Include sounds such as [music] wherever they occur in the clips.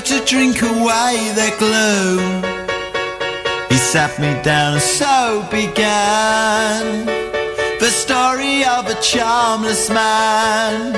to drink away their gloom. He sat me down and so began the story of a charmless man,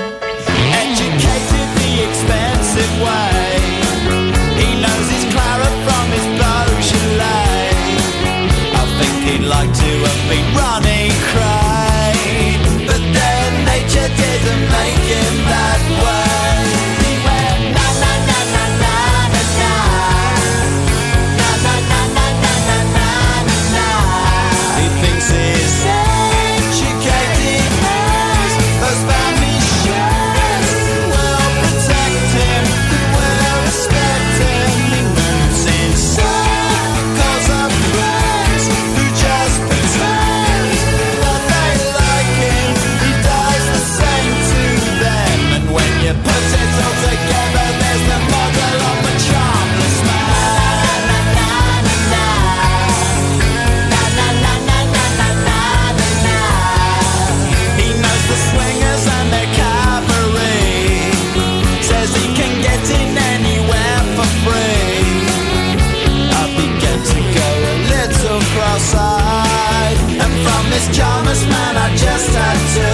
this charmless man I just had to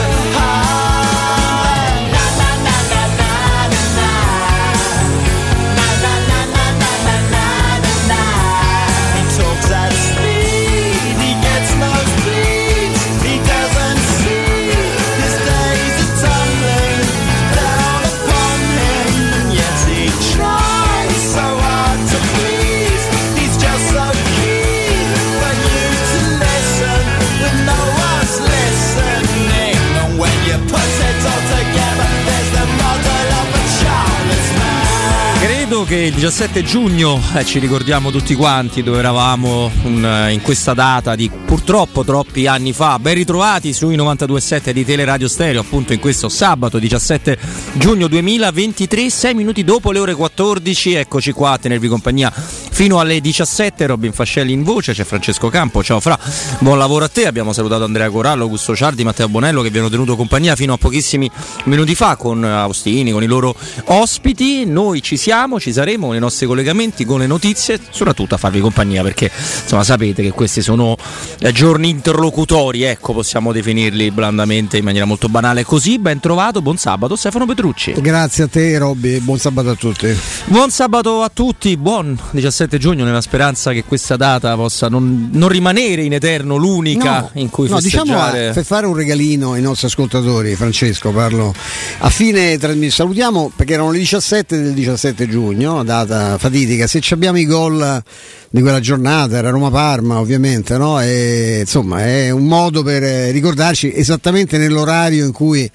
che il 17 giugno, eh, ci ricordiamo tutti quanti dove eravamo un- in questa data di purtroppo troppi anni fa, ben ritrovati sui 92.7 di Teleradio Stereo, appunto in questo sabato 17 giugno 2023, 6 minuti dopo le ore 14, eccoci qua a tenervi compagnia fino alle 17, Robin Fascelli in voce, c'è Francesco Campo, ciao Fra, buon lavoro a te, abbiamo salutato Andrea Corallo, Augusto Ciardi, Matteo Bonello che vi hanno tenuto compagnia fino a pochissimi minuti fa con Austini, con i loro ospiti, noi ci siamo, ci saremo con i nostri collegamenti, con le notizie, soprattutto a farvi compagnia perché insomma sapete che questi sono eh, giorni interlocutori, ecco possiamo definirli blandamente in maniera molto banale. Così, ben trovato, buon sabato Stefano Petrucci. Grazie a te Robby, buon sabato a tutti. Buon sabato a tutti, buon 17 giugno nella speranza che questa data possa non, non rimanere in eterno l'unica No, in cui no, diciamo festeggiare. a- per fare un regalino ai nostri ascoltatori, Francesco, parlo a fine trasmissione. Salutiamo perché erano le 17 del 17 giugno, data fatidica. Se ci abbiamo i gol di quella giornata, era Roma-Parma ovviamente, no? E, insomma è un modo per ricordarci esattamente nell'orario in cui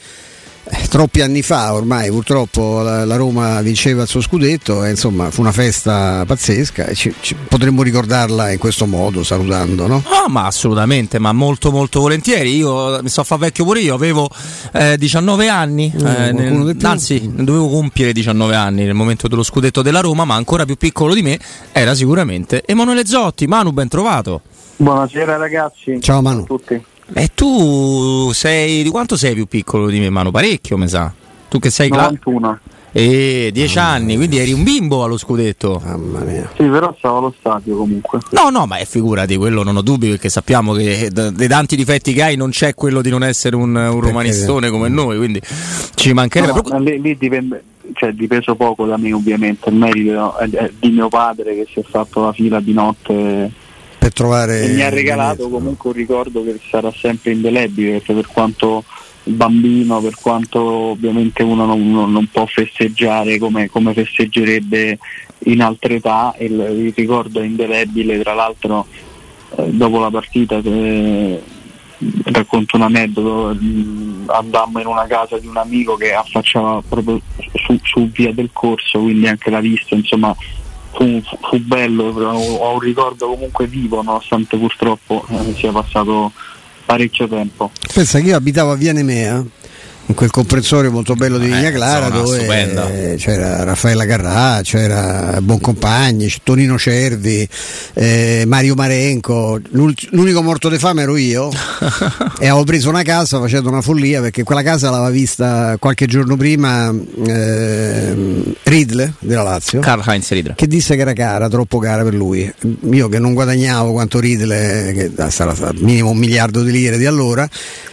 troppi anni fa ormai purtroppo la, la Roma vinceva il suo scudetto e insomma fu una festa pazzesca e ci- ci- potremmo ricordarla in questo modo salutando no? Ah, ma assolutamente, ma molto molto volentieri. Io mi sto a fare vecchio pure io, avevo eh, 19 anni, eh, qualcuno nel- anzi dovevo compiere 19 anni nel momento dello scudetto della Roma, ma ancora più piccolo di me era sicuramente Emanuele Zotti. Manu, ben trovato. Buonasera ragazzi. Ciao Manu. A tutti. E tu sei di quanto sei più piccolo di me, Manu? Parecchio, mi sa. Tu che sei cla- 91. E 10 anni, quindi eri un bimbo allo scudetto. Mamma mia. Sì, però stavo allo stadio comunque. No, no, ma è figurati, quello non ho dubbi perché sappiamo che d- dei tanti difetti che hai non c'è quello di non essere un, un romanistone come noi, quindi ci mancherebbe. No, proprio- ma lì, lì dipende, cioè dipeso poco da me ovviamente, il merito è di mio padre che si è fatto la fila di notte per trovare e mi ha regalato comunque un ricordo che sarà sempre indelebile perché per quanto bambino, per quanto ovviamente uno non, non- può festeggiare come, come festeggerebbe in altre età, il, il ricordo è indelebile, tra l'altro eh, dopo la partita che racconto un aneddoto, mh, andammo in una casa di un amico che affacciava proprio su, su via del corso, quindi anche la vista, insomma fu, fu bello, ho un ricordo comunque vivo nonostante purtroppo eh, sia passato parecchio tempo. pensa che io abitavo a Via Nemea in quel comprensorio molto bello di Vigna Eh, Clara zona dove stupenda. eh, c'era Raffaella Carrà, c'era Boncompagni, Tonino Cervi, eh, Mario Marenco. L'unico morto di fame ero io [laughs] e avevo preso una casa facendo una follia perché quella casa l'aveva vista qualche giorno prima ehm, Ridle della Lazio Karl Heinz Riedler. che disse che era cara, troppo cara per lui. Io che non guadagnavo quanto Ridle, che sarà minimo un miliardo di lire di allora,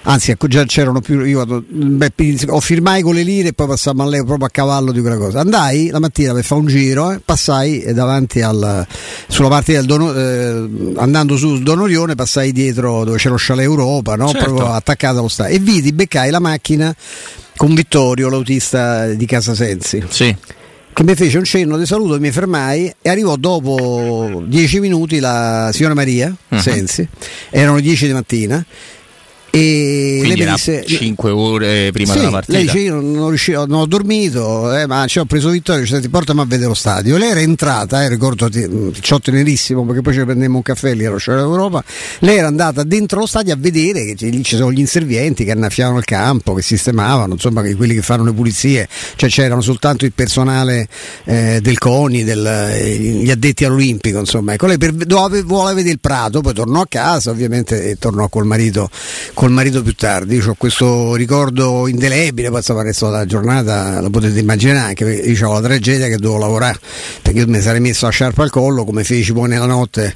anzi ecco, già c'erano più, io vado- beh, ho firmai con le lire e poi passammo a lei proprio a cavallo di quella cosa. Andai la mattina per fare un giro, eh, passai davanti al, sulla parte del Dono, eh, andando su Donorione, passai dietro dove c'era lo chalet Europa, no? Certo. proprio attaccato allo stadio, e vidi, beccai la macchina con Vittorio, l'autista di Casa Sensi Sì. che mi fece un cenno di saluto, mi fermai e arrivò dopo dieci minuti la signora Maria Mhm. Sensi, erano dieci di mattina e Quindi lei mi disse 5 ore prima sì, della partita. lei dice io non, riuscivo, non ho dormito eh, ma ci ho preso Vittorio ci ti portami a vedere lo stadio. Lei era entrata eh, ricordo ciò tenerissimo perché poi ci prendemmo un caffè lì allo Sciopero d'Europa lei era andata dentro lo stadio a vedere che lì ci sono gli inservienti che annaffiavano il campo che sistemavano insomma che- quelli che fanno le pulizie cioè c'erano soltanto il personale eh, del CONI del, eh, gli addetti all'Olimpico insomma. Ecco lei per, dove vuole vedere il Prato poi tornò a casa ovviamente e tornò col marito col marito più tardi ho questo ricordo indelebile poi il resto della giornata lo potete immaginare anche perché io avevo la tragedia che dovevo lavorare perché io mi sarei messo la sciarpa al collo come feci poi nella notte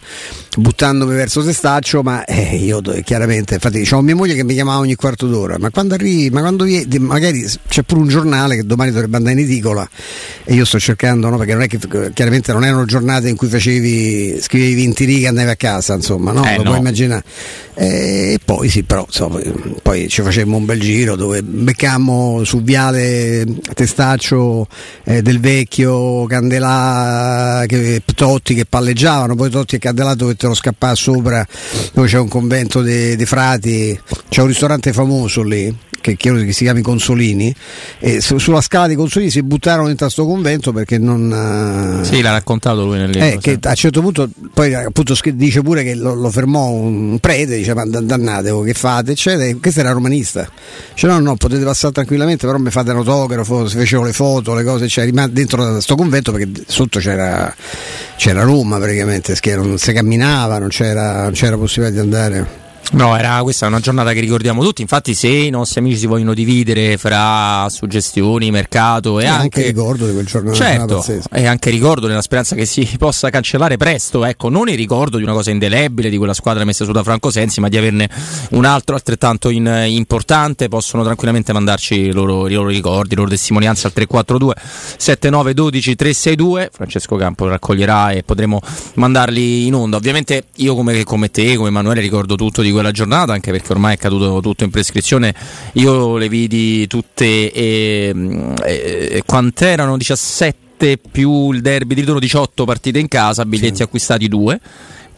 buttandomi verso Sestaccio ma eh, io chiaramente infatti c'ho mia moglie che mi chiamava ogni quarto d'ora ma quando arrivi ma quando vieni magari c'è pure un giornale che domani dovrebbe andare in edicola e io sto cercando no? perché non è che chiaramente non erano giornate in cui facevi scrivevi in righe e andavi a casa insomma no? Eh, lo no. puoi immaginare Eh, e poi sì però insomma, poi ci facemmo un bel giro dove beccammo su viale Testaccio eh, del vecchio Candelà che, Totti che palleggiavano poi Totti e Candelà dovettero scappare sopra dove c'è un convento dei dei frati. C'è un ristorante famoso lì che credo che si chiami Consolini e su- sulla scala di Consolini si buttarono dentro a sto convento perché non eh, Sì, l'ha raccontato lui nel libro. eh, che a un certo punto poi appunto dice pure che lo, lo fermò un prete, dice ma da- dannate oh, che fate, eccetera. E Questo era romanista. Dice no, no, potete passare tranquillamente, però mi fate un autografo, si facevano le foto, le cose, cioè rimane dentro sto convento perché sotto c'era, c'era Roma praticamente, non si camminava, non c'era, non c'era possibilità di andare. No, era, questa è una giornata che ricordiamo tutti. Infatti, se i nostri amici si vogliono dividere fra suggestioni, mercato e E anche. anche ricordo di quel giorno Certo, e anche ricordo nella speranza che si possa cancellare presto, ecco, non il ricordo di una cosa indelebile di quella squadra messa su da Franco Sensi, ma di averne un altro altrettanto in- importante, possono tranquillamente mandarci i loro, i loro ricordi, le loro testimonianze al 342 7912 362, Francesco Campo raccoglierà e potremo mandarli in onda. Ovviamente io come, come te, come Emanuele ricordo tutto di quella giornata, anche perché ormai è caduto tutto in prescrizione, io le vidi tutte e, e quant'erano? 17 più il derby di ritorno 18 partite in casa, biglietti acquistati due.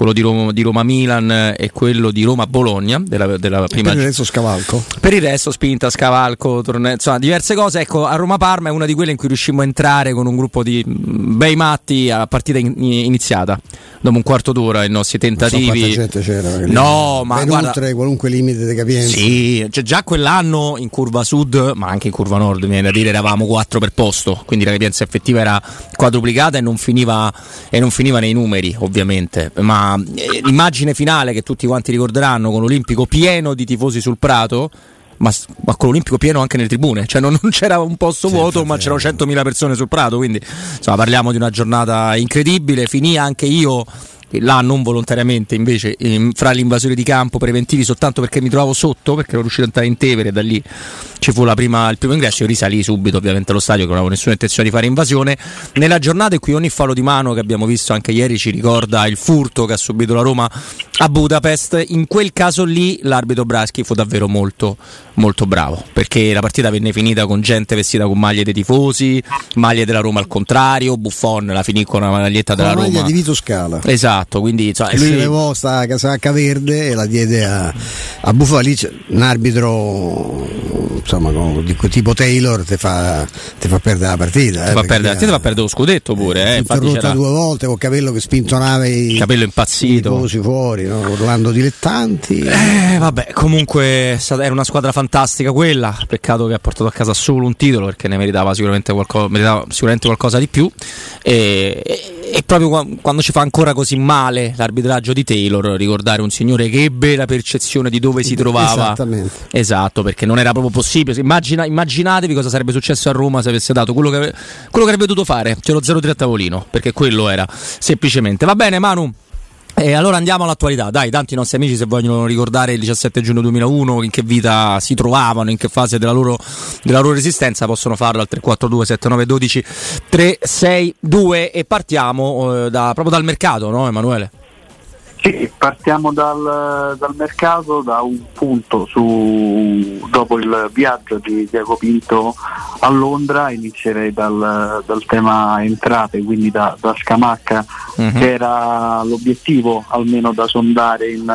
Quello di Roma, di Roma-Milan e quello di Roma-Bologna della, della prima Per il resto scavalco. per il resto, spinta, scavalco, torneo, insomma, diverse cose. Ecco, a Roma Parma è una di quelle in cui riuscimmo a entrare con un gruppo di mm, bei matti a partita in- iniziata. Dopo un quarto d'ora, i nostri so tentativi. gente c'era. perché No, ma ben oltre qualunque limite di capienza. Sì, cioè già quell'anno in curva sud, ma anche in curva nord, viene da dire, eravamo 4 per posto, quindi la capienza effettiva era quadruplicata e non finiva, e non finiva nei numeri, ovviamente. Ma eh, l'immagine finale che tutti quanti ricorderanno con l'Olimpico pieno di tifosi sul Prato. Ma, ma con l'Olimpico pieno anche nelle tribune, cioè non, non c'era un posto Sì, vuoto, ma c'erano 100.000 persone sul Prato. Quindi insomma, parliamo di una giornata incredibile. Finì anche io là non volontariamente invece fra gli invasori di campo preventivi soltanto perché mi trovavo sotto perché ero riuscito ad entrare in Tevere da lì ci fu prima- il primo ingresso io risalì subito ovviamente allo stadio che non avevo nessuna intenzione di fare invasione. Nella giornata in cui ogni fallo di mano che abbiamo visto anche ieri ci ricorda il furto che ha subito la Roma a Budapest in quel caso lì l'arbitro Braschi fu davvero molto molto bravo perché la partita venne finita con gente vestita con maglie dei tifosi maglie della Roma al contrario Buffon la finì con una maglietta della la maglia Roma di Vito Scala. Esatto, quindi E lui- si levò sta casacca verde e la diede a, a Buffon. Lì c'è un arbitro insomma, con, tipo Taylor ti fa, fa, perdere la partita. Ti eh, fa perdere, ti fa perdere lo scudetto pure. Eh, interrotta due volte con capello che spintonava i capello impazzito. I fuori, no? urlando dilettanti. Eh, vabbè, comunque era una squadra fantastica quella. Peccato che ha portato a casa solo un titolo perché ne meritava sicuramente, qualcosa, meritava sicuramente qualcosa di più. E, e, e, proprio quando ci fa ancora così male l'arbitraggio di Taylor, ricordare un signore che ebbe la percezione di dove si trovava. Esattamente. Esatto, perché non era proprio possibile. Immagina, immaginatevi cosa sarebbe successo a Roma se avesse dato quello che, quello che avrebbe dovuto fare. C'è lo 0-3 a tavolino, perché quello era semplicemente. Va bene, Manu. E allora andiamo all'attualità, dai, tanti nostri amici se vogliono ricordare il 17 giugno 2001, in che vita si trovavano, in che fase della loro, della loro esistenza, possono farlo al 342 7912 362 e partiamo eh, da, proprio dal mercato, no Emanuele? Sì, partiamo dal, dal, mercato, da un punto su, dopo il viaggio di Diaco Pinto a Londra, inizierei dal, dal tema entrate, quindi da, da Scamacca, uh-huh. che era l'obiettivo almeno da sondare in,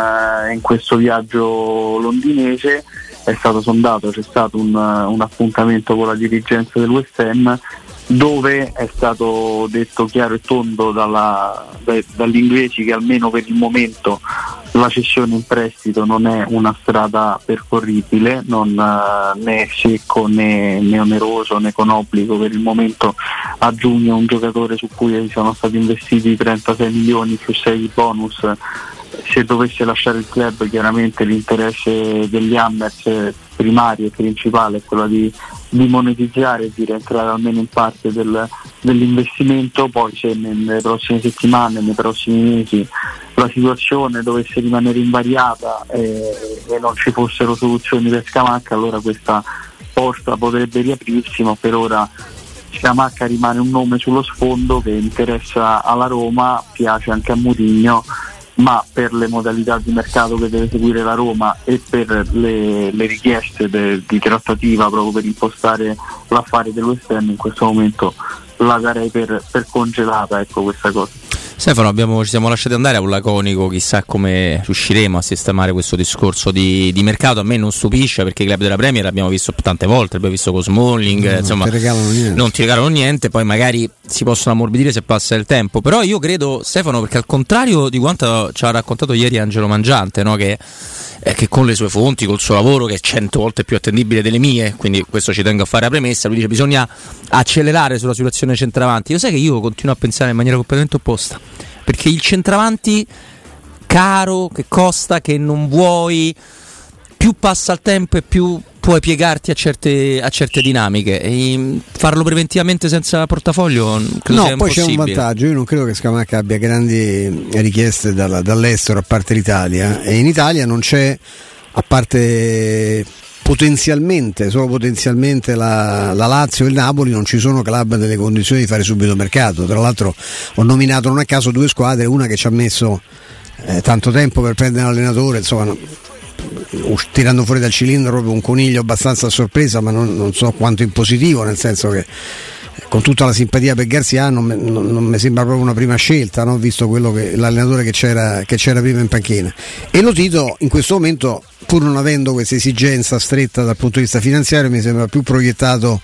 in questo viaggio londinese è stato sondato, c'è stato un, un, appuntamento con la dirigenza del West Ham dove è stato detto chiaro e tondo dalla, dai, dagli inglesi che almeno per il momento la cessione in prestito non è una strada percorribile, non, uh, né secco né, né, oneroso né con obbligo. Per il momento a giugno un giocatore su cui sono stati investiti 36 milioni più 6 bonus se dovesse lasciare il club chiaramente l'interesse degli Hammers primario e principale è quello di, di monetizzare e di rientrare almeno in parte del, dell'investimento, poi se nelle prossime settimane, nei prossimi mesi la situazione dovesse rimanere invariata e, e non ci fossero soluzioni per Scamacca, allora questa porta potrebbe riaprirsi, ma per ora Scamacca rimane un nome sullo sfondo che interessa alla Roma, piace anche a Mourinho ma per le modalità di mercato che deve seguire la Roma e per le, le richieste de, di trattativa proprio per impostare l'affare dell'esterno in questo momento la darei per, per congelata ecco questa cosa. Stefano, abbiamo, ci siamo lasciati andare a un laconico, chissà come riusciremo a sistemare questo discorso di, di, mercato. A me non stupisce perché i club della Premier l'abbiamo visto tante volte, abbiamo visto con Smalling, no, insomma, non ti, regalano niente. non ti regalano niente, poi magari si possono ammorbidire se passa il tempo. Però io credo, Stefano, perché al contrario di quanto ci ha raccontato ieri Angelo Mangiante, no, che eh, che con le sue fonti, col suo lavoro che è cento volte più attendibile delle mie, quindi questo ci tengo a fare la premessa, lui dice bisogna accelerare sulla situazione centravanti. Io sai che io continuo a pensare in maniera completamente opposta, perché il centravanti caro, che costa, che non vuoi, più passa il tempo e più puoi piegarti a certe, a certe dinamiche. E mm, farlo preventivamente senza portafoglio credo no, poi c'è un vantaggio. Io non credo che Scamacca abbia grandi richieste dall'estero a parte l'Italia. E in Italia non c'è a parte potenzialmente, solo potenzialmente la, la, Lazio e il Napoli non ci sono club nelle condizioni di fare subito mercato. Tra l'altro ho nominato non a caso due squadre, una che ci ha messo eh, tanto tempo per prendere l'allenatore, insomma tirando fuori dal cilindro proprio un coniglio abbastanza a sorpresa, ma non, non so quanto in positivo, nel senso che con tutta la simpatia per Garzia non, non, non, mi sembra proprio una prima scelta, no? visto che, l'allenatore che c'era, che c'era, prima in panchina. E lo Tito in questo momento, pur non avendo questa esigenza stretta dal punto di vista finanziario, mi sembra più proiettato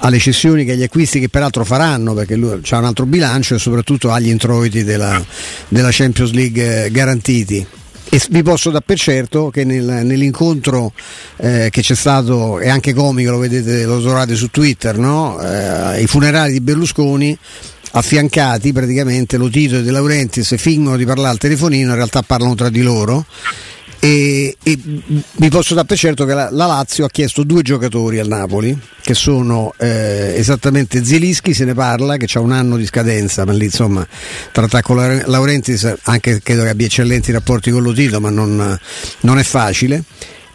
alle cessioni che agli acquisti che peraltro faranno, perché lui ha un altro bilancio e soprattutto agli introiti della, della Champions League garantiti. E vi posso dar per certo che nel, nell'incontro eh, che c'è stato, è anche comico, lo vedete, lo trovate su Twitter, no? eh, i funerali di Berlusconi affiancati praticamente lo Tito e De Laurentiis fingono di parlare al telefonino, in realtà parlano tra di loro e, e, vi posso dare per certo che la, la, Lazio ha chiesto due giocatori al Napoli che sono eh, esattamente Zielischi se ne parla che ha un anno di scadenza ma lì insomma trattare con la, Laurentis anche credo che abbia eccellenti rapporti con lo Tito ma non, non è facile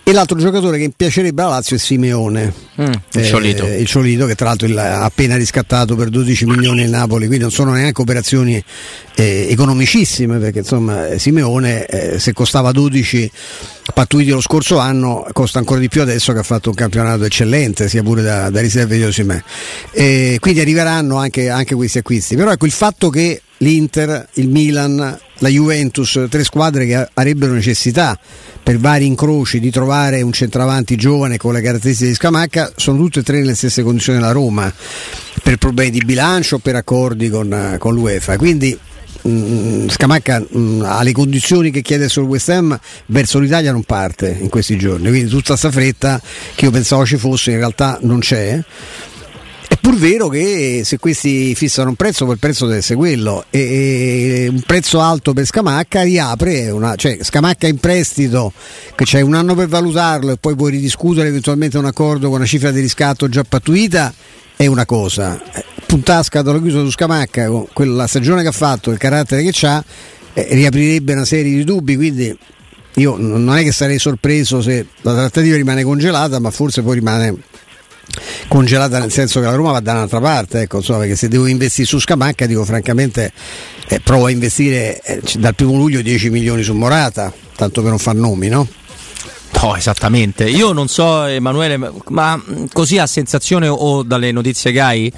e l'altro giocatore che piacerebbe alla Lazio è Simeone, mm, il, eh, Ciolito. il Ciolito, che tra l'altro ha appena riscattato per 12 milioni il Napoli, quindi non sono neanche operazioni eh, economicissime, perché insomma Simeone eh, se costava 12 pattuiti lo scorso anno costa ancora di più adesso che ha fatto un campionato eccellente, sia pure da, da riserve di Osimè. quindi arriveranno anche, anche questi acquisti. Però ecco il fatto che l'Inter, il Milan, la Juventus, tre squadre che avrebbero necessità per vari incroci di trovare un centravanti giovane con le caratteristiche di Scamacca, sono tutte e tre nelle stesse condizioni della Roma, per problemi di bilancio o per accordi con, con l'UEFA. Quindi Mm, Scamacca mh, mm, ha le condizioni che chiede sul West Ham verso l'Italia non parte in questi giorni. Quindi tutta questa fretta che io pensavo ci fosse in realtà non c'è è pur vero che se questi fissano un prezzo, quel prezzo deve essere quello. E, un prezzo alto per Scamacca riapre una, cioè Scamacca in prestito, che c'è un anno per valutarlo e poi puoi ridiscutere eventualmente un accordo con una cifra di riscatto già pattuita, è una cosa puntare a scatola chiusa su Scamacca con quella stagione che ha fatto, il carattere che ha, eh, riaprirebbe una serie di dubbi. Quindi io non è che sarei sorpreso se la trattativa rimane congelata, ma forse poi rimane congelata nel senso che la Roma va da un'altra parte, ecco, insomma, perché se devo investire su Scamacca dico francamente eh, provo a investire eh, dal primo luglio 10 milioni su Morata, tanto per non far nomi, no? No, esattamente. Io non so, Emanuele, ma così a sensazione o dalle notizie che hai,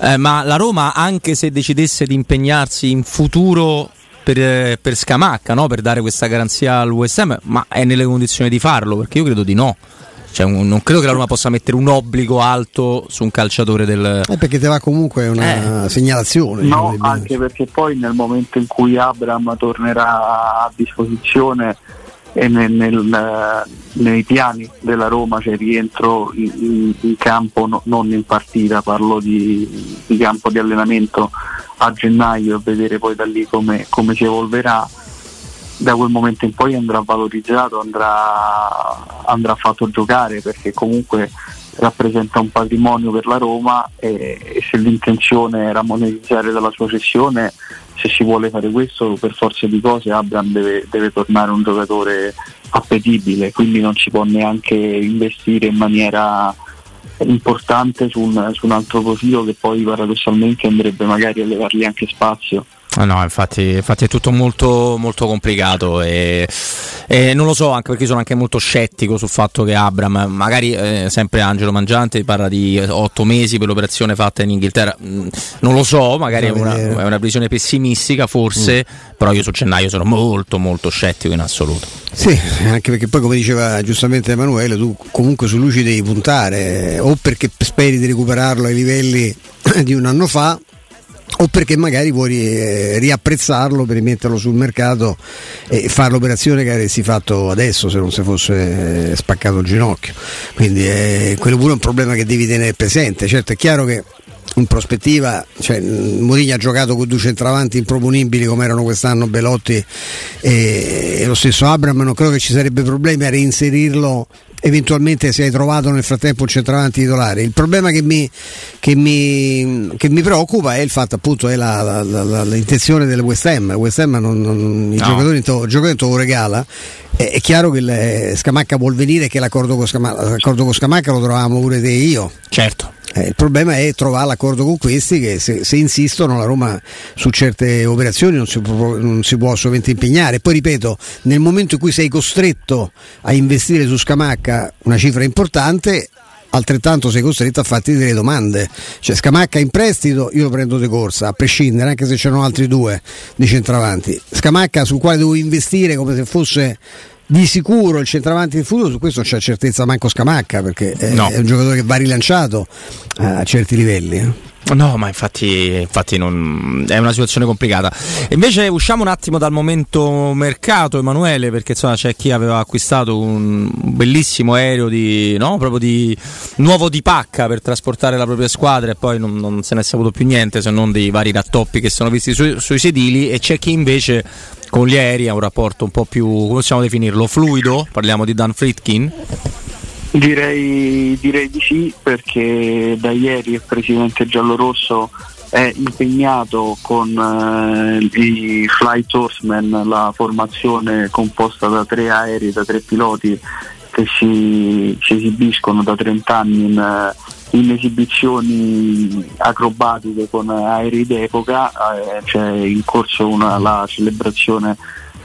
eh, ma la Roma, anche se decidesse di impegnarsi in futuro per, eh, per Scamacca, no? per dare questa garanzia al West Ham, ma è nelle condizioni di farlo? Perché io credo di no. Cioè, un, non credo che la Roma possa mettere un obbligo alto su un calciatore del. Eh, perché te va comunque una eh. segnalazione. No, anche perché poi nel momento in cui Abram tornerà a disposizione e nel, nel, nei piani della Roma c'è cioè rientro in, in, in campo, no, non in partita, parlo di, di, campo di allenamento a gennaio e vedere poi da lì come, come, si evolverà. Da quel momento in poi andrà valorizzato, andrà, andrà fatto giocare perché comunque rappresenta un patrimonio per la Roma e, e se l'intenzione era monetizzare dalla sua cessione se si vuole fare questo per forza di cose Abram deve, deve tornare un giocatore appetibile, quindi non si può neanche investire in maniera importante su un, su un altro profilo che poi paradossalmente andrebbe magari a levargli anche spazio. Ah, no, infatti, infatti, è tutto molto, molto complicato e, e, non lo so, anche perché sono anche molto scettico sul fatto che Abram, magari eh, sempre Angelo Mangiante parla di otto mesi per l'operazione fatta in Inghilterra, mm, non lo so, magari è una, è una, visione pessimistica forse, mm. però io su gennaio sono molto molto scettico in assoluto. Sì, anche perché poi come diceva giustamente Emanuele, tu comunque su lui ci devi puntare, o perché speri di recuperarlo ai livelli [clears throat] di un anno fa o perché magari vuoi eh, riapprezzarlo per rimetterlo sul mercato e fare l'operazione che avresti fatto adesso se non si fosse eh, spaccato il ginocchio. Quindi eh, quello pure è un problema che devi tenere presente. Certo è chiaro che in prospettiva, cioè, Mourinho ha giocato con due centravanti improponibili come erano quest'anno Belotti e, e lo stesso Abram, non credo che ci sarebbe problemi a reinserirlo eventualmente se hai trovato nel frattempo un centravanti titolare. Il problema che mi, che mi, che mi preoccupa è il fatto appunto è la, la, la, l'intenzione del West Ham. West Ham non, non, i no. giocatori il giocatore lo regala. È, è, chiaro che il, Scamacca vuol venire che l'accordo con Scamacca, l'accordo con Scamacca lo trovavamo pure te e io. Certo. Eh, il problema è trovare l'accordo con questi che se, se, insistono la Roma su certe operazioni non si, può, non si, può, assolutamente impegnare. Poi ripeto, nel momento in cui sei costretto a investire su Scamacca una cifra importante, altrettanto sei costretto a farti delle domande. Cioè Scamacca in prestito io lo prendo di corsa, a prescindere, anche se c'erano altri due di centravanti. Scamacca sul quale devo investire come se fosse di sicuro il centravanti del futuro, su questo non c'è certezza manco Scamacca perché è, no. è un giocatore che va rilanciato a certi livelli. Eh. No, ma infatti, infatti non... è una situazione complicata. Invece usciamo un attimo dal momento mercato, Emanuele, perché insomma, c'è chi aveva acquistato un bellissimo aereo di, no? proprio di nuovo di pacca per trasportare la propria squadra e poi non, non se ne è saputo più niente se non dei vari rattoppi che sono visti su, sui sedili e c'è chi invece con gli aerei ha un rapporto un po' più, come possiamo definirlo, fluido, parliamo di Dan Fritkin. Direi, direi di sì perché da ieri il presidente giallorosso è impegnato con eh, i Flight Horsemen, la formazione composta da tre aerei, da tre piloti che si, si esibiscono da 30 anni in, in, esibizioni acrobatiche con aerei d'epoca, eh, c'è in corso una, la celebrazione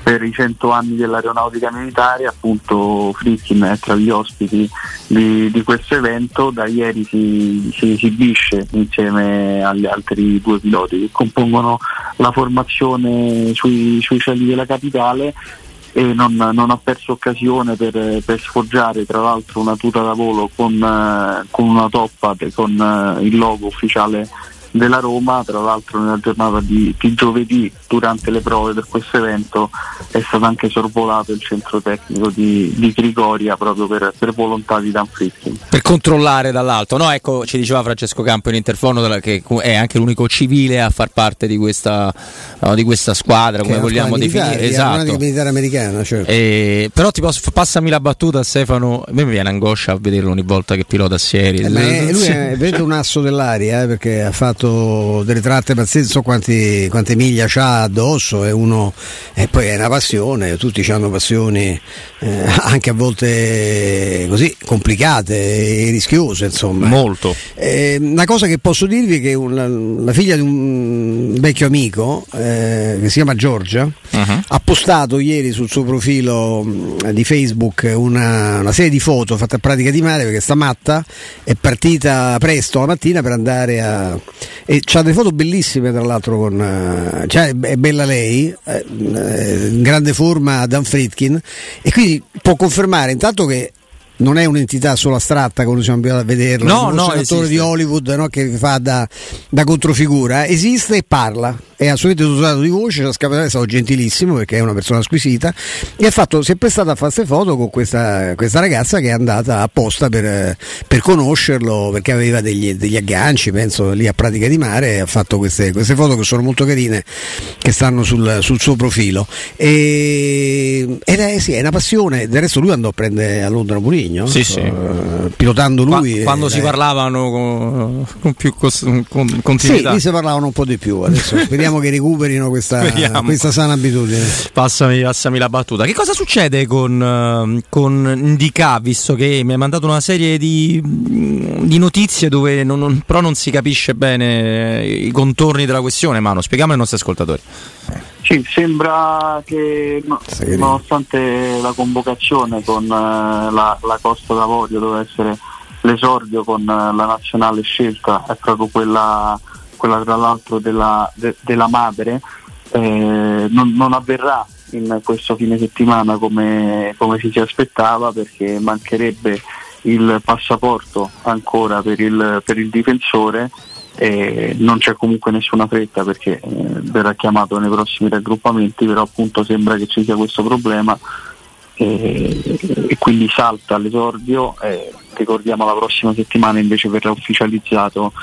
per i 100 anni dell'aeronautica militare, appunto Fritkin è tra gli ospiti di, di questo evento, da ieri si, si, esibisce insieme agli altri due piloti che compongono la formazione sui, sui cieli della capitale e non, non, ha perso occasione per, per, sfoggiare tra l'altro una tuta da volo con, eh, con una toppa con eh, il logo ufficiale della Roma, tra l'altro nella giornata di, di, giovedì durante le prove per questo evento è stato anche sorvolato il centro tecnico di, di Trigoria proprio per, per, volontà di Dan Fritkin. Per controllare dall'alto, no? Ecco, ci diceva Francesco Campo in interfono che è anche l'unico civile a far parte di questa, no, di questa squadra, come vogliamo definire. Esatto. militare americana, certo. E, però ti posso, passami la battuta Stefano, a me mi viene angoscia a vederlo ogni volta che pilota a serie. Eh, lui è, è un asso dell'aria eh, perché ha fatto fatto delle tratte pazzesche, so quanti, quante miglia ha addosso, è uno, e poi è una passione, tutti hanno passioni eh, anche a volte così complicate e rischiose, insomma. Molto. Eh, una cosa che posso dirvi è che una, la figlia di un vecchio amico eh, che si chiama Giorgia uh-huh. ha postato ieri sul suo profilo di Facebook una, una serie di foto fatte a pratica di mare perché sta matta è partita presto la mattina per andare a e c'ha delle foto bellissime tra l'altro con uh, cioè, è bella lei eh, in grande forma Dan Fritkin. E quindi può confermare intanto che non è un'entità solo astratta come siamo abituati a vederlo, no, no, un attore di Hollywood no, che fa da, da, controfigura, esiste e parla, è assolutamente dotato di voce, la Scapitale è stato gentilissimo perché è una persona squisita e ha fatto, si è prestato a fare queste foto con questa, questa, ragazza che è andata apposta per, per conoscerlo perché aveva degli, degli, agganci, penso lì a pratica di mare e ha fatto queste, queste foto che sono molto carine che stanno sul, sul suo profilo. E, ed è, sì, è una passione, del resto lui andò a prendere a Londra Pulino Mourinho, sì, sì. Uh, pilotando lui. Qua, quando si parlavano con, con più cos, con continuità. Sì, lì si parlavano un po' di più, adesso [laughs] speriamo che recuperino questa, questa, sana abitudine. Passami, passami, la battuta. Che cosa succede con, uh, con Indica, visto che mi hai mandato una serie di, di notizie dove non, non, però non si capisce bene i contorni della questione, Mano, spieghiamo ai nostri ascoltatori. Sì, sembra che no, nonostante la convocazione con uh, la, la, Costa d'Avorio doveva essere l'esordio con uh, la nazionale scelta, è proprio quella, quella tra l'altro della, de, della madre, eh, non, non, avverrà in questo fine settimana come, come si si aspettava perché mancherebbe il passaporto ancora per il, per il difensore eh, non c'è comunque nessuna fretta perché eh, verrà chiamato nei prossimi raggruppamenti, però appunto sembra che ci sia questo problema eh, e quindi salta all'esordio. ricordiamo la prossima settimana invece verrà ufficializzato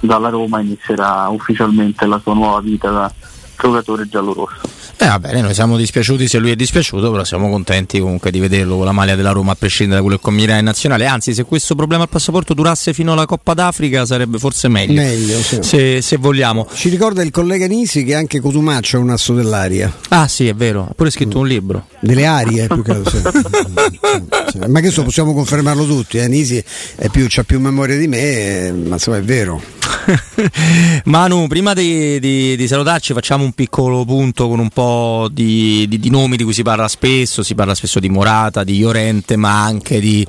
dalla Roma e inizierà ufficialmente la sua nuova vita da giocatore giallorosso. Eh, va bene, noi siamo dispiaciuti se lui è dispiaciuto, però siamo contenti comunque di vederlo con la maglia della Roma a prescindere da quello che combina in nazionale. Anzi, se questo problema al passaporto durasse fino alla Coppa d'Africa sarebbe forse meglio. Meglio, sì. se, se, vogliamo. Ci ricorda il collega Nisi che anche Cotumaccio è un asso dell'aria. Ah, sì, è vero, ha pure scritto un libro. Delle arie, più che sì. Ma questo possiamo confermarlo tutti, eh? Nisi più, ha più memoria di me, ma insomma è vero. [laughs] Manu, prima di, di, di, salutarci facciamo un piccolo punto con un po' di, di, nomi di cui si parla spesso, si parla spesso di Morata, di Iorente, ma anche di,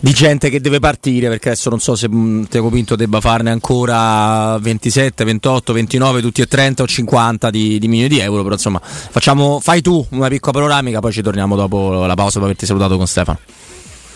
gente che deve partire, perché adesso non so se mm, Teo Pinto debba farne ancora 27, 28, 29, tutti e 30 o 50 di, milioni di euro, però insomma facciamo, fai tu una piccola panoramica, poi ci torniamo dopo la pausa per averti salutato con Stefano.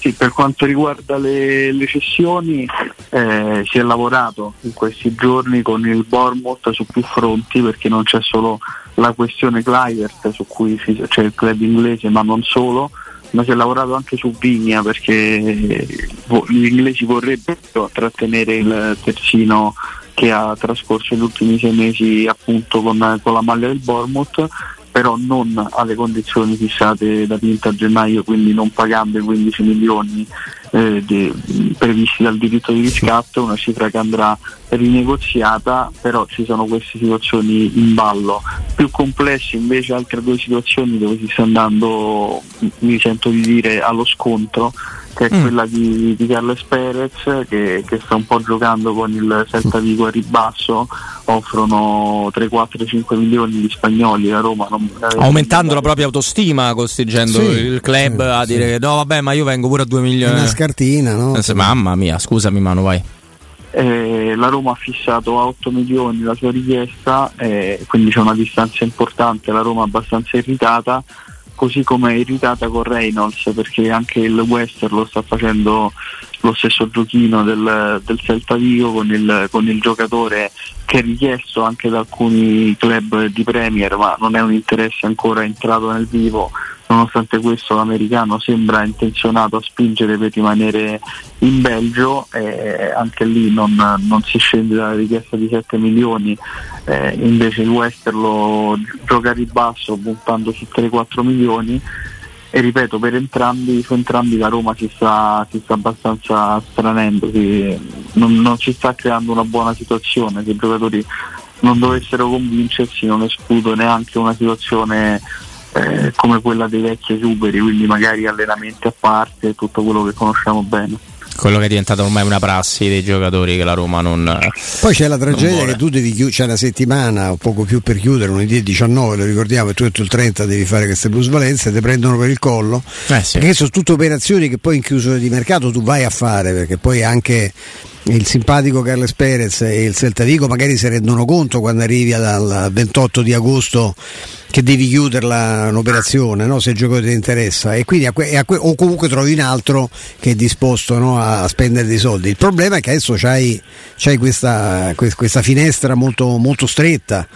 Sì, per quanto riguarda le, le cessioni eh, si è lavorato in questi giorni con il Bournemouth su più fronti perché non c'è solo la questione Clivert su cui c'è il club inglese ma non solo, ma si è lavorato anche su Vigna perché gli inglesi vorrebbero trattenere il terzino che ha trascorso gli ultimi sei mesi appunto con, con la maglia del Bournemouth però non alle condizioni fissate da Pinto a gennaio, quindi non pagando i 15 milioni eh, de, previsti dal diritto di riscatto, una cifra che andrà rinegoziata, però ci sono queste situazioni in ballo. Più complesse invece altre due situazioni dove si sta andando, mi sento di dire, allo scontro che è mm. quella di, di, Carles Perez che, che, sta un po' giocando con il Celta Vigo a ribasso, offrono 3, 4, 5 milioni di spagnoli a Roma. Non, Aumentando la propria autostima, costringendo sì, il club sì, a dire sì. no vabbè ma io vengo pure a 2 milioni. Una scartina, no? Eh, mamma mia, scusami Manu, vai. Eh, la Roma ha fissato a 8 milioni la sua richiesta, eh, quindi c'è una distanza importante, la Roma è abbastanza irritata così come è irritata con Reynolds perché anche il Wester lo sta facendo lo stesso giochino del, del Celta Vigo con il, con il giocatore che è richiesto anche da alcuni club di Premier ma non è un interesse ancora entrato nel vivo nonostante questo l'americano sembra intenzionato a spingere per rimanere in Belgio e anche lì non, non si scende dalla richiesta di 7 milioni. Eh, invece il Wester lo gioca ribasso puntando su 3-4 milioni. E ripeto per entrambi, su entrambi la Roma si sta, si sta abbastanza stranendo si, non, non si sta creando una buona situazione se i giocatori non dovessero convincersi non escludo neanche una situazione eh, come quella dei vecchi esuberi, quindi magari allenamenti a parte, tutto quello che conosciamo bene. Quello che è diventato ormai una prassi dei giocatori che la Roma non poi c'è la tragedia che tu devi chiudere c'è una settimana o poco più per chiudere lunedì 19 lo ricordiamo e tu il 30 devi fare queste plusvalenze ti prendono per il collo. Eh sì. perché sono tutte operazioni che poi in chiusura di mercato tu vai a fare perché poi anche il simpatico Carles Perez e il Celta Vigo magari si rendono conto quando arrivi al 28 di agosto che devi chiuderla un'operazione no? se il gioco ti interessa e quindi a que- a que- o comunque trovi un altro che è disposto no? a spendere dei soldi il problema è che adesso c'hai, c'hai questa, questa, finestra molto, molto stretta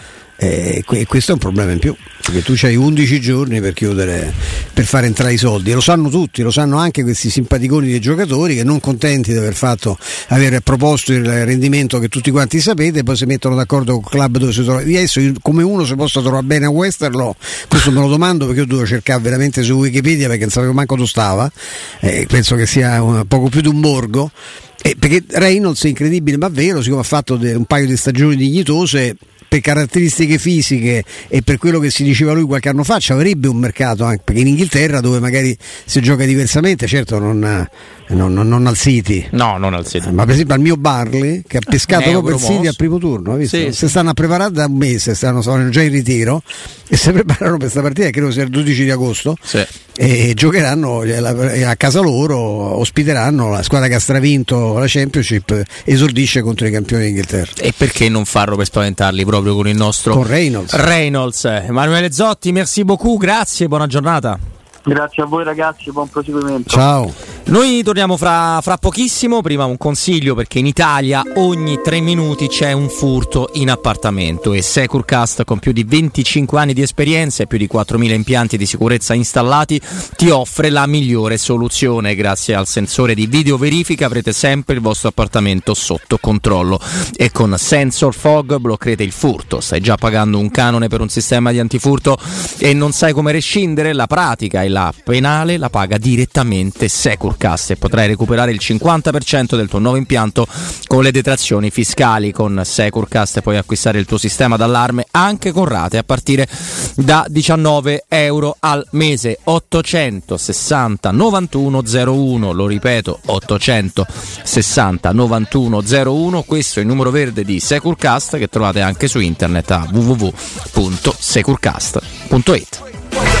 e questo è un problema in più perché tu hai 11 giorni per chiudere per fare entrare i soldi e lo sanno tutti lo sanno anche questi simpaticoni dei giocatori che non contenti di aver fatto aver proposto il rendimento che tutti quanti sapete poi si mettono d'accordo con il club dove si trova. Adesso come uno si possa trovare bene a Westerlo questo me lo domando perché io dovevo cercare veramente su Wikipedia perché non sapevo manco dove stava eh, penso che sia un, poco più di un borgo eh, perché Reynolds è incredibile ma vero siccome ha fatto de, un paio di stagioni dignitose per caratteristiche fisiche e per quello che si diceva lui qualche anno fa ci avrebbe un mercato anche perché in Inghilterra dove magari si gioca diversamente certo non non, non, non, al City. No, non al City. Ma per esempio al mio Barley che ha pescato proprio il City al primo turno. Visto? Sì, si stanno a preparare da un mese, stanno, sono già in ritiro e si [laughs] preparano per questa partita, credo sia il 12 di agosto. Sì. E giocheranno a casa loro, ospiteranno la squadra che ha stravinto la Championship, esordisce contro i campioni d'Inghilterra. E perché non farlo per spaventarli proprio con il nostro con Reynolds? Reynolds. Emanuele Zotti, merci beaucoup, grazie, buona giornata. Grazie a voi ragazzi, buon proseguimento. Ciao. Noi torniamo fra, fra, pochissimo, prima un consiglio perché in Italia ogni tre minuti c'è un furto in appartamento e Securcast con più di 25 anni di esperienza e più di 4.000 impianti di sicurezza installati ti offre la migliore soluzione. Grazie al sensore di videoverifica avrete sempre il vostro appartamento sotto controllo e con Sensor Fog bloccherete il furto. Stai già pagando un canone per un sistema di antifurto e non sai come rescindere? La pratica e la penale la paga direttamente Securcast e potrai recuperare il 50% del tuo nuovo impianto con le detrazioni fiscali. Con Securcast puoi acquistare il tuo sistema d'allarme anche con rate a partire da 19 euro al mese. 860 9101, lo ripeto, 860 9101, questo è il numero verde di Securcast che trovate anche su internet a www.securcast.it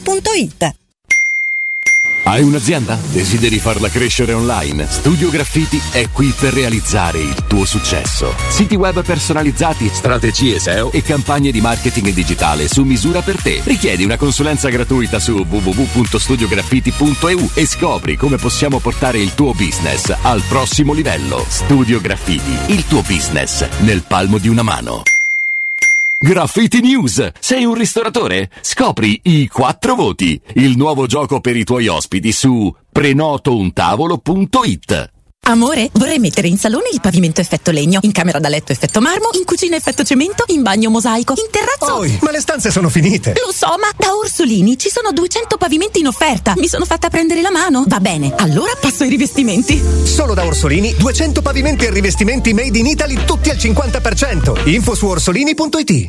graffiti.it hai un'azienda? Desideri farla crescere online? Studio Graffiti è qui per realizzare il tuo successo. Siti web personalizzati, strategie SEO e campagne di marketing digitale su misura per te. Richiedi una consulenza gratuita su www.studiograffiti.eu e scopri come possiamo portare il tuo business al prossimo livello. Studio Graffiti, il tuo business nel palmo di una mano. Graffiti News. Sei un ristoratore? Scopri i quattro voti, il nuovo gioco per i tuoi ospiti su prenotountavolo.it. Amore, vorrei mettere in salone il pavimento effetto legno, in camera da letto effetto marmo, in cucina effetto cemento, in bagno mosaico, in terrazzo. Poi, ma le stanze sono finite. Lo so, ma da Orsolini ci sono 200 pavimenti in offerta. Mi sono fatta prendere la mano. Va bene, allora passo ai rivestimenti. Solo da Orsolini 200 pavimenti e rivestimenti made in Italy tutti al 50%. Info su orsolini.it.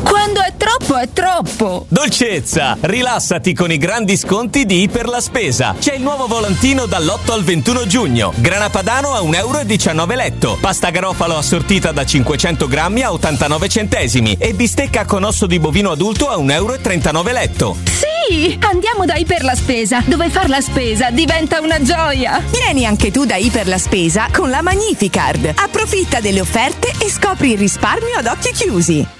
Troppo, è troppo. Dolcezza, rilassati con i grandi sconti di Iper la Spesa. C'è il nuovo volantino dall'8 al 21 giugno. Grana padano a 1,19 euro letto. Pasta garofalo assortita da 500 grammi a 89 centesimi. E bistecca con osso di bovino adulto a 1,39 euro letto. Sì, andiamo da Iper la Spesa, dove far la spesa diventa una gioia. Vieni anche tu da Iper la Spesa con la Magnificard. Approfitta delle offerte e scopri il risparmio ad occhi chiusi.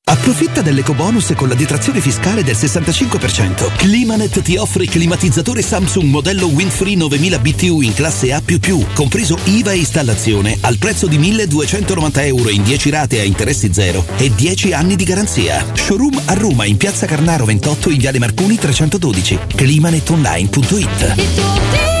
Approfitta dell'ecobonus con la detrazione fiscale del 65%. Climanet ti offre climatizzatore Samsung modello Windfree 9000 BTU in classe A++, compreso IVA e installazione, al prezzo di 1290 euro in 10 rate a interessi zero e 10 anni di garanzia. Showroom a Roma in Piazza Carnaro 28 in Viale Marconi 312. climanetonline.it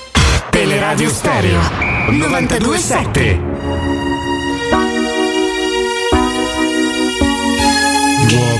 Teleradio Stereo 927 You all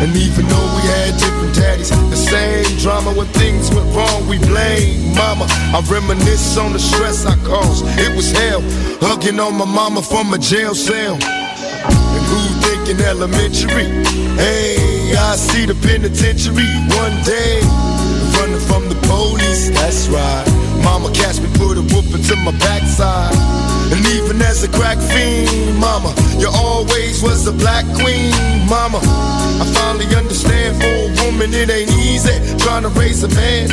And even though we had different daddies, the same drama when things went wrong, we blame mama. I reminisce on the stress I caused. It was hell, hugging on my mama from a jail cell. And who thinking elementary? Hey, I see the penitentiary one day. Running from the police, that's right. Mama catch me, put a whoop into my backside. And even as a crack fiend, mama, you always was a black queen, mama. I finally understand for a woman it ain't easy trying to raise a man.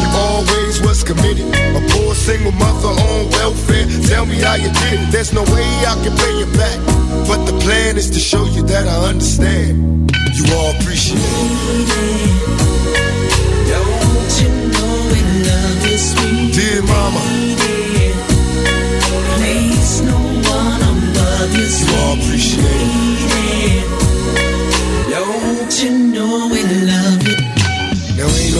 You always was committed. A poor single mother on welfare. Tell me how you did it. There's no way I can pay you back. But the plan is to show you that I understand. You all appreciate it. Dear mama, Place no one above you, you all appreciate it.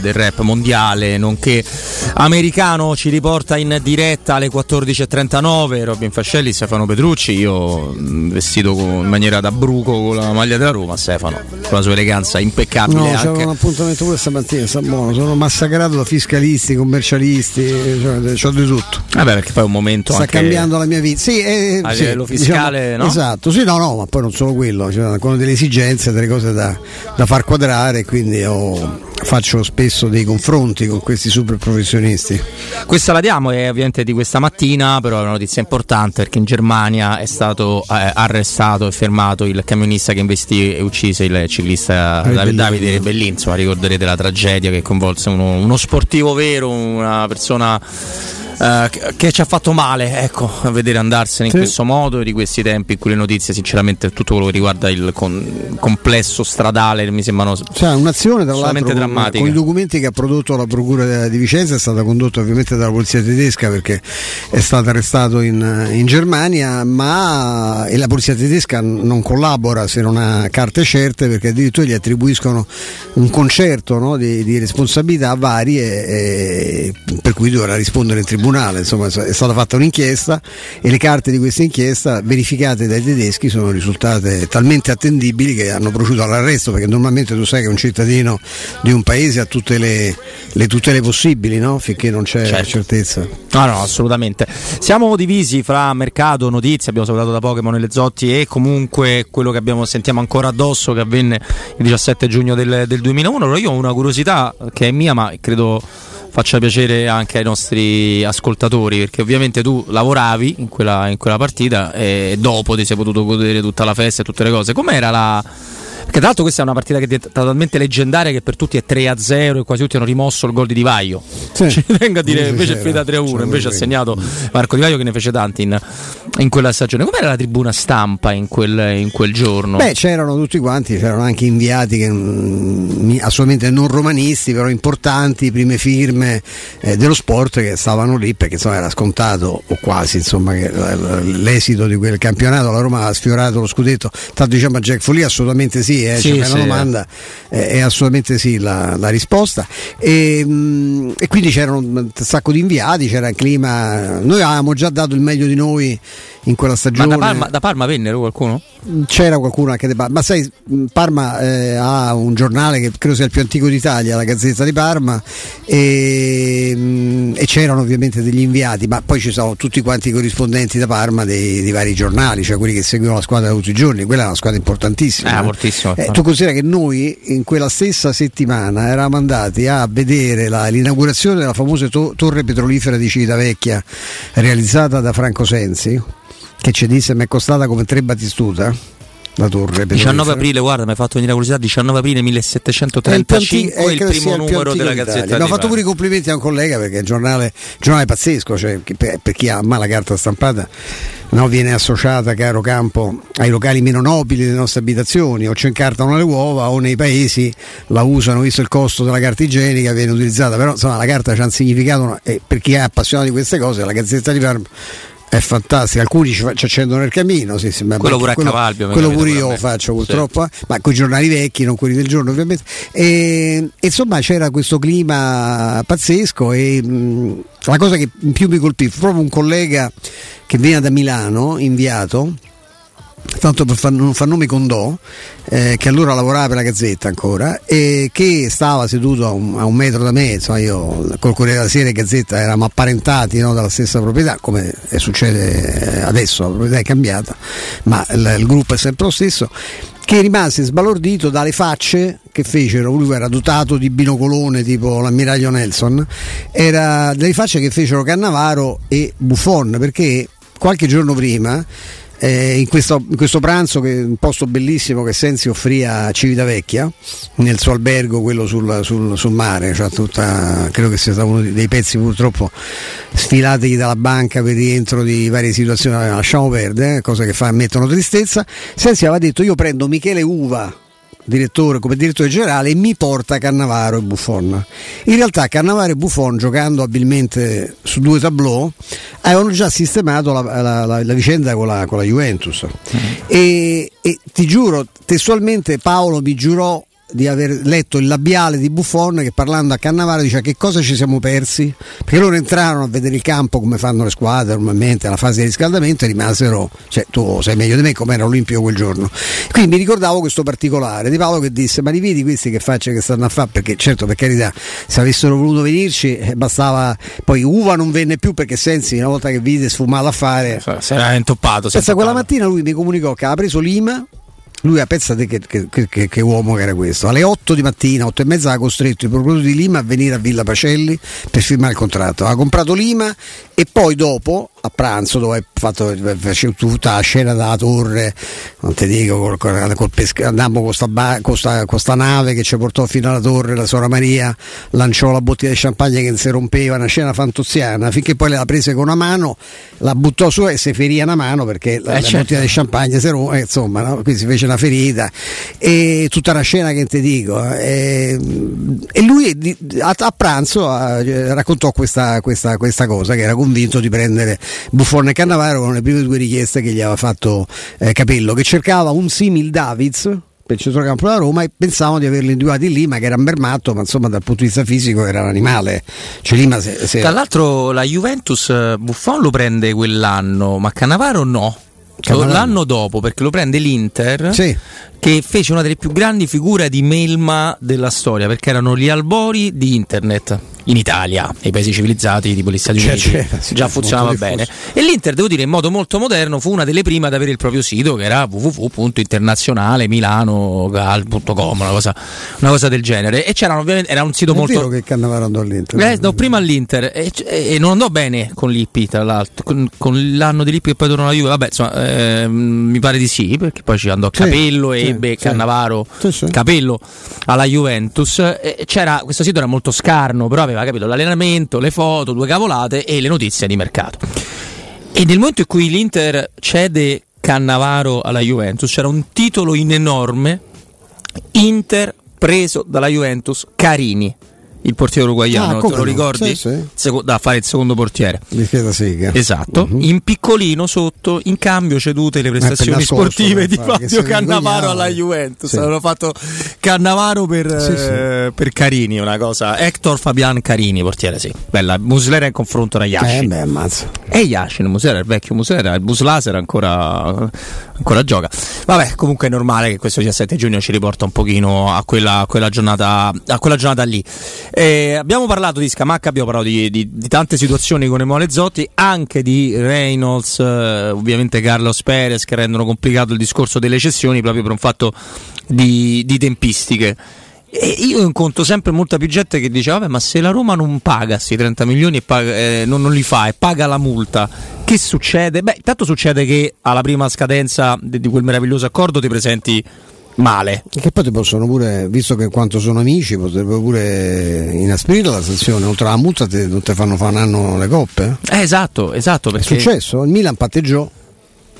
del rap mondiale, nonché americano, ci riporta in diretta alle 14.39. Robin Fascelli, Stefano Petrucci, io vestito con- in maniera da bruco con la maglia della Roma, Stefano, con la sua eleganza impeccabile No, anche. c'era un appuntamento pure stamattina, sta buono. Sono massacrato da fiscalisti, commercialisti, cioè, c'ho di tutto. Vabbè, perché poi è un momento Sta cambiando la mia vita. Sì, eh, a sì, livello fiscale, diciamo- no? Esatto, sì, no, no, ma poi non solo quello, ci sono delle esigenze, delle cose da, da far quadrare, quindi ho- faccio spesso dei confronti con questi super professionisti. Questa la diamo è ovviamente di questa mattina, però è una notizia importante perché in Germania è stato eh, arrestato e fermato il camionista che investì e uccise il ciclista Rebellin. Davide Rebellin. Insomma, ricorderete la tragedia che coinvolse uno, uno sportivo vero, una persona eh, che, ci ha fatto male ecco, a vedere andarsene in Sì. questo modo di questi tempi in cui le notizie, sinceramente, tutto quello che riguarda il con- complesso stradale mi sembrano Cioè, un'azione tra l'altro con, drammatiche. con i documenti che ha prodotto la Procura di Vicenza è stata condotta ovviamente dalla polizia tedesca perché è stato arrestato in, in Germania, ma e la polizia tedesca non collabora se non ha carte certe perché addirittura gli attribuiscono un concerto no, di, di responsabilità varie e- per cui dovrà rispondere in tribunale. Insomma, è stata fatta un'inchiesta e le carte di questa inchiesta verificate dai tedeschi sono risultate talmente attendibili che hanno proceduto all'arresto perché normalmente tu sai che un cittadino di un paese ha tutte le, le tutele possibili no? finché non c'è Certo. certezza. No, no, assolutamente. Siamo divisi fra mercato, notizie, abbiamo salutato da Pokémon e le Zotti e comunque quello che abbiamo, sentiamo ancora addosso che avvenne il 17 giugno del, del 2001. Allora io ho una curiosità che è mia ma credo faccia piacere anche ai nostri ascoltatori perché ovviamente tu lavoravi in quella, in quella partita e dopo ti sei potuto godere tutta la festa e tutte le cose. Com'era la... Perché tra l'altro questa è una partita che è diventata talmente leggendaria che per tutti è 3-0 e quasi tutti hanno rimosso il gol di Di Vaio. [laughs] Ci vengo a dire, invece è finita 3-1, invece ha segnato Marco Di Vaio che ne fece tanti in, in quella stagione. Com'era la tribuna stampa in quel, in quel giorno? Beh, c'erano tutti quanti, c'erano anche inviati che, mm, assolutamente non romanisti, però importanti, prime firme eh, dello sport che stavano lì perché insomma era scontato o quasi insomma che l- l'esito di quel campionato la Roma ha sfiorato lo scudetto. Tanto diciamo a Jack Follia assolutamente sì, eh, Sì, cioè, sì, la domanda eh, è assolutamente sì la, la risposta. E, mm, e quindi c'erano un sacco di inviati, c'era il clima. Noi avevamo già dato il meglio di noi in quella Ma stagione. da Parma, da Parma vennero qualcuno? C'era qualcuno anche di Parma, ma sai, Parma eh, ha un giornale che credo sia il più antico d'Italia, la Gazzetta di Parma, e, mh, e c'erano ovviamente degli inviati, ma poi ci sono tutti quanti i corrispondenti da Parma dei, dei vari giornali, cioè quelli che seguono la squadra tutti i giorni, quella è una squadra importantissima. Eh, no? fortissimo. Eh, tu considera che noi in quella stessa settimana eravamo andati a vedere la- l'inaugurazione della famosa to- torre petrolifera di Civitavecchia realizzata da Franco Sensi, che ci disse mi è costata come tre battistuta. La torre 19 petrolifera. aprile, guarda, mi hai fatto venire la curiosità, 19 aprile È il, più 1735 antico- eh, il primo il numero della. Gazzetta Abbiamo fatto pure i complimenti a un collega perché è un giornale, giornale pazzesco, cioè, per, per chi ha ma la carta stampata no, viene associata, caro campo, ai locali meno nobili delle nostre abitazioni, o ci incartano le uova o nei paesi la usano, visto il costo della carta igienica, viene utilizzata, però insomma la carta c'ha un significato e per chi è appassionato di queste cose la Gazzetta di Parma È fantastico, alcuni ci, ci accendono il camino, sì, sì, ma Quello pure a Cavalbio Quello pure io faccio Sì. purtroppo, eh, ma con i giornali vecchi, non quelli del giorno ovviamente. E, insomma c'era questo clima pazzesco e mh, la cosa che più mi colpì fu proprio un collega che viene da Milano, inviato, tanto per far, non far nomi Condò, eh, che allora lavorava per la Gazzetta ancora, e che stava seduto a un, a un metro da me, insomma io col Corriere della Sera e Gazzetta eravamo apparentati no, dalla stessa proprietà, come succede eh, adesso, la proprietà è cambiata, ma il, il gruppo è sempre lo stesso che rimase sbalordito dalle facce che fecero, lui era dotato di binocolone tipo l'ammiraglio Nelson, era delle facce che fecero Cannavaro e Buffon, perché qualche giorno prima eh, in, questo, in questo pranzo, che, un posto bellissimo che Sensi offrì a Civitavecchia, nel suo albergo, quello sul, sul- sul mare, cioè tutta, credo che sia stato uno dei pezzi purtroppo sfilati dalla banca per rientro di varie situazioni, lasciamo perdere, eh, cose che fa, mettono tristezza. Sensi aveva detto io prendo Michele Uva direttore, come direttore generale mi porta Cannavaro e Buffon. In realtà Cannavaro e Buffon giocando abilmente su due tableau avevano già sistemato la, la- la- la vicenda con la, con la Juventus e, e ti giuro, testualmente Paolo mi giurò di aver letto il labiale di Buffon che parlando a Cannavaro dice che cosa ci siamo persi perché loro entrarono a vedere il campo come fanno le squadre normalmente alla fase di riscaldamento e rimasero cioè tu sai meglio di me com'era Olimpio quel giorno quindi mi ricordavo questo particolare di Paolo che disse ma li vedi questi che faccia che stanno a fare perché certo per carità se avessero voluto venirci eh, bastava poi Uva non venne più perché Sensi una volta che vide sfumato a fare Si era intoppato. Pensa, quella mattina lui mi comunicò che aveva preso Lima. Lui a pensate che, che- che- che- uomo che era questo. Alle 8 di mattina, 8 e mezza, ha costretto il procuratore di Lima a venire a Villa Pacelli per firmare il contratto. Ha comprato Lima e poi dopo, a pranzo, dove facevo tutta la scena della torre, non ti dico, col, col, col pesca- andammo con sta, ba- con sta- con sta nave che ci portò fino alla torre, la Sora Maria lanciò la bottiglia di champagne che non si rompeva, una scena fantoziana, finché poi la prese con una mano, la buttò su e si ferì una mano perché la, Eh, la certo. bottiglia di champagne si rompe, insomma, no? quindi si fece una ferita e tutta una scena che ti dico. eh, E, lui a, a pranzo eh, raccontò questa, questa- questa cosa che era convinto di prendere Buffon e Cannavaro con le prime due richieste che gli aveva fatto eh, Capello, che cercava un simil Davids per il centrocampo della Roma e pensavano di averli individuati lì, ma che era mermato, ma insomma dal punto di vista fisico era un animale. Cioè Lima se, se- Tra l'altro la Juventus eh, Buffon lo prende quell'anno, ma Cannavaro no. Cannavaro L'anno dopo perché lo prende l'Inter Sì. che fece una delle più grandi figure di melma della storia perché erano gli albori di internet in Italia, nei paesi civilizzati tipo gli Stati Uniti c'era, sì, già funzionava bene e l'Inter devo dire in modo molto moderno fu una delle prime ad avere il proprio sito che era www.internazionalemilano.com una cosa, una cosa del genere e c'era ovviamente era un sito è molto vero che Cannavaro andò all'Inter. eh, no, prima all'Inter e, e non andò bene con Lippi, tra l'altro, con, con l'anno di Lippi che poi tornò alla Juve. Vabbè, insomma, ehm, mi pare di sì, perché poi ci andò Sì, Capello e sì, ebbe sì. Cannavaro. Capello alla Juventus. E c'era, questo sito era molto scarno, però aveva capito l'allenamento, le foto, due cavolate e le notizie di mercato. E nel momento in cui l'Inter cede Cannavaro alla Juventus, c'era un titolo in enorme Inter preso dalla Juventus Carini, il portiere uruguaiano, Ah, te lo ricordi? Sì, sì. Seco- da fare il secondo portiere. Di Chiesa Sega. Esatto, in piccolino sotto, in cambio cedute le prestazioni per nascosto, sportive di Fabio Cannavaro alla Juventus. Sì. Avevano fatto Cannavaro per, eh, per Carini, una cosa. Hector Fabian Carini, portiere, sì. Bella, Muslera in confronto a Yashin. Eh beh, ammazza. E Yashin, Muslera, il vecchio Muslera, il Buslaser ancora, ancora gioca. Vabbè, comunque è normale che questo 17 giugno ci riporta un pochino a quella, a quella giornata, a quella giornata lì. Eh, abbiamo parlato di Scamacca, abbiamo parlato di, di- di tante situazioni con Emanuele Zotti, anche di Reynolds, eh, ovviamente Carlos Perez che rendono complicato il discorso delle cessioni proprio per un fatto di, di tempistiche. E io incontro sempre molta più gente che dice: Vabbè, ma se la Roma non paga questi 30 milioni e paga- eh, non, non li fa e paga la multa, che succede? Beh, intanto succede che alla prima scadenza di, di quel meraviglioso accordo ti presenti male. E Che poi ti possono pure, visto che quanto sono amici, potrebbero pure inasprire la sanzione. Oltre alla multa te- non ti fanno fare un anno le coppe. Eh, esatto, esatto. È Perché successo, il Milan patteggiò.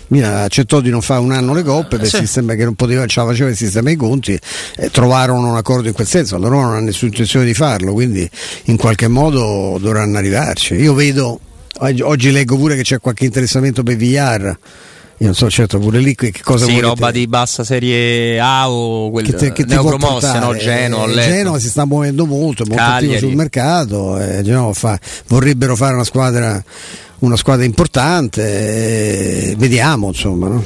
Milan accettò di non fare un anno le coppe per sì. il sistema che non poteva, ce la faceva il sistema dei conti e trovarono un accordo in quel senso. La Roma non ha nessuna intenzione di farlo, quindi in qualche modo dovranno arrivarci. Io vedo Oggi, leggo pure che c'è qualche interessamento per Villar. Io non so certo pure lì che cosa sì, roba di bassa serie A o quel che te, che te neopromosse, no? Genoa, Eh. Genova si sta muovendo molto, è molto attivo sul mercato. eh, Genova fa- vorrebbero fare una squadra, una squadra importante. eh, vediamo, insomma. No?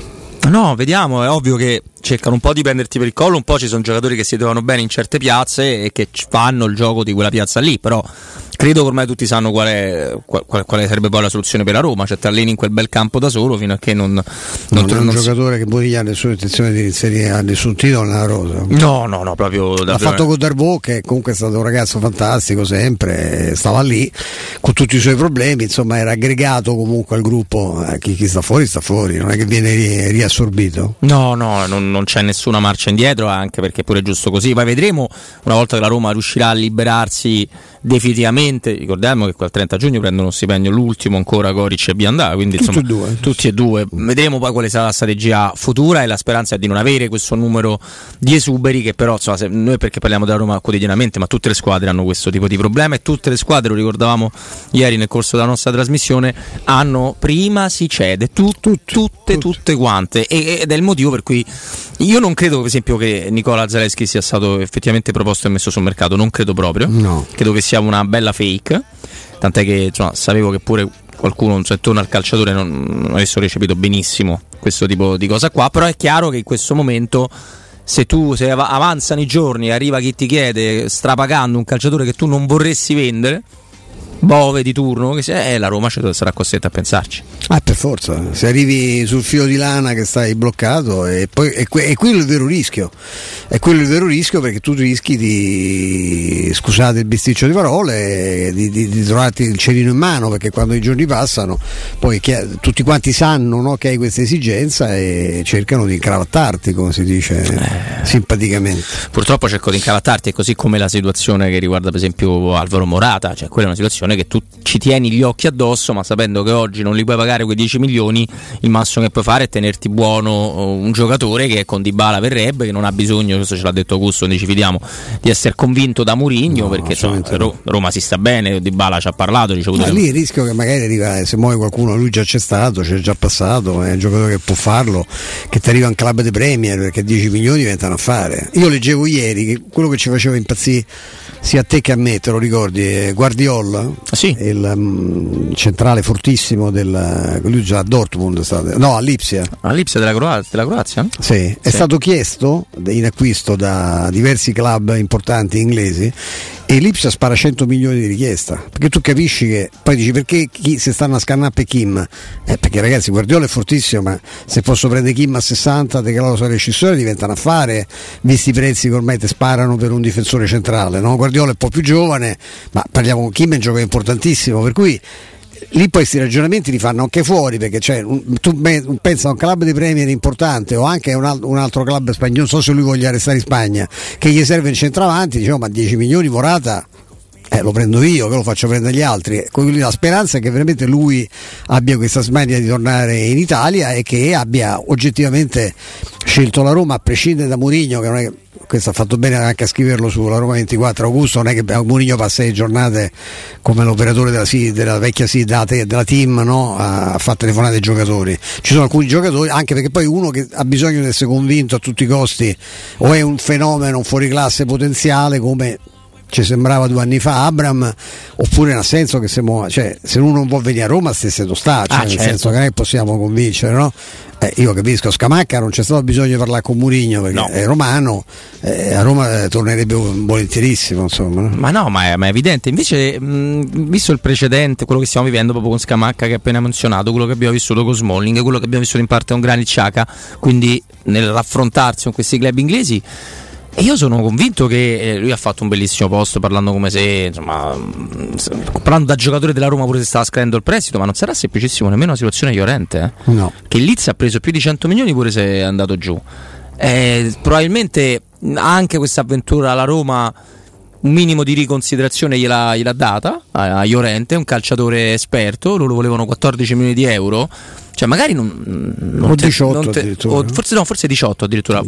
No, vediamo, è ovvio che cercano un po' di prenderti per il collo, un po' ci sono giocatori che si trovano bene in certe piazze e che fanno il gioco di quella piazza lì, però credo che ormai tutti sanno qual è, qual- qual- quale sarebbe poi la soluzione per la Roma, cioè ti alleni in quel bel campo da solo fino a che non... non, Non, è un non si- giocatore che Boniglia ha nessuna intenzione di inserire a nessun titolo nella rosa. No, no, no, proprio L'ha davvero- fatto con Darbo che comunque è stato un ragazzo fantastico sempre, stava lì con tutti i suoi problemi, insomma era aggregato comunque al gruppo, eh, chi, chi sta fuori sta fuori, non è che viene ri- riassorbito. No, no, non, non c'è nessuna marcia indietro, anche perché pure è giusto così. Poi vedremo una volta che la Roma riuscirà a liberarsi definitivamente. Ricordiamo che quel 30 giugno prendono uno stipendio l'ultimo ancora Goric e Biandà, quindi Tutti insomma e due. tutti e due. Vedremo poi quale sarà la strategia futura e la speranza è di non avere questo numero di esuberi che però insomma, se- noi perché parliamo della Roma quotidianamente, ma tutte le squadre hanno questo tipo di problema e tutte le squadre, lo ricordavamo ieri nel corso della nostra trasmissione, hanno prima si cede tu- tutte, tutte quante e- ed è il motivo per cui io non credo per esempio che Nicola Zaleschi sia stato effettivamente proposto e messo sul mercato, non credo proprio, No. credo che sia una bella fake, tant'è che insomma, sapevo che pure qualcuno cioè, intorno al calciatore non, non avesse recepito benissimo questo tipo di cosa qua, però è chiaro che in questo momento se tu se av- avanzano i giorni e arriva chi ti chiede strapagando un calciatore che tu non vorresti vendere, Bove di turno, che sia, eh, la Roma sarà costretta a pensarci. Ah, per forza, se arrivi sul filo di lana che stai bloccato e poi è, que- è quello il vero rischio. È quello il vero rischio perché tu rischi di scusate il bisticcio di parole, di, di- di trovarti il cerino in mano perché quando i giorni passano poi chi- tutti quanti sanno no, che hai questa esigenza e cercano di incavattarti, come si dice Eh. simpaticamente. Purtroppo cerco di incavattarti, è così come la situazione che riguarda per esempio Alvaro Morata, cioè quella è una situazione che tu ci tieni gli occhi addosso, ma sapendo che oggi non li puoi pagare quei 10 milioni, il massimo che puoi fare è tenerti buono oh, un giocatore che con Dybala verrebbe, che non ha bisogno, questo ce l'ha detto Augusto, ne ci fidiamo, di essere convinto da Murigno, perché insomma, Ro- Roma si sta bene, Dybala ci ha parlato, ricevuto Ma lì il rischio che magari arriva, eh, se muove qualcuno, lui già c'è stato, c'è già passato, è un giocatore che può farlo, che ti arriva un club di Premier perché 10 milioni diventano affare. Io leggevo ieri che quello che ci faceva impazzire sia a te che a me, te lo ricordi, eh, Guardiola, il mm, centrale fortissimo del lui già a Dortmund, è stato- no a Lipsia. A Lipsia della, Croazia, della Croazia? Sì, è Sì. stato chiesto in acquisto da diversi club importanti inglesi e l'Ipsia spara 100 milioni di richiesta. Perché tu capisci che poi dici perché chi, se stanno a scannare per Kim? Eh, perché ragazzi Guardiola è fortissimo, ma se posso prendere Kim a 60 te che la sua rescissione diventa un affare, visti i prezzi che ormai ti sparano per un difensore centrale. No? Guardiola è un po' più giovane, ma parliamo con Kim è un giocatore importantissimo, per cui lì poi questi ragionamenti li fanno anche fuori perché cioè, un- tu pensa a un club di Premier importante o anche a un, un altro club spagnolo, non so se lui voglia restare in Spagna, che gli serve il centravanti, diciamo ma 10 milioni Morata eh, lo prendo io, che lo faccio prendere agli altri. La speranza è che veramente lui abbia questa smania di tornare in Italia e che abbia oggettivamente scelto la Roma a prescindere da Mourinho che non è questo ha fatto bene anche a scriverlo sulla Roma 24 Augusto non è che Mourinho passa le giornate come l'operatore della, della vecchia della, della team no? a, a fare telefonate ai giocatori ci sono alcuni giocatori anche perché poi uno che ha bisogno di essere convinto a tutti i costi o è un fenomeno un fuoriclasse potenziale come ci sembrava due anni fa Abram oppure nel senso che se, cioè, se uno non può venire a Roma stesse sta cioè, Ah, nel certo. senso che che possiamo convincere no? Eh, io capisco Scamacca non c'è stato bisogno di parlare con Murigno perché è romano eh, a Roma eh, tornerebbe volentierissimo insomma no? Ma no, ma è, ma è evidente. Invece, mh, visto il precedente, quello che stiamo vivendo proprio con Scamacca che hai appena menzionato, quello che abbiamo vissuto con Smalling, quello che abbiamo vissuto in parte con Granit Xhaka, quindi nel raffrontarsi con questi club inglesi. Io sono convinto che eh, lui ha fatto un bellissimo posto parlando come se, insomma, s- parlando da giocatore della Roma pure se stava scadendo il prestito, ma non sarà semplicissimo nemmeno una situazione Llorente. Eh? No. Che Leeds ha preso più di 100 milioni pure se è andato giù. Eh, probabilmente anche questa avventura alla Roma un minimo di riconsiderazione gliel'ha, gliel'ha data a, a Llorente, un calciatore esperto, loro volevano 14 milioni di euro. Cioè, magari non. non O te- 18 non te- o forse no, forse 18 addirittura.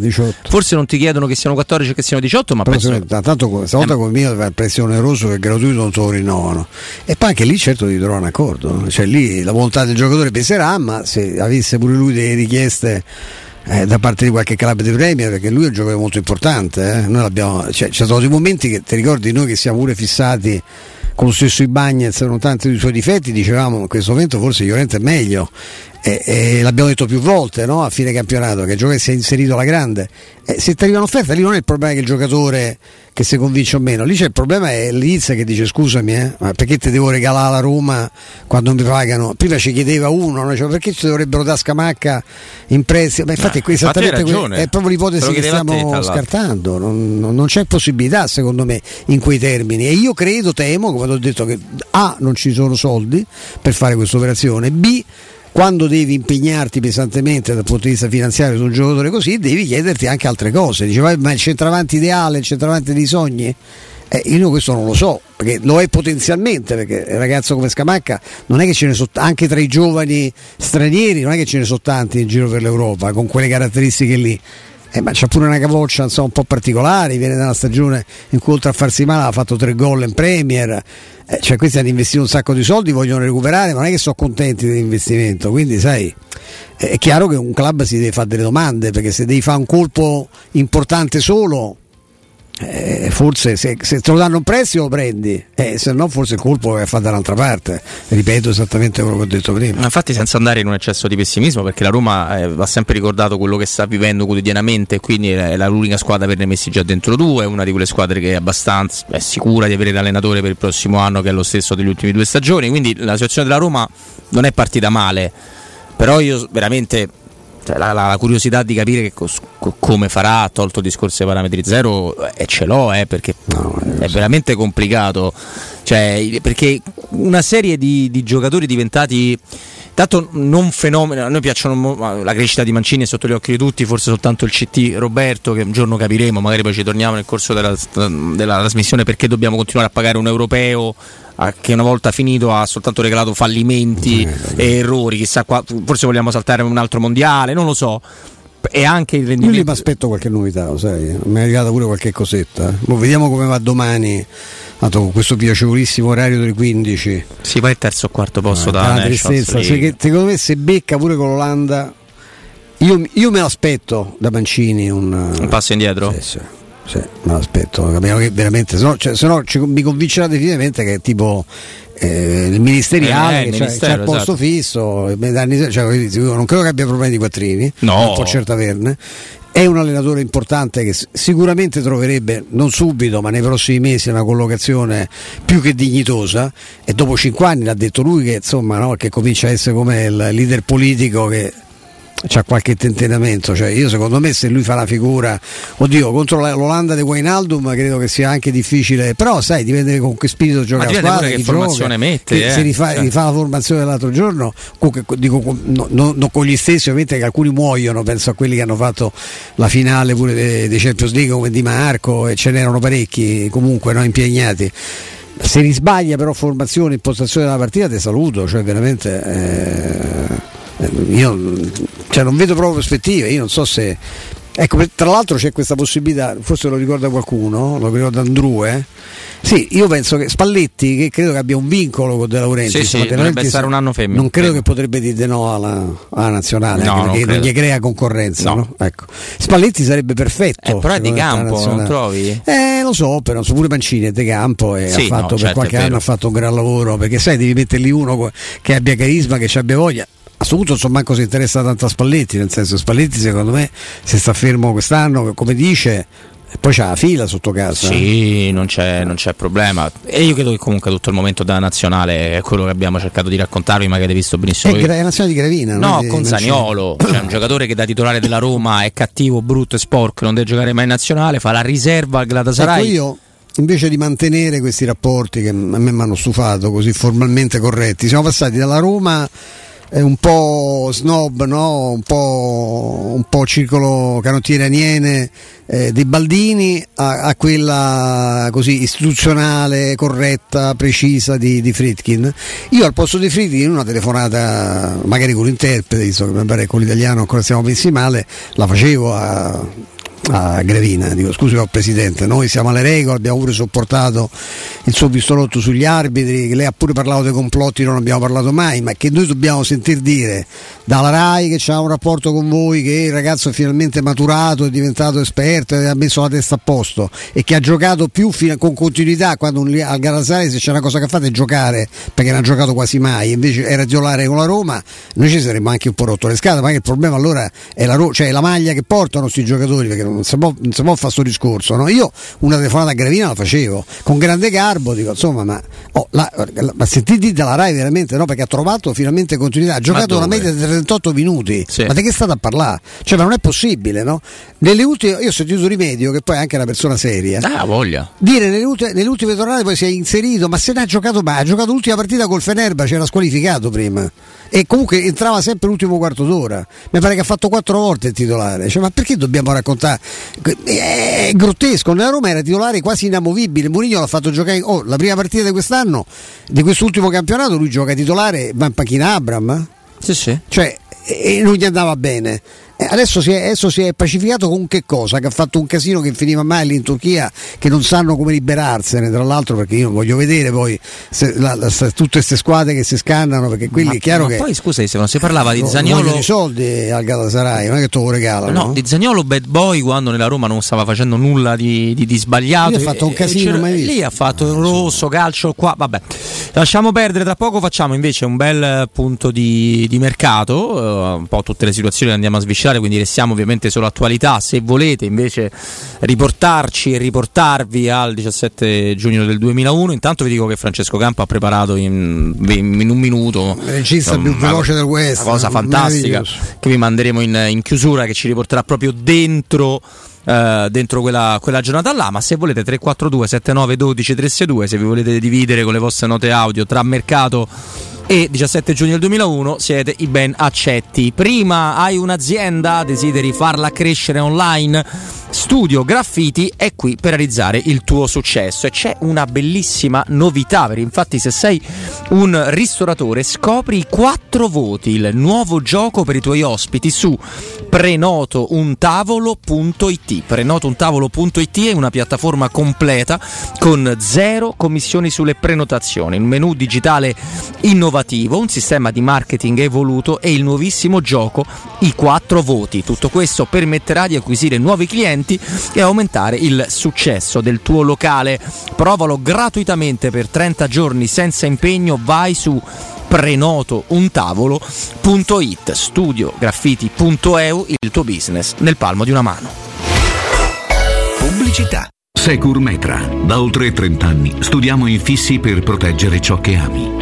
Forse non ti chiedono che siano 14 o che siano 18, ma Però penso. se- tanto stavolta come mio aveva il prezzo oneroso che gratuito non te lo rinnovano e poi anche lì certo di trovare un accordo cioè lì la volontà del giocatore peserà ma se avesse pure lui delle richieste eh, da parte di qualche club di Premier perché lui è un giocatore molto importante eh. cioè, ci sono stati momenti che ti ricordi noi che siamo pure fissati con lo stesso Ibagnez nonostante i suoi difetti dicevamo in questo momento forse Llorente è meglio e, e l'abbiamo detto più volte no? a fine campionato che il giocatore si è inserito alla grande Eh, se ti arriva un'offerta lì non è il problema che il giocatore che si convince o meno lì c'è il problema è Liz che dice scusami eh, ma perché ti devo regalare la Roma quando mi pagano prima ci chiedeva uno no? Diceva, perché ci dovrebbero dare scamacca in prezzi ma infatti Eh, hai esattamente è proprio l'ipotesi Te che te, stiamo l'altro. scartando non, non- non c'è possibilità secondo me in quei termini e io credo temo come ho detto che A non ci sono soldi per fare questa operazione B quando devi impegnarti pesantemente dal punto di vista finanziario su un giocatore così, devi chiederti anche altre cose. Dice, "Vai, ma il centravanti ideale, il centravanti dei sogni? Eh, io questo non lo so, perché lo è potenzialmente, perché il ragazzo come Scamacca non è che ce ne sono, anche tra i giovani stranieri, non è che ce ne sono tanti in giro per l'Europa con quelle caratteristiche lì. Eh, ma c'ha pure una capoccia insomma, un po' particolare, viene da una stagione in cui oltre a farsi male ha fatto tre gol in Premier, eh, cioè questi hanno investito un sacco di soldi, vogliono recuperare, ma non è che sono contenti dell'investimento, quindi sai, è chiaro che un club si deve fare delle domande, perché se devi fare un colpo importante solo, eh, forse se, se te lo danno un prestito lo prendi, eh, se no forse il colpo a fare dall'altra parte, ripeto esattamente quello che ho detto prima. Ma infatti senza andare in un eccesso di pessimismo perché la Roma eh, va sempre ricordato quello che sta vivendo quotidianamente quindi è l'unica squadra per ne messi già dentro due è una di quelle squadre che è abbastanza è sicura di avere l'allenatore per il prossimo anno che è lo stesso degli ultimi due stagioni. Quindi la situazione della Roma non è partita male però io veramente cioè, la, la- la curiosità di capire co- come farà tolto il discorso dei parametri zero e ce l'ho eh, perché è veramente complicato. Cioè, perché una serie di, di giocatori diventati Tanto non fenomeno, a noi piacciono la crescita di Mancini è sotto gli occhi di tutti, forse soltanto il CT Roberto che un giorno capiremo, magari poi ci torniamo nel corso della, della trasmissione perché dobbiamo continuare a pagare un europeo che una volta finito ha soltanto regalato fallimenti e errori, chissà qua, forse vogliamo saltare un altro mondiale, non lo so. E anche il Io lì rendimento mi aspetto qualche novità, lo sai, mi è arrivata pure qualche cosetta. eh. Mo vediamo come va domani, tanto con questo piacevolissimo orario delle 15. Si va il terzo o quarto posto Ah, da Nations tristezza, se che- secondo me se becca pure con l'Olanda, io, io me l'aspetto da Mancini un, un passo indietro? Sì, sì, sì, me l'aspetto, a meno che veramente, se no, cioè, se no ci- mi convincerà definitivamente che è tipo eh, il ministeriale Eh, il che c'ha- c'ha, ministero, il posto esatto. fisso, cioè, non credo che abbia problemi di quattrini, No. non può certo averne. È un allenatore importante che sicuramente troverebbe, non subito, ma nei prossimi mesi, una collocazione più che dignitosa. E dopo cinque anni l'ha detto lui che insomma no, che comincia a essere come il leader politico che c'ha qualche tentennamento. Cioè, io secondo me se lui fa la figura, oddio, contro la- l'Olanda di Wijnaldum credo che sia anche difficile. Però sai, dipende con che spirito gioca la squadra. che gioca, formazione mette, che eh. se rifà, Cioè. rifà la formazione dell'altro giorno, con- dico, con- no- no- non con gli stessi, ovviamente che alcuni muoiono, penso a quelli che hanno fatto la finale pure dei, dei Champions League come Di Marco e ce n'erano parecchi comunque no, impegnati. Se risbaglia però formazione, impostazione della partita, ti saluto, cioè veramente eh, io cioè, non vedo proprio prospettive, io non so se. Ecco, tra l'altro c'è questa possibilità, forse lo ricorda qualcuno, lo ricorda Andrew, eh? Sì, io penso che Spalletti, che credo che abbia un vincolo con De Laurenti, Sì, sì, De Laurenti stare un anno femmina. Non credo che potrebbe dire di no alla, alla nazionale, No, non perché non, credo. gli crea concorrenza. No. no? Ecco. Spalletti sarebbe perfetto. Eh, però è di campo, non trovi? Eh, lo so, però so pure Mancini è di campo e Sì, ha fatto per certo, qualche anno ha fatto un gran lavoro perché sai devi metterli uno che abbia carisma, che ci abbia voglia. A questo punto insomma manco si interessa tanto a Spalletti, nel senso Spalletti secondo me se sta fermo quest'anno, come dice, e poi c'ha la fila sotto casa. Sì, non c'è, non c'è problema. E io credo che comunque tutto il momento della nazionale è quello che abbiamo cercato di raccontarvi, ma che avete visto benissimo. È gra- è nazionale di Gravina, non No, di con. Zaniolo, cioè un giocatore che da titolare della Roma è cattivo, brutto e sporco, non deve giocare mai in nazionale, fa la riserva al Galatasaray. Ecco, io invece di mantenere questi rapporti che a me mi hanno stufato così formalmente corretti, siamo passati dalla Roma un po' snob, no? un, po', un po' circolo canottiere aniene eh, dei Baldini a, a quella così istituzionale, corretta, precisa di, di Fritkin. Io al posto di Fritkin in una telefonata, magari con l'interprete, visto che con l'italiano ancora stiamo messi male, la facevo a a Grevina, dico scusi oh, Presidente, noi siamo alle regole, abbiamo pure sopportato il suo pistolotto sugli arbitri, lei ha pure parlato dei complotti, non abbiamo parlato mai, ma che noi dobbiamo sentir dire dalla RAI che ha un rapporto con voi, che il ragazzo è finalmente maturato, è diventato esperto, ha messo la testa a posto e che ha giocato più fino, con continuità quando un, al Galatasaray se c'è una cosa che ha fatto è giocare, perché non ha giocato quasi mai, invece era titolare con la Roma, noi ci saremmo anche un po' rotto le scatole, ma il problema allora è la, cioè la maglia che portano questi giocatori, perché non si può, non si può fare questo discorso. No? Io una telefonata a Gravina la facevo con grande garbo, dico insomma, ma, oh, la, la, ma sentiti dalla Rai veramente no? Perché ha trovato finalmente continuità, ha giocato una media di 38 minuti. Sì. Ma di che state a parlare? Cioè, ma non è possibile, no? Nelle ultime, io ho sentito Rimedio, che poi è anche una persona seria. Ah, voglia. Dire nelle ultime, nelle ultime tornate poi si è inserito, ma se ne ha giocato mai, ha giocato l'ultima partita col Fenerba, c'era squalificato prima. E comunque entrava sempre l'ultimo quarto d'ora. Mi pare che ha fatto quattro volte il titolare. Cioè, ma perché dobbiamo raccontare? È grottesco. Nella Roma era titolare quasi inamovibile. Mourinho l'ha fatto giocare. Oh, la prima partita di quest'anno, di quest'ultimo campionato, lui gioca titolare, va in panchina Abram. Sì, sì. Cioè, e non gli andava bene. Eh, Adesso si, è, adesso si è pacificato con che cosa? Che ha fatto un casino che finiva mai lì in Turchia, che non sanno come liberarsene, tra l'altro perché io voglio vedere poi se, la- la- tutte queste squadre che si scannano, perché quelli Ma- è chiaro ma che... poi scusa, se non si parlava di no, vogliono i soldi al Galatasaray, non è che te lo regalano. No, di Zagnolo bad boy quando nella Roma non stava facendo nulla di, di- di sbagliato. Lì ha fatto un casino visto. Lì ha fatto il rosso, calcio qua, vabbè. Lasciamo perdere, tra poco facciamo invece un bel punto di, di mercato, eh, un po' tutte le situazioni le andiamo a sviscerare, quindi restiamo ovviamente solo attualità. Se volete invece riportarci e riportarvi al 17 giugno del 2001, intanto vi dico che Francesco Campo ha preparato in, in un minuto Il regista più veloce del West. una cosa fantastica che vi manderemo in, in chiusura che ci riporterà proprio dentro eh, dentro quella, quella giornata là ma se volete 342 79 12 362 se vi volete dividere con le vostre note audio tra mercato e 17 giugno del 2001 siete i ben accetti. Prima hai un'azienda desideri farla crescere online Studio Graffiti è qui per realizzare il tuo successo e c'è una bellissima novità, infatti se sei un ristoratore scopri i 4 voti, il nuovo gioco per i tuoi ospiti su prenotountavolo.it. Prenotountavolo.it è una piattaforma completa con zero commissioni sulle prenotazioni, un menu digitale innovativo, un sistema di marketing evoluto e il nuovissimo gioco i 4 voti. Tutto questo permetterà di acquisire nuovi clienti e aumentare il successo del tuo locale. Provalo gratuitamente per 30 giorni senza impegno, vai su prenotountavolo.it studiograffiti.eu il tuo business nel palmo di una mano. Pubblicità. Secur Metra. Da oltre 30 anni studiamo infissi per proteggere ciò che ami.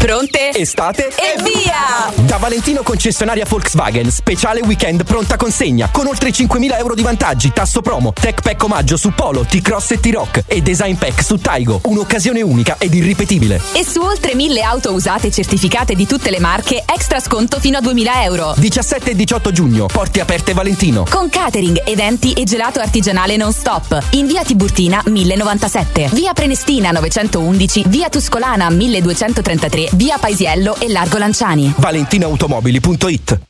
Pronte? Estate? E via! Da Valentino concessionaria Volkswagen, speciale weekend pronta consegna, con oltre 5.000 euro di vantaggi, tasso promo, tech pack omaggio su Polo, T-Cross e T-Rock e design pack su Taigo, un'occasione unica ed irripetibile. E su oltre 1000 auto usate certificate di tutte le marche, extra sconto fino a 2000 euro. 17 e 18 giugno, porte aperte Valentino. Con catering, eventi e gelato artigianale non stop. In via Tiburtina 1097, via Prenestina 911, via Tuscolana 1233, via Paisiello e Largo Lanciani. ValentinoAutomobili.it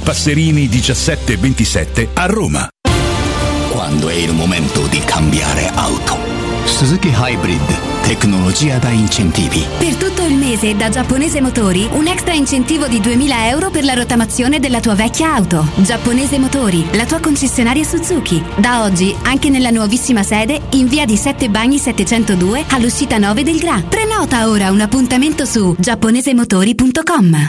Passerini 1727 a Roma. Quando è il momento di cambiare auto. Suzuki Hybrid, tecnologia da incentivi. Per tutto il mese da Giapponese Motori un extra incentivo di 2000 euro per la rottamazione della tua vecchia auto. Giapponese Motori, la tua concessionaria Suzuki. Da oggi anche nella nuovissima sede in via di Sette Bagni 702 all'uscita 9 del Gra. Prenota ora un appuntamento su giapponesemotori.com.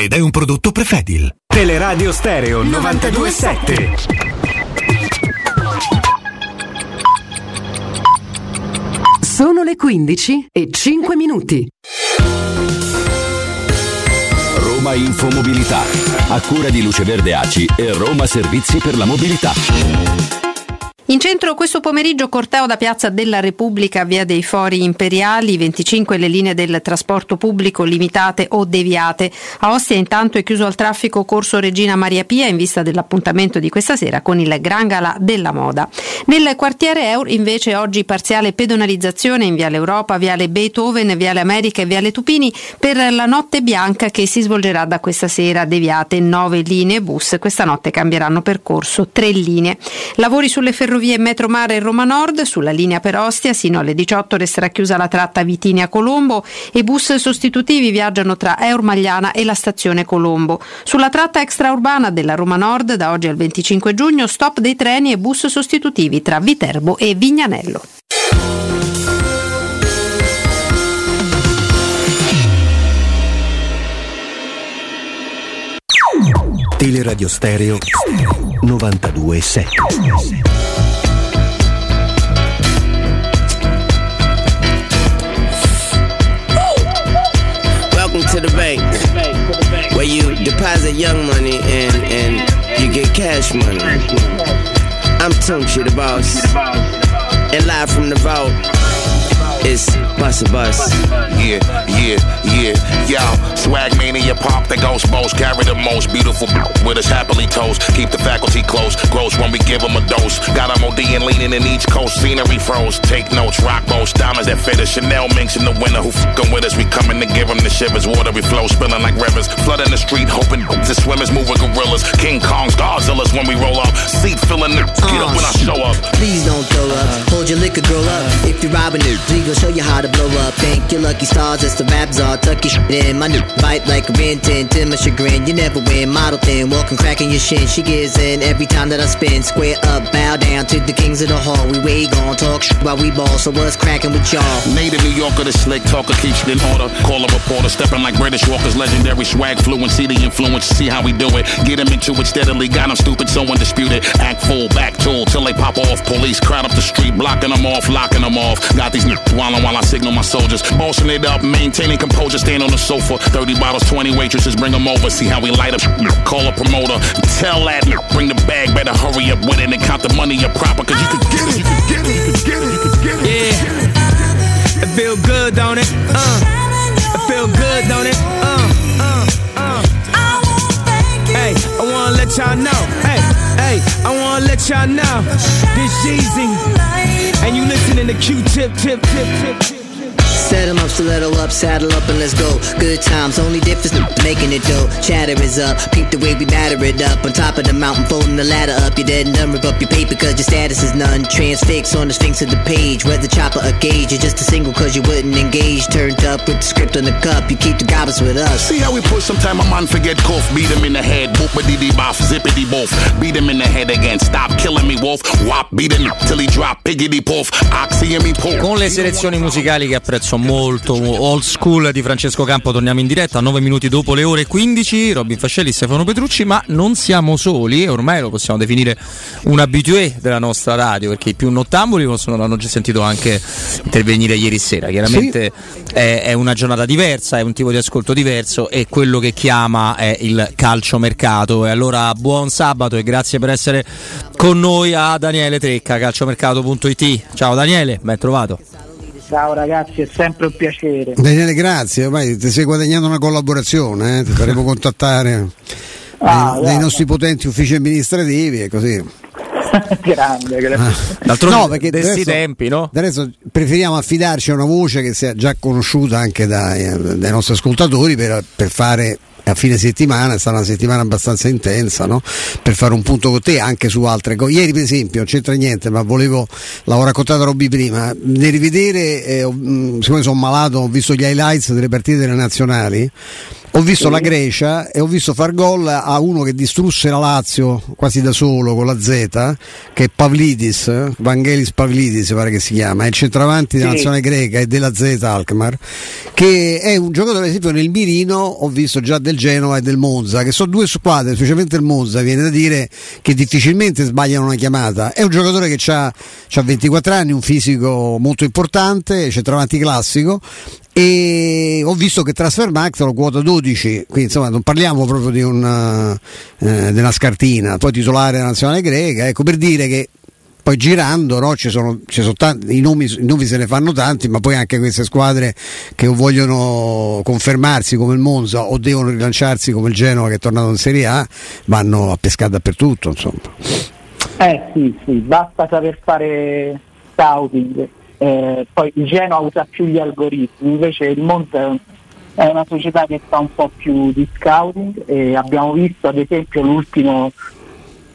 ed è un prodotto Prefedil. Teleradio Stereo 927. Sono le 15 e 5 minuti. Roma Infomobilità, a cura di Luce Verde Aci e Roma Servizi per la Mobilità. In centro questo pomeriggio corteo da Piazza della Repubblica via dei Fori Imperiali, 25 le linee del trasporto pubblico limitate o deviate. A Ostia intanto è chiuso al traffico corso Regina Maria Pia in vista dell'appuntamento di questa sera con il Gran Gala della Moda. Nel quartiere Eur invece oggi parziale pedonalizzazione in Viale Europa, Viale Beethoven, Viale America e Viale Tupini per la notte bianca che si svolgerà da questa sera, deviate 9 linee bus, questa notte cambieranno percorso 3 linee. Lavori sulle ferrovie Metro Mare Roma Nord, sulla linea per Ostia sino alle 18 resterà chiusa la tratta Vitinia Colombo e bus sostitutivi viaggiano tra Eur Magliana e la stazione Colombo. Sulla tratta extraurbana della Roma Nord da oggi al 25 giugno stop dei treni e bus sostitutivi tra Viterbo e Vignanello. Teleradio Stereo 927. Deposit young money and and you get cash money. I'm Tunchi the boss, and live from the vault. It's bus a bus. Yeah, yeah, yeah, yo. Swag mania pop the ghost boast. Carry the most beautiful with us happily toast. Keep the faculty close. Gross when we give them a dose. Got them OD and leaning in each coast. Scenery froze. Take notes. Rock boats. Diamonds that fit us. Chanel minks in the winter. Who fucking with us? We coming to give them the shivers. Water we flow. Spilling like rivers. Flooding the street. Hoping the swimmers move with gorillas. King Kongs. Godzillas when we roll up. Seat filling the. Get up when I show up. Please don't throw up. Hold your liquor girl up. If you're robbing it, we gon' show you how to blow up. Thank your lucky stars, it's the rap czar. Tuck your shit in. My new bite like a rin tin to my chagrin. You never win. Model thin, walking, cracking your shin. She gives in every time that I spin. Square up, bow down to the kings of the hall. We way gon' talk shit while we ball. So what's cracking with y'all? Native New Yorker, the slick talker keeps it in order. Call a reporter, stepping like British Walker's legendary swag fluency, the influence, see how we do it. Get him into it steadily, got him stupid, so undisputed. Act full, back tool, till they pop off. Police crowd up the street, blocking them off, locking them off. Got these niggas wildin' while I signal my soldiers. Bossing it up, maintaining composure, stand on the sofa. 30 bottles, 20 waitresses, bring them over, see how we light up. Call a promoter, tell that bring the bag, better hurry up with it and count the money up proper, cause you could get it, you could get it, you could get it, you could get it. Yeah. It feel good, don't it? Uh. It feel good, don't it? Uh, uh, uh. Hey, I wanna let y'all know. I wanna let y'all know. This Jeezy. And you listening to Q-tip, tip, tip, tip, tip. Set 'em up, stiletto up, saddle up, and let's go. Good times, only difference making it dope. Chatter is up, peep the way we batter it up. On top of the mountain, folding the ladder up. You're dead and done, rip up your paper, cause your status is none. Transfix on the sphinx of the page. Whether chopper or gauge, you're just a single cause you wouldn't engage. Turned up with the script on the cup, you keep the goblins with us. See how we push sometime a man forget cough, beat him in the head, boopity dee boff, zippity boff, beat him in the head again, stop killing me wolf, Wop, beat him till he drop, piggity puff, oxy and me pull. Con le selezioni musicali che apprezzo molto, old school di Francesco Campo, torniamo in diretta 9 minuti dopo le ore 15. Robin Fascelli, Stefano Petrucci, ma non siamo soli, ormai lo possiamo definire un abitué della nostra radio, perché i più nottambuli possono, l'hanno già sentito anche intervenire ieri sera. Chiaramente è, è una giornata diversa, è un tipo di ascolto diverso e quello che chiama è il calciomercato. E allora buon sabato e grazie per essere con noi a Daniele Trecca, calciomercato.it. Ciao Daniele, ben trovato. Ciao ragazzi, è sempre un piacere. Daniele, grazie, ormai ti stai guadagnando una collaborazione, eh? ti faremo [laughs] contattare Ah, dai, dai nostri potenti uffici amministrativi e così. [laughs] Grande, grazie. D'altronde no, perché questi adesso, tempi, no? adesso preferiamo affidarci a una voce che sia già conosciuta anche dai, dai nostri ascoltatori per, per fare a fine settimana, è stata una settimana abbastanza intensa, no? per fare un punto con te anche su altre cose. Ieri per esempio non c'entra niente, ma volevo, l'avevo raccontato a Robby prima, nel rivedere, eh, mh, siccome sono malato, ho visto gli highlights delle partite delle nazionali. Ho visto la Grecia e ho visto far gol a uno che distrusse la Lazio quasi da solo con la Z, che è Pavlidis, Vangelis Pavlidis pare che si chiama, è il centravanti della Sì. nazionale greca e della Z Alkmaar, che è un giocatore, per esempio nel mirino ho visto già del Genova e del Monza, che sono due squadre, specialmente il Monza, viene da dire che difficilmente sbagliano una chiamata. È un giocatore che ha 24 anni, un fisico molto importante, centravanti classico e ho visto che Transfermarkt lo quota 12 quindi insomma non parliamo proprio di, una, eh, di una scartina poi titolare della nazionale greca ecco per dire che poi girando no, ci sono, ci sono tanti, i, nomi, i nomi se ne fanno tanti ma poi anche queste squadre che vogliono confermarsi come il Monza o devono rilanciarsi come il Genova che è tornato in Serie A vanno a pescare dappertutto insomma Eh sì, sì, basta saper fare scouting. Eh, poi il Genoa usa più gli algoritmi, invece il Monza è un- è una società che fa un po' più di scouting e abbiamo visto ad esempio l'ultimo,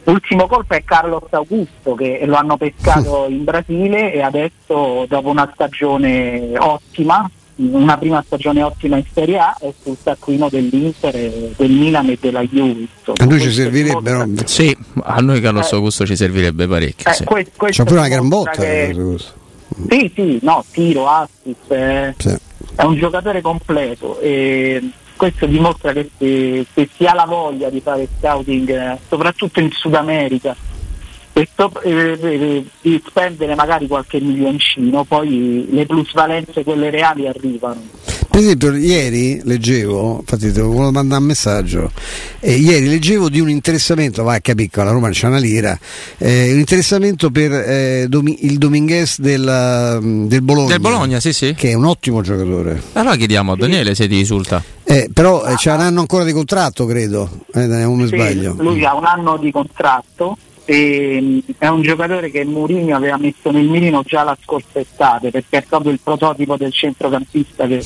l'ultimo colpo è Carlos Augusto che lo hanno pescato [laughs] in Brasile e adesso dopo una stagione ottima, una prima stagione ottima in Serie A è sul taccuino dell'Inter, del Milan e della Juve. a noi ci servirebbero Sì, a noi Carlos Eh. Augusto ci servirebbe parecchio. Eh, sì. que- c'ha pure una gran botta che- eh, questo. Sì, sì, no, tiro, assist, eh, Sì. è un giocatore completo e questo dimostra che se, se si ha la voglia di fare scouting, eh, soprattutto in Sud America, e so- eh, eh, di spendere magari qualche milioncino, poi le plusvalenze, quelle reali, arrivano. Per esempio, ieri leggevo, infatti ti volevo mandare un messaggio, eh, ieri leggevo di un interessamento, vai a capire, la Roma c'è una lira, eh, un interessamento per eh, Domi- il Dominguez del, mm, del Bologna. Del Bologna, sì, sì. Che è un ottimo giocatore. Allora chiediamo a Daniele se ti risulta. Eh, però eh, c'è un anno ancora di contratto, credo, eh, non mi Sì, sbaglio. Lui ha un anno di contratto e mh, è un giocatore che Mourinho aveva messo nel mirino già la scorsa estate perché è proprio il prototipo del centrocampista che,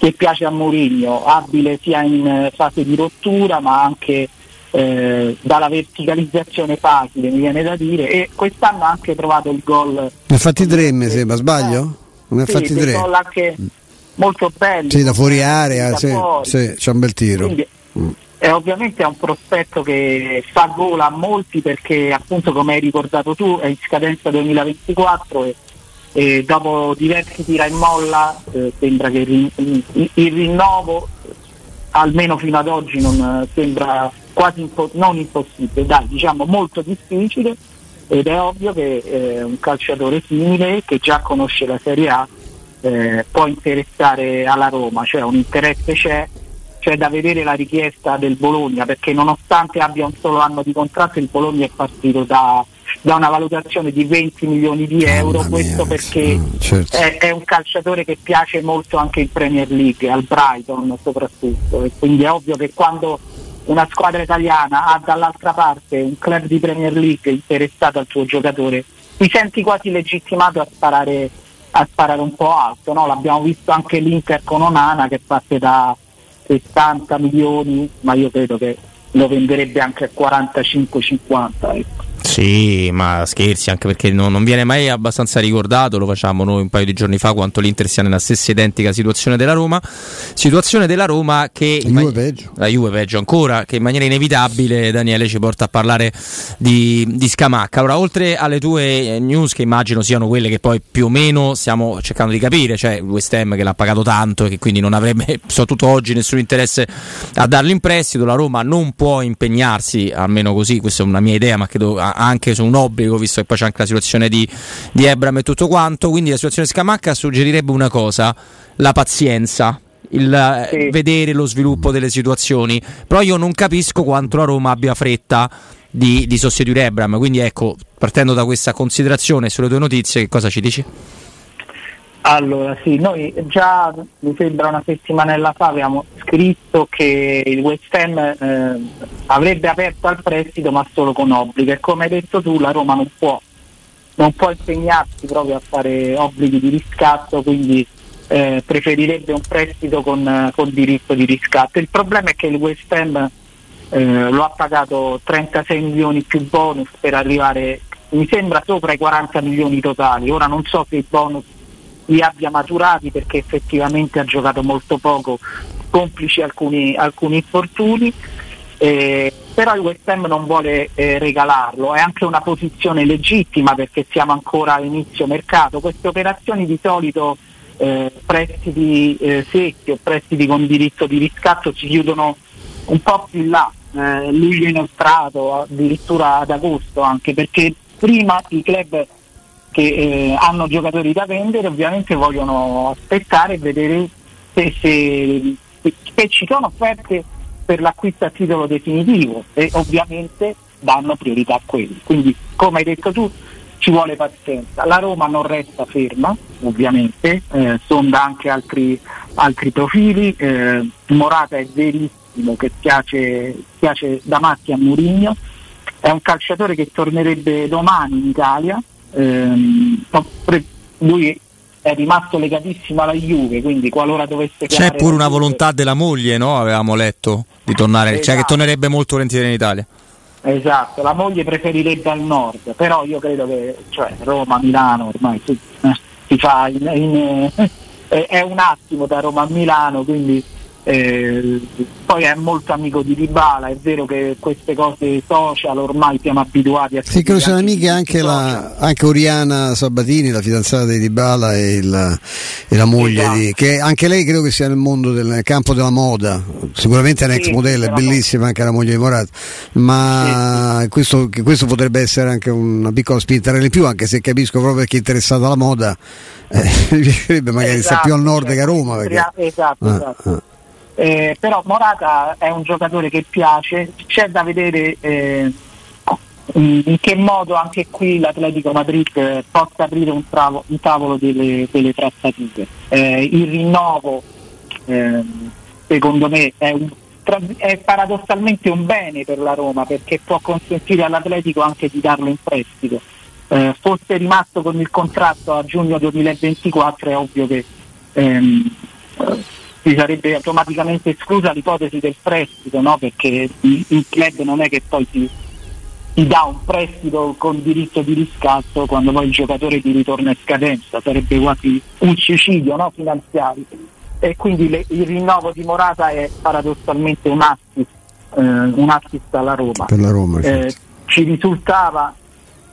che piace a Mourinho, abile sia in eh, fase di rottura ma anche eh, dalla verticalizzazione facile mi viene da dire e quest'anno ha anche trovato il gol Ne ha fatti tre, mi sembra, sbaglio? Ne ha sì, fatti tre. gol anche molto belli Sì, da fuori area, da sì, fuori. sì, c'è un bel tiro. Quindi, è ovviamente è un prospetto che fa gola a molti perché appunto come hai ricordato tu è in scadenza 2024 e, e dopo diversi tira e molla eh, sembra che il, il- il rinnovo almeno fino ad oggi non eh, sembra quasi impo- non impossibile, dai diciamo molto difficile ed è ovvio che eh, un calciatore simile che già conosce la Serie A eh, può interessare alla Roma, cioè un interesse c'è, c'è da vedere la richiesta del Bologna perché nonostante abbia un solo anno di contratto il Bologna è partito da, da una valutazione di 20 milioni di euro, questo perché certo. è, è un calciatore che piace molto anche in Premier League, al Brighton soprattutto e quindi è ovvio che quando una squadra italiana ha dall'altra parte un club di Premier League interessato al suo giocatore, ti senti quasi legittimato a sparare, a sparare un po' alto, no? l'abbiamo visto anche l'Inter con Onana che parte da 70 milioni, ma io credo che lo venderebbe anche a 45-50. Ecco. Sì, ma scherzi, anche perché no- non viene mai abbastanza ricordato, lo facciamo noi un paio di giorni fa, quanto l'Inter sia nella stessa identica situazione della Roma. Situazione della Roma che... La Juve peggio. La Juve peggio ancora, che in maniera inevitabile Daniele ci porta a parlare di, di Scamacca. Ora, oltre alle tue eh, news, che immagino siano quelle che poi più o meno stiamo cercando di capire, cioè West Ham che l'ha pagato tanto e che quindi non avrebbe, [laughs] soprattutto oggi, nessun interesse a darlo in prestito, la Roma non può impegnarsi, almeno così, questa è una mia idea, ma credo anche su un obbligo, visto che poi c'è anche la situazione di, di Ebram e tutto quanto, quindi la situazione di Scamacca suggerirebbe una cosa, la pazienza. Il eh, vedere lo sviluppo delle situazioni, però io non capisco quanto la Roma abbia fretta di, di sostituire Ebram. Quindi, ecco, partendo da questa considerazione sulle tue notizie, che cosa ci dici? Allora sì, noi già mi sembra una settimanella fa abbiamo scritto che il West Ham eh, avrebbe aperto al prestito ma solo con obblighi e come hai detto tu la Roma non può, non può impegnarsi proprio a fare obblighi di riscatto, quindi eh, preferirebbe un prestito con, con diritto di riscatto. Il problema è che il West Ham eh, lo ha pagato 36 milioni più bonus per arrivare, mi sembra, sopra i 40 milioni totali. Ora non so se i bonus li abbia maturati perché effettivamente ha giocato molto poco, complici alcuni, alcuni infortuni. Eh, però il West Ham non vuole eh, regalarlo, è anche una posizione legittima perché siamo ancora a inizio mercato. Queste operazioni di solito eh, prestiti eh, secchi o prestiti con diritto di riscatto si chiudono un po' più in là, eh, luglio inoltrato, addirittura ad agosto anche perché prima i club che eh, hanno giocatori da vendere ovviamente vogliono aspettare e vedere se, se- se ci sono offerte per l'acquisto a titolo definitivo e ovviamente danno priorità a quelli. Quindi come hai detto tu ci vuole pazienza. La Roma non resta ferma, ovviamente, eh, sonda anche altri, altri profili. eh, Morata è verissimo che piace, piace da matti a Mourinho, è un calciatore che tornerebbe domani in Italia. Ehm, lui è rimasto legatissimo alla Juve, quindi qualora dovesse C'è pure una volontà della moglie, no? Avevamo letto di tornare, cioè che Esatto. tornerebbe molto volentieri in Italia. Esatto, la moglie preferirebbe al nord, però io credo che cioè, Roma, Milano ormai si, eh, si fa in, in- eh, è un attimo da Roma a Milano, quindi Eh, poi è molto amico di Dybala, è vero che queste cose social ormai siamo abituati a Sì, credo siano amiche anche, la, anche Oriana Sabatini, la fidanzata di Dybala e, il- e la moglie Esatto. di, che anche lei credo che sia nel mondo del nel campo della moda, sicuramente è un ex Sì, modella, è bellissima anche la moglie di Morata, ma questo, che questo potrebbe essere anche una piccola spinta in più, anche se capisco proprio perché è interessata alla moda, eh, [laughs] mi piacerebbe magari stare più al nord che a Roma. Perché... Esatto, Ah, esatto. ah. Eh, però Morata è un giocatore che piace, c'è da vedere eh, in che modo anche qui l'Atletico Madrid eh, possa aprire un, travo- un tavolo delle, delle trattative. Eh, il rinnovo ehm, secondo me è, un- è paradossalmente un bene per la Roma perché può consentire all'Atletico anche di darlo in prestito. Eh, fosse rimasto con il contratto a giugno 2024 è ovvio che ehm, eh, si sarebbe automaticamente esclusa l'ipotesi del prestito, no? perché il, club non è che poi ti, ti dà un prestito con diritto di riscatto quando poi il giocatore ti ritorna in scadenza, sarebbe quasi un suicidio no? finanziario. E quindi le- il rinnovo di Morata è paradossalmente un assist, eh, un assist alla Roma. Roma, certo. Eh, ci risultava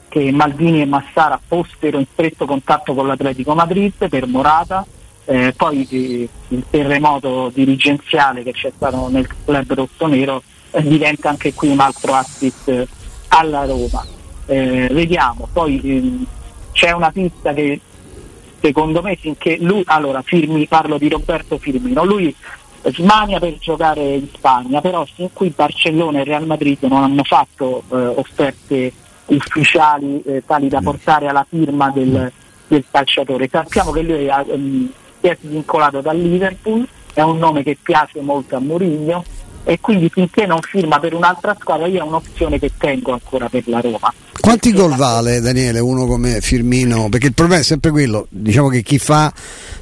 che Maldini e Massara fossero in stretto contatto con l'Atletico Madrid per Morata, eh, poi eh, il terremoto dirigenziale che c'è stato nel club rossonero eh, diventa anche qui un altro assist eh, alla Roma. Eh, vediamo, poi ehm, c'è una pista che secondo me finché lui, allora Firmi, parlo di Roberto Firmino, lui smania per giocare in Spagna, però sin qui Barcellona e Real Madrid non hanno fatto eh, offerte ufficiali eh, tali da portare alla firma del, del calciatore. Sappiamo che lui ha, ehm, si è svincolato dal Liverpool, è un nome che piace molto a Mourinho e quindi finché non firma per un'altra squadra io è un'opzione che tengo ancora per la Roma. Quanti gol vale Daniele uno come Firmino? Perché il problema è sempre quello, diciamo che chi fa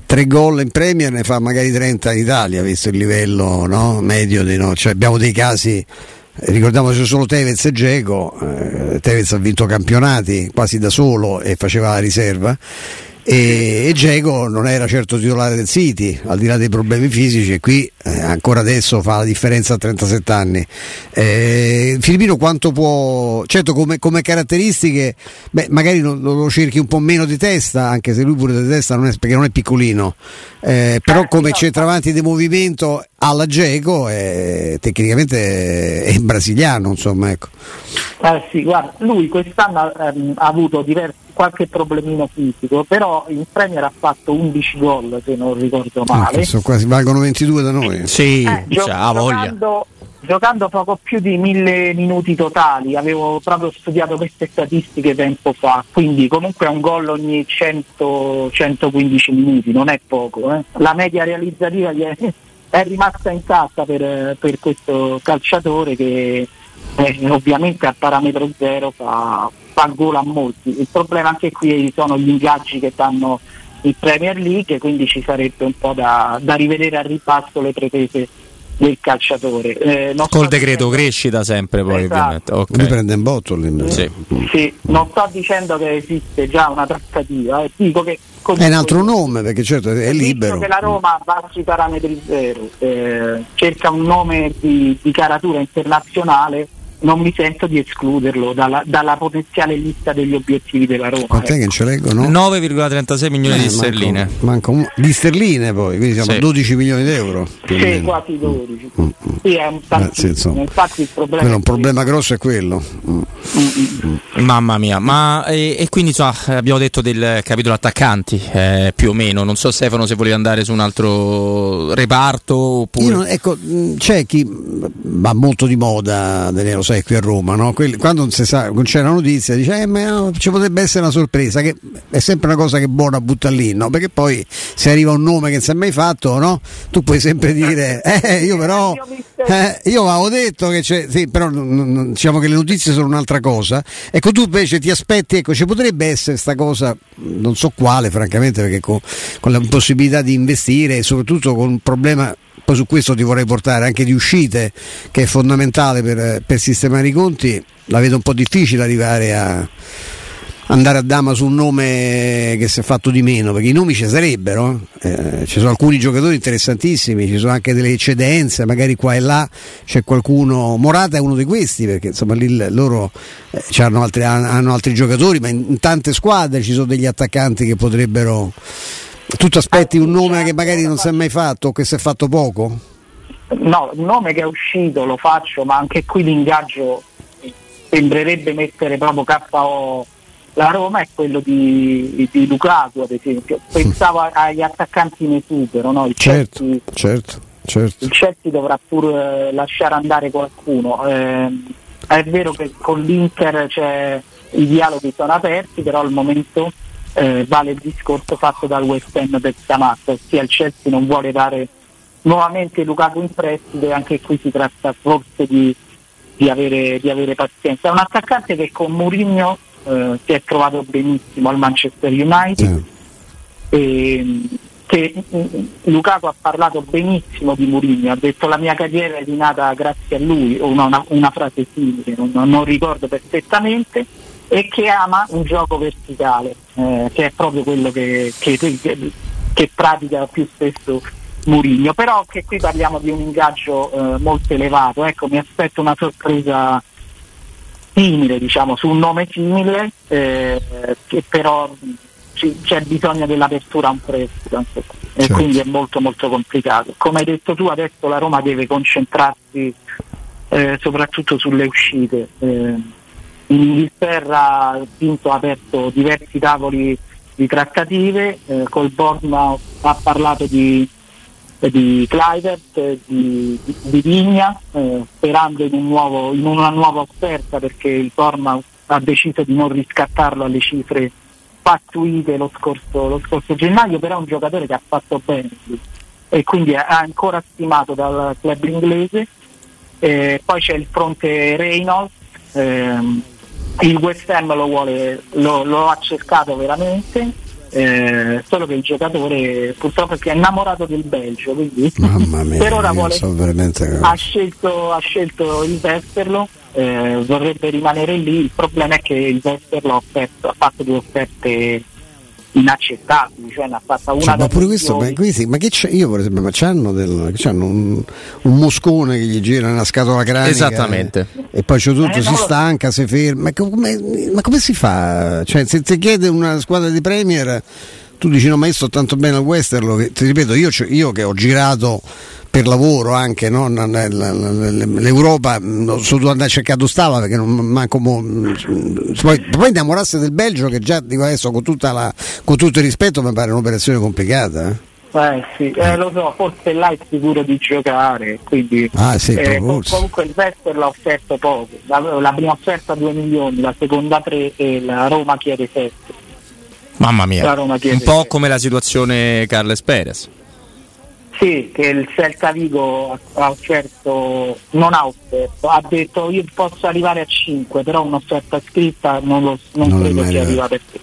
tre gol in Premier ne fa magari 30 in Italia, visto il livello no, medio, di, no? Cioè, abbiamo dei casi, eh, ricordiamoci solo Tevez e Geco, eh, Tevez ha vinto campionati quasi da solo e faceva la riserva. E, e non era certo titolare del City, al di là dei problemi fisici, e qui eh, ancora adesso fa la differenza a 37 anni. Eh, Filippino quanto può, certo come, come caratteristiche, beh, magari lo, lo cerchi un po' meno di testa, anche se lui pure di testa non è, perché non è piccolino, eh, però come centravanti di movimento alla Geco eh, tecnicamente è brasiliano, insomma, ecco. Eh sì, guarda, lui quest'anno ha, ehm, ha avuto diversi- qualche problemino fisico, però in Premier ha fatto 11 gol se non ricordo Ah, male. questo quasi valgono 22 da noi. Sì, Eh, gio- giocando, giocando poco più di mille minuti totali, avevo proprio studiato queste statistiche tempo fa, quindi comunque è un gol ogni 100-115 minuti, non è poco. eh. La media realizzativa gli è, è rimasta intatta per, per questo calciatore che eh, ovviamente a parametro zero fa, fa gol a molti. Il problema anche qui sono gli ingaggi che danno il Premier League, quindi ci sarebbe un po' da, da rivedere al ripasso le pretese del calciatore. Eh, non Col decreto crescita sempre poi Esatto. ovviamente. ok. Lui prende in botto lì. Sì. Sì, non sto dicendo che esiste già una trattativa, eh, dico che È un altro nome perché certo è libero. che la Roma va sui parametri zero, eh, cerca un nome di, di caratura internazionale, non mi sento di escluderlo dalla, dalla potenziale lista degli obiettivi della Roma. Quant'è che non ce leggo? No? 9,36 milioni Eh, di manco- sterline. manco un- di sterline poi, quindi siamo Sì. a 12 milioni di euro. Sì, quasi 12. Sì, è un Eh, tantissimo. sì, insomma. Infatti il problema Quello un problema grosso è quello. Mm. Mamma mia, ma e, e quindi insomma, abbiamo detto del capitolo attaccanti eh, più o meno. Non so Stefano se volevi andare su un altro reparto oppure. Io non- ecco, c'è chi va molto di moda, Daniele, lo sai, qui a Roma, no? Quelli- quando non, sa, non c'è una notizia dice eh, ma no, ci potrebbe essere una sorpresa, che è sempre una cosa che buona buttare lì, no? Perché poi se arriva un nome che non si è mai fatto, no? Tu puoi sempre dire, [laughs] eh, io però, eh, io avevo detto che c'è, sì, però diciamo che le notizie sono un'altra cosa. Ecco, tu invece ti aspetti, ecco, ci potrebbe essere sta cosa, non so quale, francamente, perché con, con la possibilità di investire e soprattutto con un problema poi su questo ti vorrei portare anche di uscite che è fondamentale per, per sistemare i conti. La vedo un po' difficile arrivare a, andare a dama su un nome che si è fatto di meno, perché i nomi ci sarebbero, eh, ci sono alcuni giocatori interessantissimi, ci sono anche delle eccedenze, magari qua e là c'è qualcuno, Morata è uno di questi, perché insomma lì loro eh, hanno, altri, hanno altri giocatori, ma in, in tante squadre ci sono degli attaccanti che potrebbero... Tu ti aspetti un nome che magari non si è mai fatto o che si è fatto poco? No, il nome che è uscito lo faccio, ma anche qui l'ingaggio sembrerebbe mettere proprio KO la Roma è quello di, di Lukaku ad esempio. Pensavo agli attaccanti in esubero, no? il, Certo, Chelsea, certo, certo. il Chelsea dovrà pure eh, lasciare andare qualcuno. Eh, è vero che con l'Inter c'è, i dialoghi sono aperti, però al momento eh, vale il discorso fatto dal West Ham per Stamazzo, ossia il Chelsea non vuole dare nuovamente Lukaku in prestito e anche qui si tratta forse di, di avere, di avere pazienza. È un attaccante che con Mourinho eh, si è trovato benissimo al Manchester United e, che mm, Lukaku ha parlato benissimo di Mourinho, ha detto la mia carriera è rinata grazie a lui, o una, una, una frase simile, non, non ricordo perfettamente, e che ama un gioco verticale, eh, che è proprio quello che, che, che, che pratica più spesso Murigno, però che qui parliamo di un ingaggio eh, molto elevato, ecco mi aspetto una sorpresa simile, diciamo, su un nome simile, eh, che però ci- c'è bisogno dell'apertura a un prestito e Certo. quindi è molto molto complicato. Come hai detto tu adesso la Roma deve concentrarsi eh, soprattutto sulle uscite. In Inghilterra il Pinto ha aperto diversi tavoli di trattative, eh, col Bournemouth ha parlato di, di Clivert, di, di, di Vigna, eh, sperando in, un nuovo- in una nuova offerta perché il Bournemouth ha deciso di non riscattarlo alle cifre pattuite lo scorso, lo scorso gennaio, però è un giocatore che ha fatto bene e quindi è ancora stimato dal club inglese. Eh, poi c'è il fronte Reynolds, ehm, il West Ham lo, vuole, lo, lo ha cercato veramente, eh, solo che il giocatore purtroppo si è innamorato del Belgio, quindi mia, per ora vuole- veramente... ha, scelto, ha scelto il Westerlo, eh, vorrebbe rimanere lì, il problema è che il Westerlo ha, offerto- ha fatto due offerte inaccettabili, cioè ne ha fatta una Cioè, ma pure questo, ma, questi- ma che c'è? Io per esempio, ma c'hanno, del, c'hanno un, un moscone che gli gira una scatola cranica Esattamente. e, e poi c'è tutto, Eh, si stanca, si ferma. Ma come, ma come si fa? Cioè, se ti chiede una squadra di Premier, tu dici no, ma io sto tanto bene al Westerlo, che, ti ripeto, io, io che ho girato per lavoro anche no? L'Europa non so dove andare a cercare dove stava perché non manco mo- poi, poi innamorarsi del Belgio che già dico adesso con, tutta la- con tutto il rispetto mi pare un'operazione complicata eh. Eh sì, eh, lo so, forse là è sicuro di giocare, quindi Ah, sì, eh, comunque il Vester l'ha offerto poco, la, la prima offerta 2 milioni, la seconda 3 e la Roma chiede 7. Mamma mia. La Roma chiede Un po' come la situazione Carles Perez. Sì, che il Celta Vigo ha offerto, non ha offerto, ha detto io posso arrivare a 5, però un'offerta scritta non, lo, non Non credo sia arrivata per te.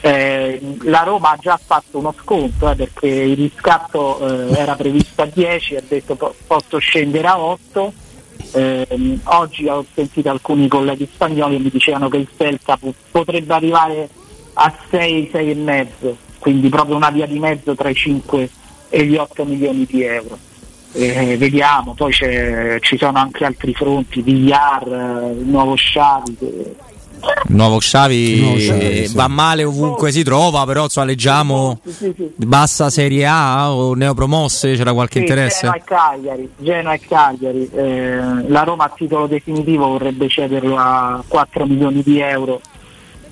Eh, la Roma ha già fatto uno sconto eh, perché il riscatto eh, era previsto a 10, ha detto po- posso scendere a 8. Ehm, oggi ho sentito alcuni colleghi spagnoli che mi dicevano che il Celta potrebbe arrivare a 6, 6 e mezzo, quindi proprio una via di mezzo tra i 5 e gli 8 milioni di euro. Eh, vediamo, poi c'è- ci sono anche altri fronti, Villar, eh, il nuovo Sciavi. che- Il nuovo Xavi, Il nuovo Xavi, eh, sì. va male ovunque si trova, però insomma, leggiamo bassa Serie A o neopromosse, c'era qualche Sì, interesse? Genoa e Cagliari, Genoa e Cagliari. Eh, la Roma a titolo definitivo vorrebbe cederlo a 4 milioni di euro.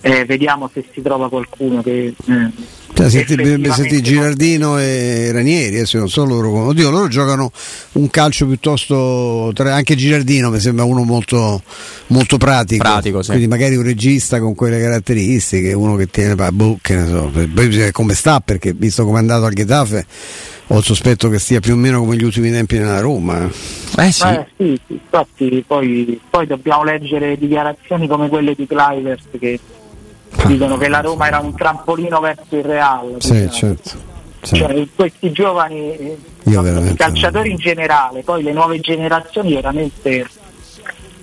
Eh, vediamo se si trova qualcuno che eh, Cioè, senti, senti Girardino e Ranieri, adesso non so loro, oddio, loro giocano un calcio piuttosto, tra- anche Girardino mi sembra uno molto, molto pratico, Pratico, sì. quindi magari un regista con quelle caratteristiche, uno che tiene, boh, che ne so, poi bisogna- come sta, perché visto come è andato al Getafe ho il sospetto che stia più o meno come gli ultimi tempi nella Roma. Eh sì. Eh, sì, sì, infatti poi, poi dobbiamo leggere dichiarazioni come quelle di Clivert che dicono che la Roma era un trampolino verso il Real. Sì, diciamo. certo. Sì. Cioè, questi giovani, eh, i calciatori in generale, poi le nuove generazioni veramente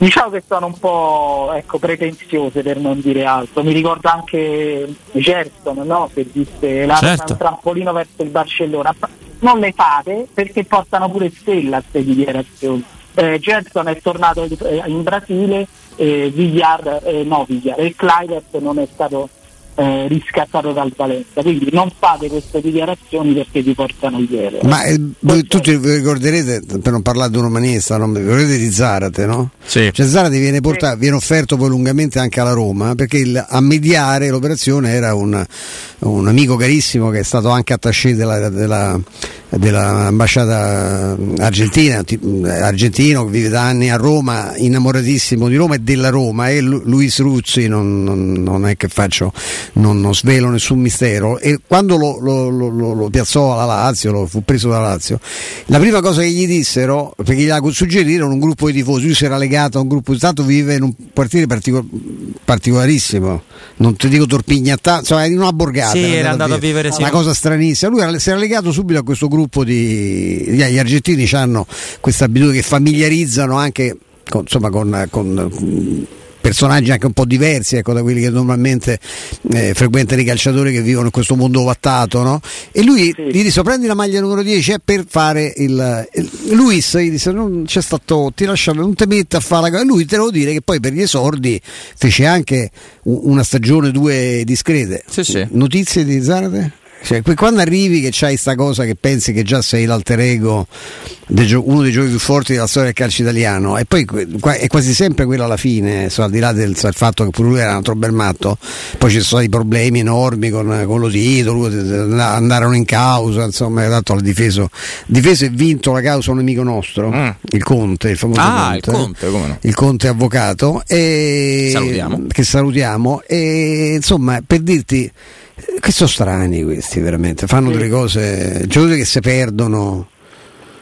Diciamo che sono un po' ecco, pretenziose per non dire altro. Mi ricorda anche Gerson, no? che disse la Roma è Certo. un trampolino verso il Barcellona. Non le fate perché portano pure stella a queste dichiarazioni. Eh, Gerson è tornato eh, in Brasile, eh, Villar, eh, no Villar, e Clivert non è stato eh, riscattato dal Valencia. Quindi non fate queste dichiarazioni perché vi portano ieri. Ma eh, voi tutti vi ricorderete, per non parlare di un umanista, no? vi ricorderete di Zarate, no? Sì. Cioè Zarate viene, portato, viene offerto poi lungamente anche alla Roma perché il- a mediare l'operazione era un, un amico carissimo che è stato anche attaché della, della- dell'ambasciata argentina, ti- argentino che vive da anni a Roma, innamoratissimo di Roma e della Roma e Lu- Luis Ruzzi, non, non- non è che faccio, non, non svelo nessun mistero e quando lo, lo- lo- lo- piazzò alla Lazio, lo fu preso dalla Lazio, la prima cosa che gli dissero, perché gliela suggerirono un gruppo di tifosi, lui si era legato a un gruppo di Stato, vive in un quartiere partico- particolarissimo, non ti dico Torpignattà, insomma in una borgata. Sì, era andato a vivere, sì. Una cosa stranissima. Lui era- si era legato subito a questo gruppo di. Gli, argentini hanno questa abitudine che familiarizzano anche con, insomma, con, con, mm, personaggi anche un po' diversi ecco, da quelli che normalmente eh, frequentano i calciatori che vivono in questo mondo ovattato. No? E lui gli disse: Prendi la maglia numero 10 è per fare il. il- Luis gli disse: Non c'è stato, ti lasciamo, non ti metti a fare la cosa. Lui te devo dire che poi per gli esordi fece anche una stagione, due discrete. Notizie di Zarate? Cioè, quando arrivi che c'hai sta cosa che pensi che già sei l'alter ego uno dei giochi più forti della storia del calcio italiano e poi è quasi sempre quello alla fine so, al di là del, del fatto che pure lui era un altro bel matto poi ci sono stati problemi enormi con, con lo Tito lui- andarono in causa insomma tanto l'ha difeso difeso e vinto la causa un amico nostro il Conte il famoso Ah, il Conte, Conte, come no. il Conte avvocato e Salutiamo. che salutiamo e insomma per dirti che sono strani questi veramente fanno delle cose giocatori che si perdono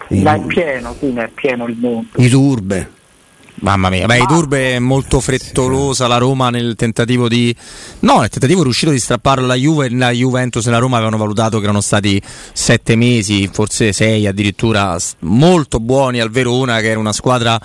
i, Ma è pieno, sì, è pieno il mondo. i turbe Mamma mia, beh, i Turbe è molto frettolosa la Roma nel tentativo di. No, nel tentativo è riuscito di strapparlo alla Juve. La Juventus e la Roma avevano valutato che erano stati sette mesi, forse sei addirittura, molto buoni al Verona, che era una squadra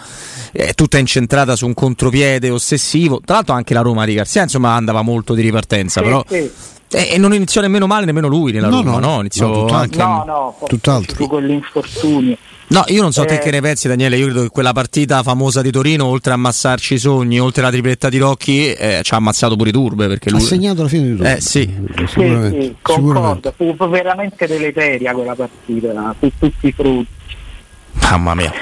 eh, tutta incentrata su un contropiede ossessivo. Tra l'altro anche la Roma di Garzia, insomma, andava molto di ripartenza, però. Sì, E e non iniziò nemmeno male nemmeno lui nella No, Roma, no. no? Iniziò No, tutt'altro. anche. No, no, Tutt'altro. fu quell'infortunio. No, io non so te Eh. che ne pensi, Daniele. Io credo che quella partita famosa di Torino, oltre a ammassarci i sogni, oltre alla tripletta di Rocchi, eh, ci ha ammazzato pure i turbe. Perché ha lui... segnato la fine di tutto Eh sì. Sì, sicuramente, sì, sicuramente. concordo, fu veramente deleteria quella partita, su tutti i frutti. Mamma mia.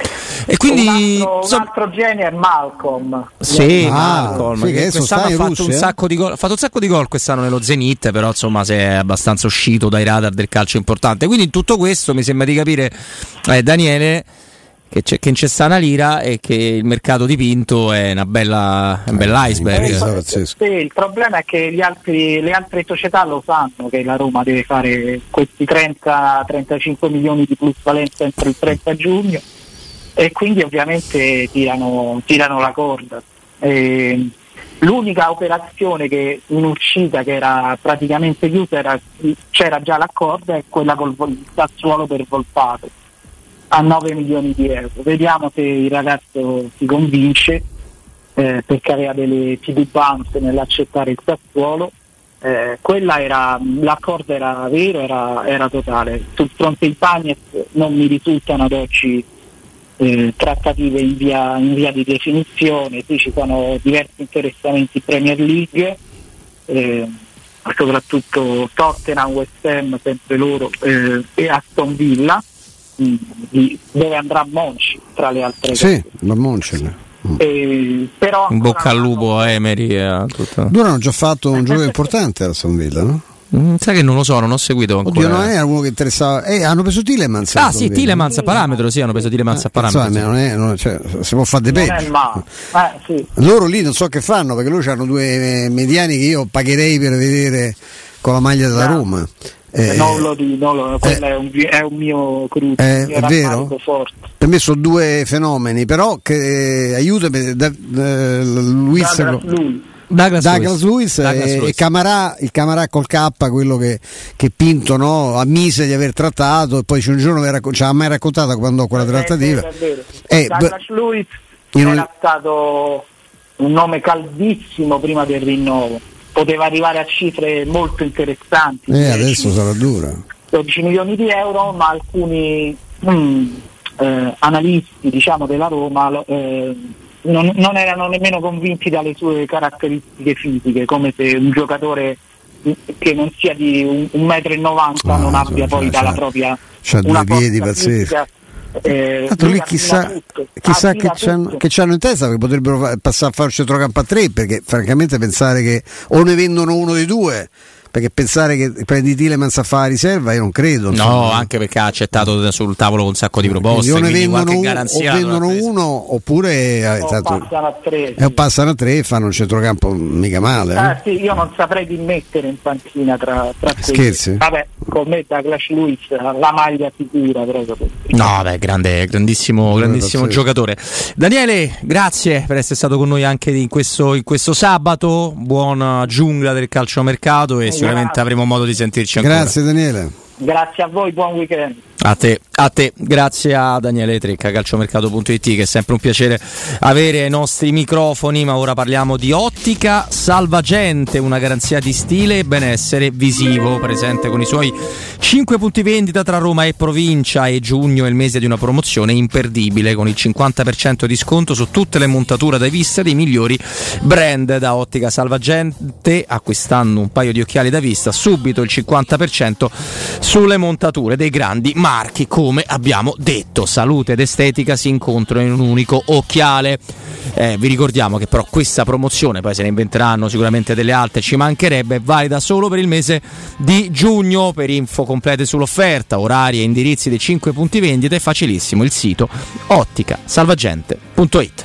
E quindi. un, altro, insomma- un altro genio è Malcolm. Sì, Ah, Malcolm, sì, che quest'anno sta ha fatto Russia, un eh? sacco di gol. Ha fatto un sacco di gol quest'anno nello Zenit, però insomma si è abbastanza uscito dai radar del calcio importante. Quindi in tutto questo mi sembra di capire, eh, Daniele, che, c'è, che c'è sta una lira e che il mercato di Pinto è una bella, un bell'iceberg. Sì, il problema è che gli altri- le altre società lo sanno che la Roma deve fare questi 30-35 milioni di plusvalenza entro il 30 giugno e quindi ovviamente tirano, tirano la corda. E l'unica operazione che in uscita che era praticamente chiusa era, c'era già l'accordo è quella col Sassuolo per Volpato a 9 milioni di euro. Vediamo se il ragazzo si convince eh, perché aveva delle titubanze nell'accettare il Sassuolo. Eh, era, l'accordo era vero, era, era totale. Sul fronte di Pagnes non mi risultano ad oggi eh, trattative in via, in via di definizione, sì ci sono diversi interessamenti in Premier League, eh, soprattutto Tottenham, West Ham, sempre loro, eh, e Aston Villa, di- dove andrà Monci tra le altre cose. sì la Monchen Eh, però In bocca al lupo a Emery e a tutto. loro hanno già fatto un gioco importante alla Aston Villa no? Mm, sai che non lo so, non ho seguito ancora. Oddio, non era uno che interessava. Eh, hanno preso Tilemans. Ah sì, Tilemans a parametro, sì, hanno preso Tilemans a parametro. Insomma, non è, non- cioè, si può fare di peggio. Eh, sì. Loro lì non so che fanno perché loro hanno due eh, mediani che io pagherei per vedere con la maglia della Roma. Eh, non lo dico, non lo- quello è, un, è un mio crudo, Eh, un mio è vero? forte. per me sono due fenomeni, però che eh, aiutami da, da- Luis, Douglas Luiz. Douglas, Douglas Luiz Douglas e, e Camarà, il Camarà col K, quello che, che Pinto no, ammise di aver trattato e poi c'è un giorno che racco- ci ha mai raccontato quando ho quella trattativa. È vero. Eh, Douglas Luiz era stato un nome caldissimo prima del rinnovo, poteva arrivare a cifre molto interessanti. Eh, adesso sarà dura. 12 milioni di euro, ma alcuni mm, eh, analisti diciamo, della Roma eh, non, non erano nemmeno convinti dalle sue caratteristiche fisiche, come se un giocatore che non sia di un, un metro e novanta non abbia poi dalla propria c'ha due piedi pazzeschi. Eh, Tanto lì chissà, tutto, chissà che, affina c'hanno, che c'hanno in testa perché potrebbero fa- passare a fare il centrocampo a tre perché francamente pensare che o ne vendono uno dei due perché pensare che prendi Tilemans a fare la riserva io non credo No, anche perché ha accettato sul tavolo un sacco di Quindi proposte. o ne Quindi vendono, o garanzia la vendono uno oppure eh, O tanto- passano a tre. e o passano a tre e fanno un centrocampo mica male eh. Ah, sì, io non saprei di mettere in panchina tra, tra. Scherzi? Vabbè, con me Douglas Lewis ha la maglia sicura proprio. No, beh, grande, grandissimo, grandissimo giocatore. Daniele, grazie per essere stato con noi anche in questo, in questo sabato. Buona giungla del calciomercato e sicuramente Grazie. avremo modo di sentirci ancora. grazie Daniele Grazie a voi, buon weekend. A te, a te, grazie a Daniele Trecca, calciomercato.it che è sempre un piacere avere ai nostri microfoni, ma ora parliamo di ottica salvagente, una garanzia di stile e benessere visivo, presente con i suoi 5 punti vendita tra Roma e provincia e giugno è il mese di una promozione imperdibile con il 50% di sconto su tutte le montature da vista dei migliori brand da ottica salvagente, acquistando un paio di occhiali da vista, subito il 50% sulle montature dei grandi marchi, come abbiamo detto. Salute ed estetica si incontrano in un unico occhiale. Eh, vi ricordiamo che però questa promozione, poi se ne inventeranno sicuramente delle altre, ci mancherebbe, è valida solo per il mese di giugno. Per info complete sull'offerta, orari e indirizzi dei 5 punti vendita è facilissimo il sito otticasalvagente.it.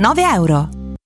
299 euro.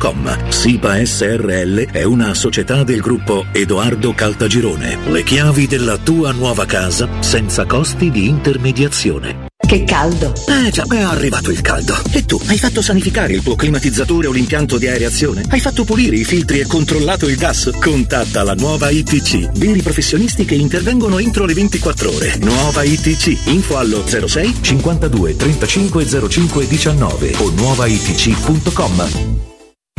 www.keicalt.com. SIPA SRL è una società del gruppo Edoardo Caltagirone. Le chiavi della tua nuova casa senza costi di intermediazione. Che caldo! Eh già, è arrivato il caldo. E tu, hai fatto sanificare il tuo climatizzatore o l'impianto di areazione? Hai fatto pulire i filtri e controllato il gas? Contatta la nuova ITC. Veri professionisti che intervengono entro le 24 ore. Nuova ITC. Info allo 06 52 35 05 19 o nuovaitc.com.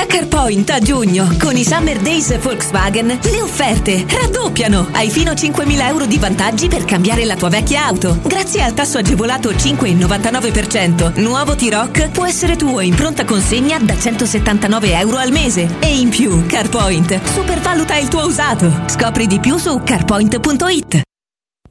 Da CarPoint a giugno, con i Summer Days Volkswagen, le offerte raddoppiano. Hai fino a 5.000 euro di vantaggi per cambiare la tua vecchia auto. Grazie al tasso agevolato 5,99%, nuovo T-Rock può essere tuo in pronta consegna da 179 euro al mese. E in più, CarPoint supervaluta il tuo usato. Scopri di più su carpoint.it.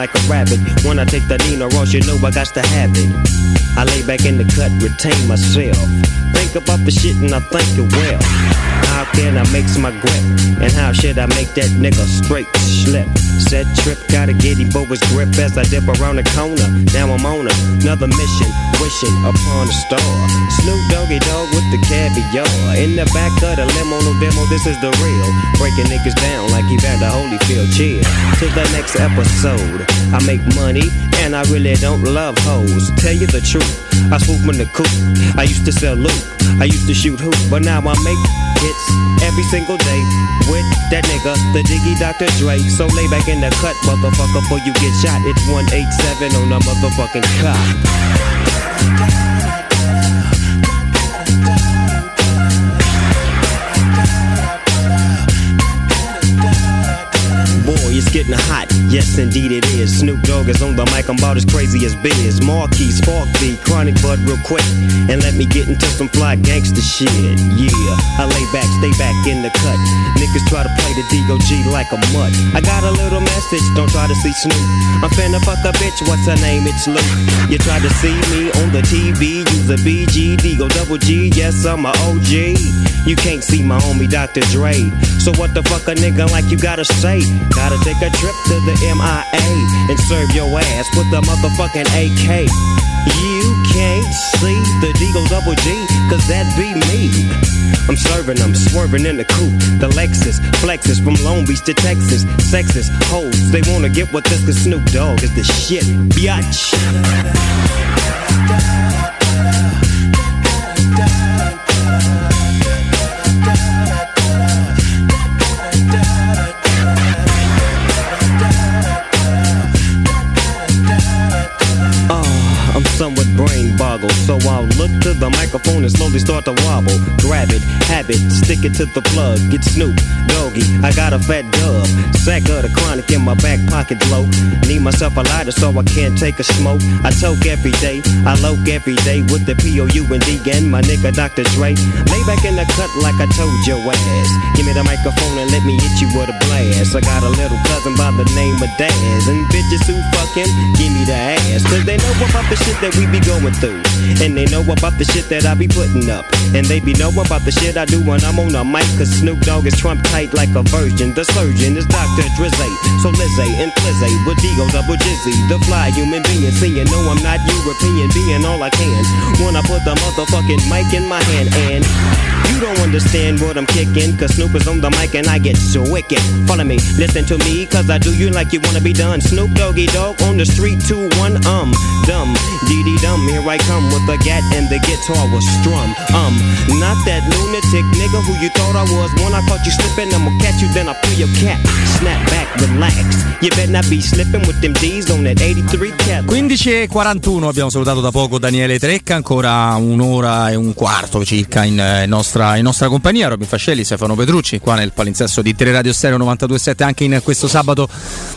like a rabbit. When I take the Nina Ross, you know I got to have it. I lay back in the cut, retain myself. Think about the shit and I think it well. How can I make my grip? And how should I make that nigga straight slip? Set trip, gotta giddy him his grip as I dip around the corner. Now I'm on another mission, wishing upon a star. Snoop Doggy Dog with the caviar. In the back of the limo, no demo, this is the real. Breaking niggas down like Evander Holyfield. Chill to the next episode. I make money and I really don't love hoes. Tell you the truth, I swoop in the coop. I used to sell loot, I used to shoot hoop, but now I make hits every single day with that nigga, the Diggy Dr. Dre. So lay back in the cut, motherfucker, before you get shot. It's 187 on the motherfucking cop. Getting hot. Yes, indeed it is. Snoop Dogg is on the mic. I'm about as crazy as Biz. Marquis, Spark B, Chronic Bud, real quick. And let me get into some fly gangster shit. Yeah, I lay back, stay back in the cut. Niggas try to play the DOG like a mutt. I got a little message, don't try to see Snoop. I'm finna fuck a bitch, what's her name? It's Luke. You try to see me on the TV, use a BG, Digo double G. Yes, I'm a OG. You can't see my homie Dr. Dre. So what the fuck a nigga like you gotta say? Gotta take a trip to the MIA and serve your ass with the motherfucking AK. You can't see the Deagle Double G, cause that be me. I'm serving them, swerving in the coupe. The Lexus flexes from Long Beach to Texas. Sexist hoes, they wanna get with this, cause Snoop Dogg is the shit, biatch. Boggled, so I'll look to the microphone and slowly start to wobble. Grab it, have it, stick it to the plug. Get Snoop, doggy, I got a fat dub. Sack of the chronic in my back pocket low. Need myself a lighter so I can't take a smoke. I toke every day, I loke every day with the P O U and D and my nigga Dr. Dre. Lay back in the cut like I told your ass. Give me the microphone and let me hit you with a blast. I got a little cousin by the name of Daz, and bitches who fucking give me the ass. Cause they know about the shit that we be going through. And they know about the shit that I be putting up. And they be know about the shit I do when I'm on a mic. Cause Snoop Dogg is Trump tight like a virgin. The surgeon is Dr. Drizzy. So Lizzie and Flizzy with Digo double Jizzy. The fly human being. Seeing no, I'm not European. Being all I can. When I put the motherfucking mic in my hand. And you don't understand what I'm kicking. Cause Snoop is on the mic and I get so wicked. Follow me, listen to me. Cause I do you like you wanna be done. Snoop Doggy Dog on the street. Two, one, um. Dumb. Dee dee dum. Here I come with the gat and the guitar was strum. Um. Not that lunatic nigga who you thought I was. When I caught you slipping, I'ma catch you, then I pull your cat. Snap back, relax. You better not be slipping with them D's on that 83 cat. 15.41 abbiamo salutato da poco Daniele Trecca, ancora un'ora e un quarto circa in, eh, nostra, in nostra compagnia, Robin Fascelli, Stefano Petrucci, qua nel palinsesto di Teleradio Stereo 92.7 anche in questo sabato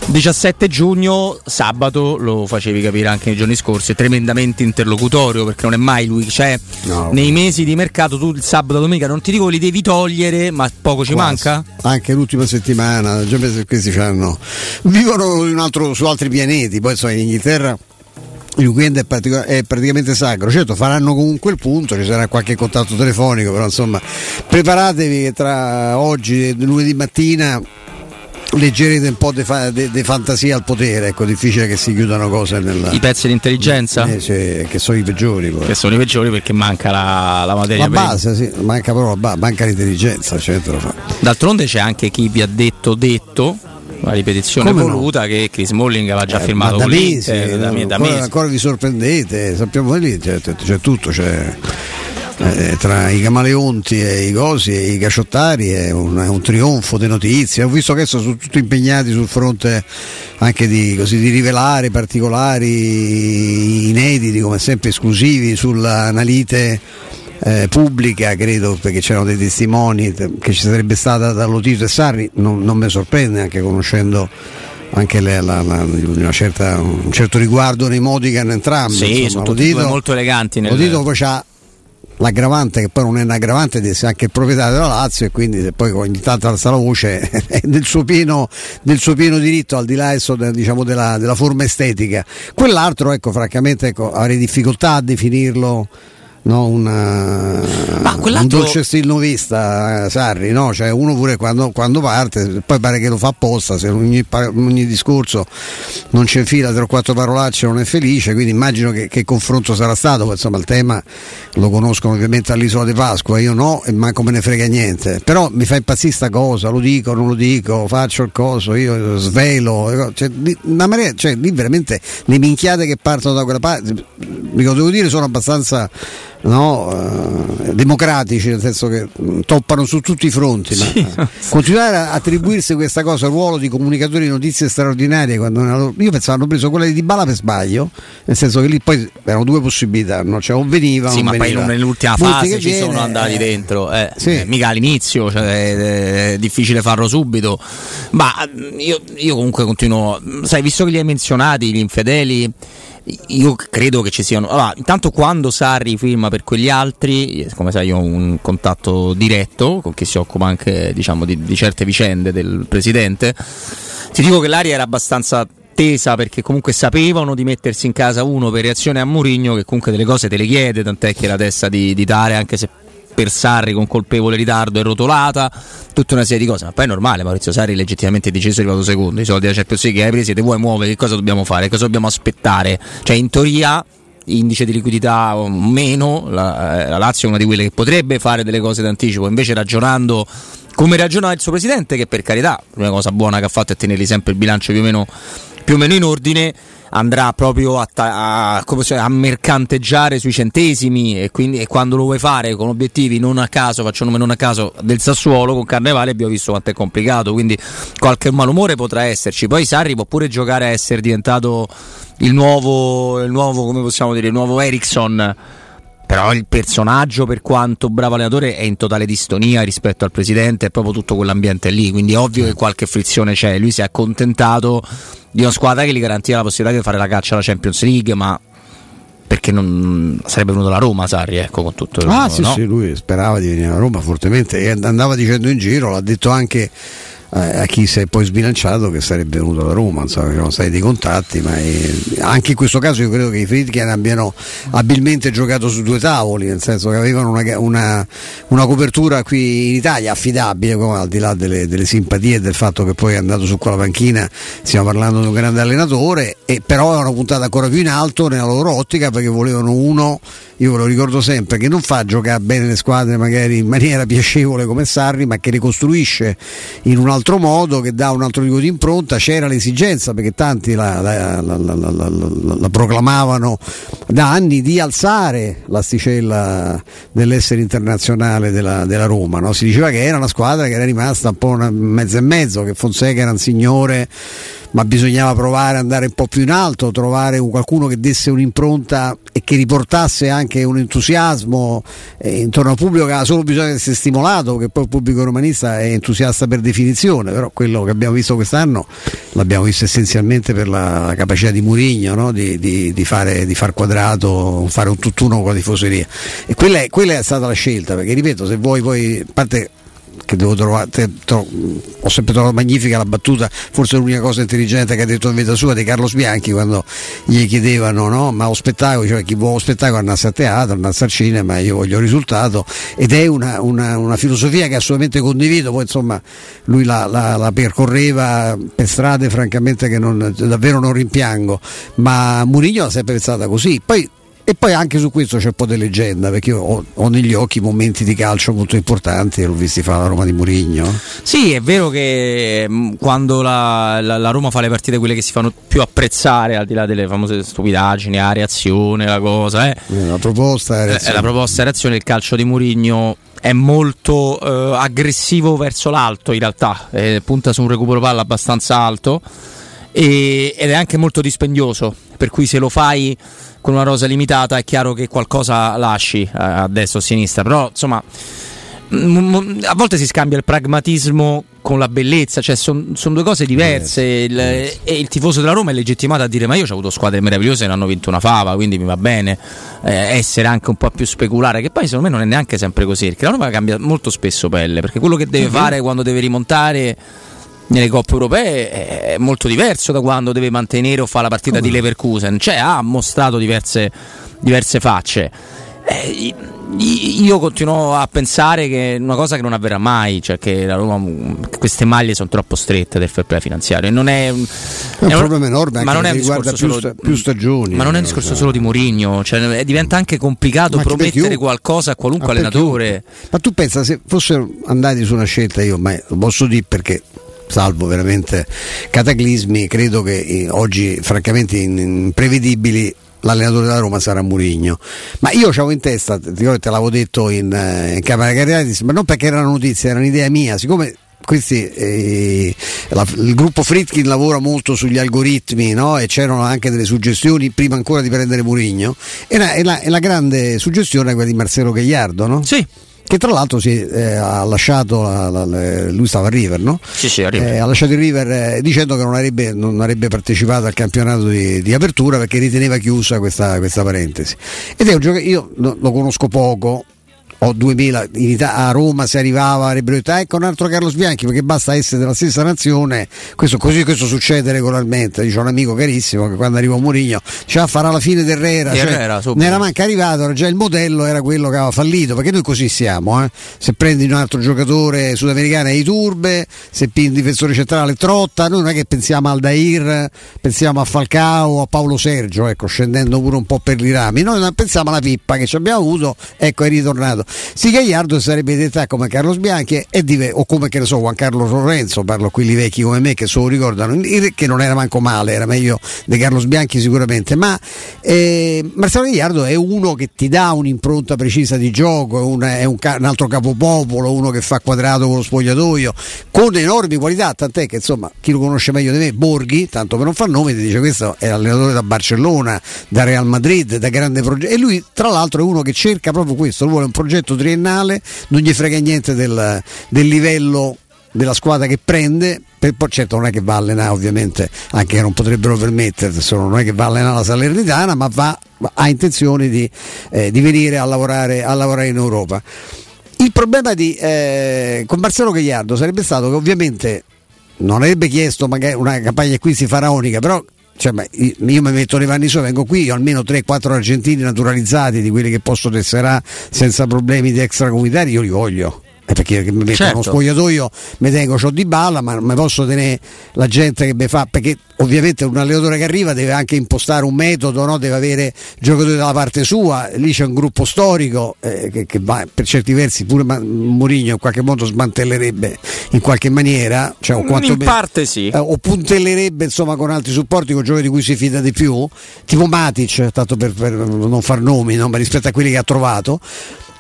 17 giugno, sabato lo facevi capire anche nei giorni scorsi, tremendamente interlocutorio perché non è mai lui, cioè No, nei mesi di mercato tu il sabato e domenica non ti dico li devi togliere ma poco ci Quasi. manca? Anche l'ultima settimana, già penso che questi c'hanno. Vivono altro- su altri pianeti, poi insomma in Inghilterra il weekend è, pratica- è praticamente sacro. Certo, faranno comunque il punto, ci sarà qualche contatto telefonico, però insomma preparatevi che tra oggi e lunedì mattina leggerete un po' di fa- fantasia al potere, ecco, difficile che si chiudano cose nel... I pezzi di intelligenza? Eh, sì, che sono i peggiori poi. Che sono i peggiori perché manca la, la materia La base, sì, manca però la ba- manca l'intelligenza, certo. D'altronde c'è anche chi vi ha detto detto una ripetizione Come no? voluta che Chris Molling aveva già Eh, firmato ma da mesi, da, no, da ancora, mesi. ancora vi sorprendete, sappiamo lì, c'è, c'è tutto, c'è eh, tra i camaleonti e i cosi e i caciottari è un, è un trionfo di notizie. Ho visto che adesso sono tutti impegnati sul fronte anche di, così, di rivelare particolari inediti, come sempre esclusivi sull'analite eh, pubblica, credo, perché c'erano dei testimoni che ci sarebbe stata da Lotito e Sarri, non, non mi sorprende anche conoscendo anche la- la- una certa- un certo riguardo nei modi che hanno entrambi. Sì, insomma, sono due molto eleganti nel- Lotito poi c'ha l'aggravante che poi non è un aggravante di essere anche il proprietario della Lazio e quindi se poi ogni tanto alza la voce [laughs] è del suo pieno, del suo pieno diritto al di là adesso de- diciamo, della, della forma estetica. Quell'altro ecco francamente ecco, avrei difficoltà a definirlo no, una, un quell'altro- dolce stilnovista eh, Sarri no? cioè uno pure quando, quando parte poi pare che lo fa apposta se ogni, ogni discorso non c'è infila tre o quattro parolacce non è felice quindi immagino che, che confronto sarà stato insomma il tema lo conoscono ovviamente all'isola di Pasqua io no e manco me ne frega niente però mi fa impazzire sta cosa lo dico non lo dico faccio il coso io svelo cioè, una marea- cioè, lì veramente le minchiate che partono da quella parte devo dire sono abbastanza no, eh, democratici, nel senso che mm, toppano su tutti i fronti, ma eh, continuare a attribuirsi questa cosa, il ruolo di comunicatore di notizie straordinarie, loro- io pensavo hanno preso quella di Dybala per sbaglio, nel senso che lì poi erano due possibilità, no? cioè o veniva o Sì, non ma poi veniva. nell'ultima Molti fase ci viene, sono andati eh, dentro, eh, sì. eh, mica all'inizio, cioè, è, difficile farlo subito. Ma mm, io, io comunque continuo, sai, visto che li hai menzionati, gli infedeli, io credo che ci siano. Allora, intanto quando Sarri firma per quegli altri, come sai, io ho un contatto diretto con chi si occupa anche diciamo, di, di certe vicende del presidente. Ti dico che l'aria era abbastanza tesa perché comunque sapevano di mettersi in casa uno per reazione a Mourinho che comunque delle cose te le chiede, tant'è che la testa di, di Tare anche se per Sarri con colpevole ritardo è rotolata, tutta una serie di cose, ma poi è normale Maurizio Sarri legittimamente deciso è arrivato secondo, i soldi della Champions League che hai presi, te vuoi muovere, che cosa dobbiamo fare, che cosa dobbiamo aspettare? Cioè in teoria indice di liquidità o meno, la, eh, la Lazio è una di quelle che potrebbe fare delle cose d'anticipo, invece ragionando come ragiona il suo presidente, che per carità una cosa buona che ha fatto è tenerli sempre il bilancio più o meno, più o meno in ordine, andrà proprio a, ta- a- chiama, a mercanteggiare sui centesimi e quindi e quando lo vuoi fare con obiettivi non a caso, faccio un nome non a caso del Sassuolo con Carnevale abbiamo visto quanto è complicato, quindi qualche malumore potrà esserci. Poi Sarri può pure giocare a essere diventato il nuovo, il nuovo come possiamo dire, il nuovo Ericsson. Però il personaggio, per quanto bravo allenatore, è in totale distonia rispetto al presidente, è proprio tutto quell'ambiente lì. Quindi è ovvio che qualche frizione c'è. Lui si è accontentato di una squadra che gli garantiva la possibilità di fare la caccia alla Champions League, ma perché non sarebbe venuto la Roma, Sarri, ecco, con tutto il Ah sì, no? sì, lui sperava di venire a Roma fortemente e andava dicendo in giro, l'ha detto anche a chi si è poi sbilanciato che sarebbe venuto da Roma, insomma, ci sono stati dei contatti, ma eh, anche in questo caso io credo che i Friedkin abbiano abilmente giocato su due tavoli, nel senso che avevano una, una, una copertura qui in Italia affidabile, come, al di là delle, delle, simpatie e del fatto che poi è andato su quella panchina, stiamo parlando di un grande allenatore, e però avevano puntato ancora più in alto nella loro ottica perché volevano uno, io ve lo ricordo sempre, che non fa giocare bene le squadre magari in maniera piacevole come Sarri, ma che le costruisce in un altro modo, che dà un altro tipo di impronta, c'era l'esigenza, perché tanti la, la, la, la proclamavano da anni, di alzare l'asticella dell'essere internazionale della, della Roma, no? si diceva che era una squadra che era rimasta un po' una, mezzo e mezzo, che Fonseca era un signore ma bisognava provare ad andare un po' più in alto, trovare qualcuno che desse un'impronta e che riportasse anche un entusiasmo eh, intorno al pubblico che ha solo bisogno di essere stimolato, che poi il pubblico romanista è entusiasta per definizione, però quello che abbiamo visto quest'anno l'abbiamo visto essenzialmente per la capacità di Murigno no? di, di, di, fare, di, far quadrato, fare un tutt'uno con la tifoseria. E quella è, quella è stata la scelta, perché ripeto, se vuoi poi, parte che devo trovare, tro, ho sempre trovato magnifica la battuta, forse l'unica cosa intelligente che ha detto in vita sua di Carlo Bianchi quando gli chiedevano no, ma lo spettacolo, cioè chi vuole lo spettacolo andasse a teatro, andasse al cinema, io voglio il risultato ed è una, una, una filosofia che assolutamente condivido, poi insomma lui la, la, la percorreva per strade francamente che non, davvero non rimpiango, ma Murigno l'ha sempre pensata così, poi e poi anche su questo c'è un po' di leggenda, perché io ho, ho, negli occhi momenti di calcio molto importanti, l'ho visti fare la Roma di Murigno. Sì, è vero che mm, quando la, la, la, Roma fa le partite quelle che si fanno più apprezzare, al di là delle famose stupidaggini, la reazione, la cosa, eh. la proposta reazione. Eh, la proposta e reazione, il calcio di Murigno è molto eh, aggressivo verso l'alto in realtà, eh, punta su un recupero palla abbastanza alto e, ed è anche molto dispendioso, per cui se lo fai con una rosa limitata è chiaro che qualcosa lasci a destra o a sinistra, però insomma a volte si scambia il pragmatismo con la bellezza, cioè sono son due cose diverse. Il, e il tifoso della Roma è legittimato a dire: Ma io ho avuto squadre meravigliose e ne hanno vinto una fava, quindi mi va bene eh, essere anche un po' più speculare. Che poi secondo me non è neanche sempre così, perché la Roma cambia molto spesso pelle, perché quello che deve fare quando deve rimontare nelle coppe europee è molto diverso da quando deve mantenere o fare la partita Come? di Leverkusen, cioè ha mostrato diverse, diverse facce. Eh, io continuo a pensare che è una cosa che non avverrà mai, cioè che Roma, queste maglie sono troppo strette del fair play finanziario. E non è, è un, è problema enorme, ma non è un riguarda più, solo, sta, più, stagioni. Ma non è un discorso solo di Mourinho, cioè diventa anche complicato ma promettere qualcosa a qualunque a allenatore. Ma tu pensa se fossero andati su una scelta, io ma lo posso dire perché salvo veramente cataclismi, credo che eh, oggi francamente imprevedibili l'allenatore della Roma sarà Murigno. Ma io avevo in testa, te l'avevo detto in, eh, in Camera Cariatis, ma non perché era una notizia, era un'idea mia, siccome questi, eh, la, il gruppo Fritkin lavora molto sugli algoritmi no? e c'erano anche delle suggestioni prima ancora di prendere Murigno e la, e la, e la grande suggestione è quella di Marcelo Gagliardo no? sì che tra l'altro si, eh, ha lasciato la, la, lui stava a River no? Sì, sì, a River. Eh, ha lasciato il River eh, dicendo che non avrebbe, non avrebbe, partecipato al campionato di, di apertura perché riteneva chiusa questa, questa parentesi ed è un gioco io lo conosco poco o 2000 Italia, a Roma si arrivava avrebbero detto ecco un altro Carlos Bianchi perché basta essere della stessa nazione. Questo, così questo succede regolarmente dice un amico carissimo che quando arrivò Mourinho diceva farà la fine dell'era. Cioè, era, non era manca arrivato già il modello era quello che aveva fallito perché noi così siamo eh? se prendi un altro giocatore sudamericano è Iturbe se prendi un difensore centrale Trotta noi non è che pensiamo al Dair pensiamo a Falcao a Paolo Sergio ecco scendendo pure un po' per i rami noi pensiamo alla pippa che ci abbiamo avuto ecco è ritornato sì, Gagliardo sarebbe di età come Carlos Bianchi dive- o come che ne so, Juan Carlo Lorenzo, parlo quelli vecchi come me che se lo ricordano, che non era manco male, era meglio di Carlos Bianchi sicuramente, ma eh, Marcelo Gagliardo è uno che ti dà un'impronta precisa di gioco, è, un, è un, un, altro capopopolo, uno che fa quadrato con lo spogliatoio, con enormi qualità, tant'è che insomma chi lo conosce meglio di me, Borghi, tanto per non far nome, ti dice questo è allenatore da Barcellona, da Real Madrid, da grande progetto, e lui tra l'altro è uno che cerca proprio questo, vuole un progetto progetto triennale, non gli frega niente del, del livello della squadra che prende, per, certo non è che va a allenare ovviamente, anche che non potrebbero permetterselo, non è che va a allenare la Salernitana, ma va, ha intenzione di, eh, di venire a lavorare, a lavorare, in Europa. Il problema di, eh, con Marcelo Gagliardo sarebbe stato che ovviamente non avrebbe chiesto magari una campagna acquisti faraonica, però cioè, ma io mi metto nei panni suoi, vengo qui, ho almeno 3-4 argentini naturalizzati di quelli che posso tesserà senza problemi di extracomunitari, io li voglio. Perché mi metto Certo. uno spogliatoio, mi tengo, ho di balla, ma non mi posso tenere la gente che mi fa, perché ovviamente un allenatore che arriva deve anche impostare un metodo, no? deve avere giocatori dalla parte sua, lì c'è un gruppo storico eh, che, che va, per certi versi pure Mourinho in qualche modo smantellerebbe in qualche maniera, cioè, o In quantomeno- parte sì. eh, o puntellerebbe insomma con altri supporti con giocatori di cui si fida di più tipo Matic tanto per, per non far nomi no? ma rispetto a quelli che ha trovato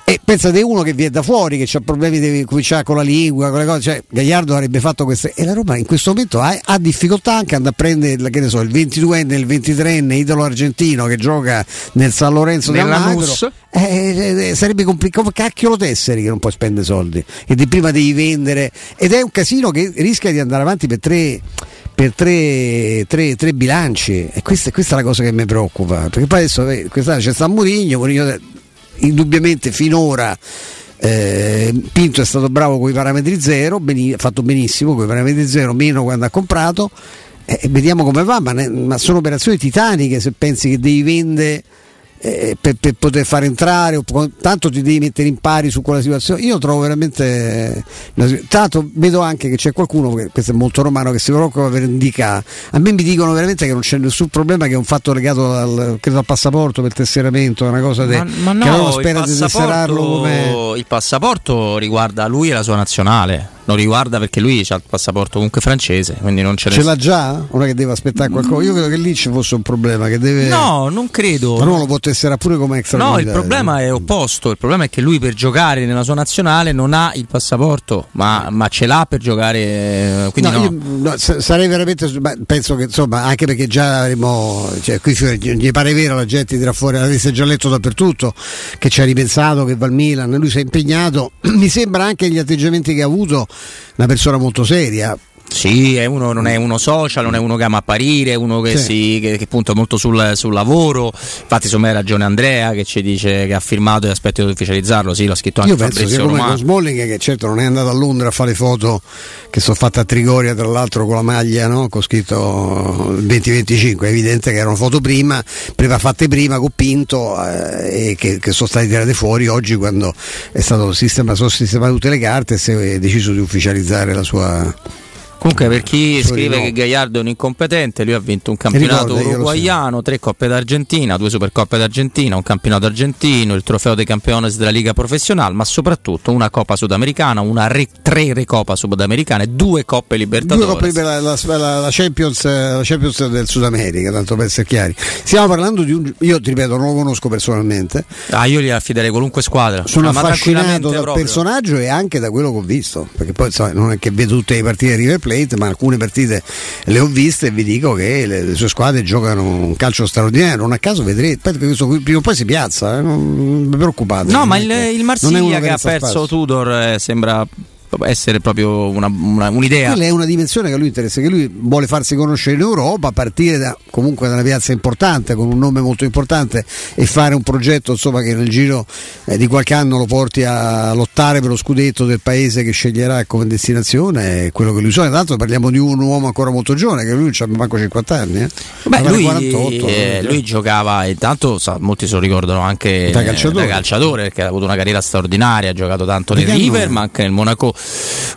e pensate uno che viene da fuori che ha problemi di cominciare con la lingua con le cose cioè Gagliardo avrebbe fatto queste e la Roma in questo momento ha, ha difficoltà anche ad prendere che ne so, il 22enne il 23enne italo argentino che gioca nel San Lorenzo del Nella Magro NUS. eh, eh, sarebbe complicato cacchio lo tesseri che non puoi spendere soldi e di prima devi vendere. Ed è un casino che rischia di andare avanti per tre per tre, tre- tre bilanci. E questa, questa è la cosa che mi preoccupa. Perché poi adesso eh, quest'anno c'è San Mourinho eh, indubbiamente finora eh, Pinto è stato bravo con i parametri zero ha fatto benissimo con i parametri zero meno quando ha comprato. Eh, vediamo come va ma, ne- ma sono operazioni titaniche se pensi che devi vendere eh, per, per poter far entrare, o tanto ti devi mettere in pari su quella situazione. Io trovo veramente. eh, Tanto vedo anche che c'è qualcuno, che questo è molto romano, che si preoccupa per indicare. A me mi dicono veramente che non c'è nessun problema, che è un fatto legato al, credo al passaporto per il tesseramento, è una cosa de- Ma, ma che no, il spera di tesserarlo come. il passaporto riguarda lui e la sua nazionale, non riguarda perché lui ha il passaporto comunque francese, quindi non ce, Ce l'ha già? Non è che deve aspettare qualcosa? Io credo che lì ci fosse un problema. Che deve... No, non credo. Ma non lo può tesserare pure come extra No, il problema è opposto. Il problema è che lui per giocare nella sua nazionale non ha il passaporto, ma, ma ce l'ha per giocare. eh, Quindi No, no. io, no, sa- sarei veramente penso che insomma anche perché già avremo cioè, qui gli pare vero la gente dirà fuori l'avesse già letto dappertutto che ci ha ripensato che va al Milan lui si è impegnato [clears throat] mi sembra anche gli atteggiamenti che ha avuto una persona molto seria Sì, è uno, non è uno social, non è uno che ama apparire, è uno che, Sì. si, che, che punta molto sul, sul lavoro. Infatti, insomma, hai ragione Andrea che ci dice che ha firmato e aspetta di ufficializzarlo. Sì, l'ha scritto anche io penso Fabrizio come Romano. con Smalling che certo non è andato a Londra a fare foto che sono fatte a Trigoria tra l'altro con la maglia no? con scritto 2025 è evidente che erano foto prima, prima fatte prima con Pinto eh, e che, che sono state tirate fuori oggi quando è stato sistema, sono sistemate tutte le carte e si è deciso di ufficializzare la sua Comunque, per chi Sorry, scrive no. che Gagliardo è un incompetente, lui ha vinto un campionato ricorda, io lo so. uruguaiano, tre coppe d'Argentina, due supercoppe d'Argentina, un campionato argentino, il trofeo dei campioni della Liga Professionale, ma soprattutto una Coppa Sudamericana, una re- tre Recopa Sudamericane, due Coppe Due Libertadores. coppe per la, la- la- la Champions, la Champions del Sud America, tanto per essere chiari. Stiamo parlando di un. Io ti ripeto, non lo conosco personalmente. Ah, io gli affiderei qualunque squadra. Sono affascinato dal proprio. personaggio e anche da quello che ho visto. Perché poi insomma, non è che vedo tutte le partite di River Plate, ma alcune partite le ho viste e vi dico che le, le sue squadre giocano un calcio straordinario. Non a caso vedrete, questo prima o poi si piazza, eh, non vi preoccupate. No, ma il, il Marsiglia che ha perso spazio. Tudor eh, sembra essere proprio una- una- un'idea. Quella è una dimensione che a lui interessa, che lui vuole farsi conoscere in Europa, partire da, comunque da una piazza importante, con un nome molto importante e fare un progetto insomma, che nel giro eh, di qualche anno lo porti a lottare per lo scudetto del paese che sceglierà come destinazione, è quello che lui sogna. Tra l'altro parliamo di un uomo ancora molto giovane, che lui non ha manco 50 anni. Eh. Beh, lui, 48, eh, no? lui giocava, intanto sa, molti se lo ricordano anche Da eh, calciatore. da calciatore, perché ha avuto una carriera straordinaria, ha giocato tanto nel River ma anche nel Monaco.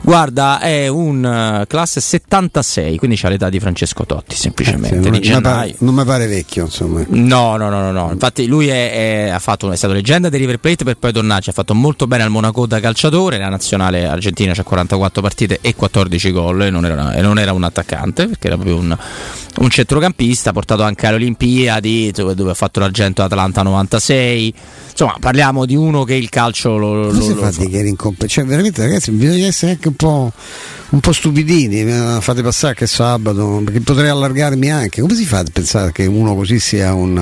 Guarda, è un eh, classe 76, quindi c'ha l'età di Francesco Totti Sì, semplicemente, non, di non pare, non mi pare vecchio, insomma. No, no, no, no, no. Infatti lui è, è- ha fatto, è stato leggenda dei River Plate per poi tornarci, ha fatto molto bene al Monaco da calciatore, la nazionale argentina c'ha 44 partite e 14 gol e non era, e non era un attaccante perché era proprio un, un centrocampista, portato anche alle Olimpiadi dove, ha fatto l'argento Atlanta 96. Insomma, parliamo di uno che il calcio lo, lo, Come si lo fa dire che era incompe- Cioè, veramente, ragazzi, bisogna essere anche un po', un po' stupidini. eh, Fate passare che sabato, perché potrei allargarmi anche. Come si fa a pensare che uno così sia un,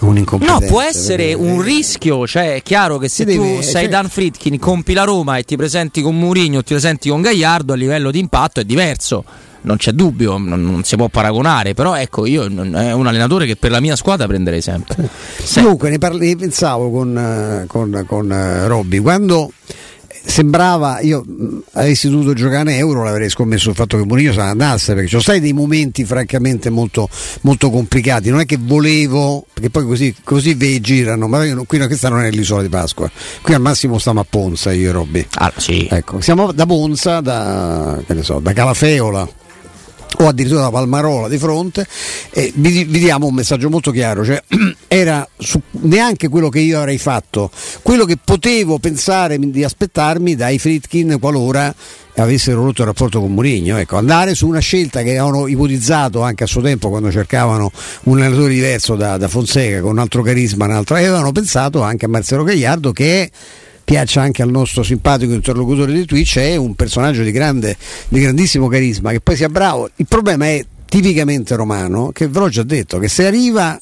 incompetente? No, può essere un rischio, cioè è chiaro che se Si tu deve- sei cioè- Dan Fritkin, compi la Roma e ti presenti con Mourinho o ti presenti con Gagliardo, a livello di impatto è diverso. Non c'è dubbio, non, non si può paragonare, però ecco, io non- è un allenatore che per la mia squadra prenderei sempre. Comunque ne, parli- ne pensavo con, con, con eh, Robby quando sembrava, io avessi dovuto giocare in euro, l'avrei scommesso sul fatto che Mourinho se ne andasse, perché ci sono stati dei momenti francamente molto, molto complicati, non è che volevo, perché poi così, così ve girano, ma io- qui questa non è l'isola di Pasqua, qui al massimo stiamo a Ponza io e Robby. Ah, sì. Ecco, siamo da Ponza, da, che ne so, da Calafeola o addirittura da Palmarola di fronte e vi, vi diamo un messaggio molto chiaro cioè [clears throat] era su- neanche quello che io avrei fatto. Quello che potevo pensare di aspettarmi dai Fritkin qualora avessero rotto il rapporto con Mourinho ecco, andare su una scelta che avevano ipotizzato anche a suo tempo quando cercavano un allenatore diverso da, da Fonseca con un altro carisma un altro, avevano pensato anche a Marcelo Gagliardo che è piaccia anche al nostro simpatico interlocutore di Twitch, è un personaggio di, grande, di grandissimo carisma, che poi sia bravo. Il problema è tipicamente romano, che ve l'ho già detto, che se arriva,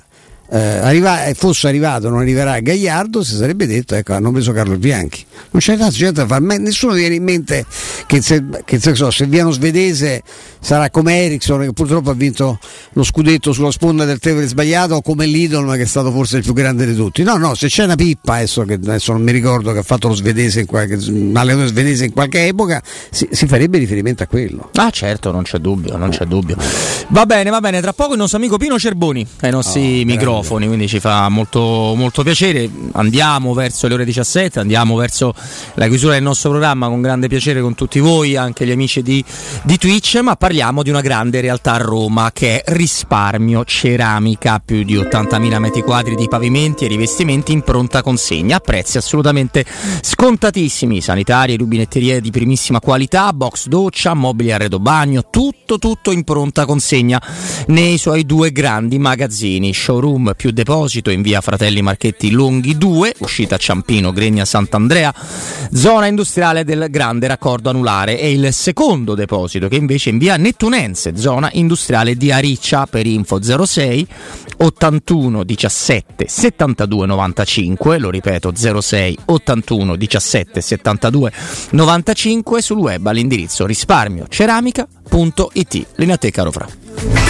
eh, arriva- eh, fosse arrivato, non arriverà Gagliardo, si sarebbe detto, ecco, hanno preso Carlo Bianchi. Non c'è tanto gente da fare, ma nessuno viene in mente che, se, che se, so, se viene svedese sarà come Ericsson, che purtroppo ha vinto lo scudetto sulla sponda del tevere sbagliato, o come Lidl, che è stato forse il più grande di tutti. No, no, se c'è una pippa, adesso, che adesso non mi ricordo che ha fatto lo svedese in qualche, un allenatore svedese in qualche epoca, si, si farebbe riferimento a quello. Ah certo, non c'è dubbio, non c'è dubbio. Va bene, va bene, tra poco il nostro amico Pino Cerboni ai nostri microfoni, quindi ci fa molto, molto piacere. Andiamo verso le ore 17, andiamo verso la chiusura del nostro programma con grande piacere con tutti voi, anche gli amici di, di Twitch, ma parliamo di una grande realtà a Roma che è risparmio ceramica, più di 80.000 metri quadri di pavimenti e rivestimenti in pronta consegna a prezzi assolutamente scontatissimi, sanitari e rubinetterie di primissima qualità, box doccia, mobili arredo bagno, tutto tutto in pronta consegna nei suoi due grandi magazzini, showroom più deposito in via Fratelli Marchetti Lunghi 2, uscita Ciampino Gregna Sant'Andrea, zona industriale del grande raccordo anulare e il secondo deposito che invece in via Nettunense, zona industriale di Ariccia per info 06 81 17 72 95, lo ripeto 06 81 17 72 95 sul web all'indirizzo risparmioceramica.it. Linea a te caro Fra.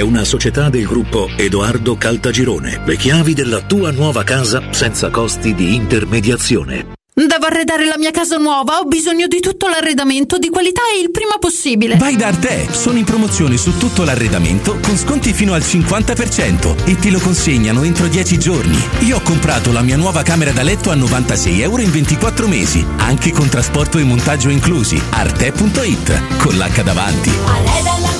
è una società del gruppo Edoardo Caltagirone. Le chiavi della tua nuova casa senza costi di intermediazione. Devo arredare la mia casa nuova, ho bisogno di tutto l'arredamento di qualità e il prima possibile. Vai da Arte, sono in promozione su tutto l'arredamento con sconti fino al 50% e te lo consegnano entro 10 giorni. Io ho comprato la mia nuova camera da letto a 96 euro in 24 mesi, anche con trasporto e montaggio inclusi. Arte.it, con l'H davanti. Arreda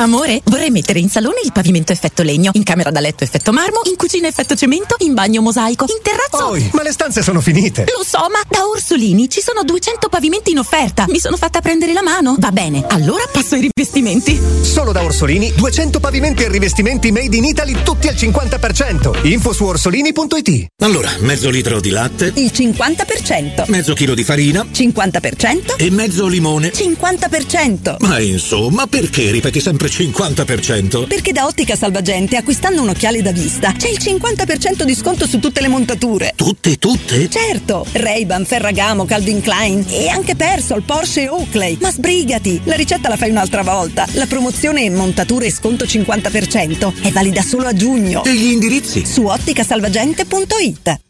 Amore, vorrei mettere in salone il pavimento effetto legno, in camera da letto effetto marmo, in cucina effetto cemento, in bagno mosaico, in terrazzo. Poi, ma le stanze sono finite. Lo so, ma da Orsolini ci sono 200 pavimenti in offerta. Mi sono fatta prendere la mano. Va bene, allora passo ai rivestimenti. Solo da Orsolini 200 pavimenti e rivestimenti made in Italy tutti al 50%. Info su orsolini.it. Allora, mezzo litro di latte, Il 50%. mezzo chilo di farina 50%. e mezzo limone. 50%. Ma insomma, perché ripeti sempre 50%? Perché da Ottica Salvagente acquistando un occhiale da vista c'è il 50% di sconto su tutte le montature. Tutte, tutte? Certo, Ray-Ban, Ferragamo, Calvin Klein e anche Persol, Porsche e Oakley. Ma sbrigati, la ricetta la fai un'altra volta. La promozione montature e sconto 50% è valida solo a giugno. E gli indirizzi? Su otticasalvagente.it.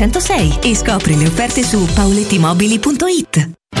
606 e scopri le offerte su paulettimobili.it.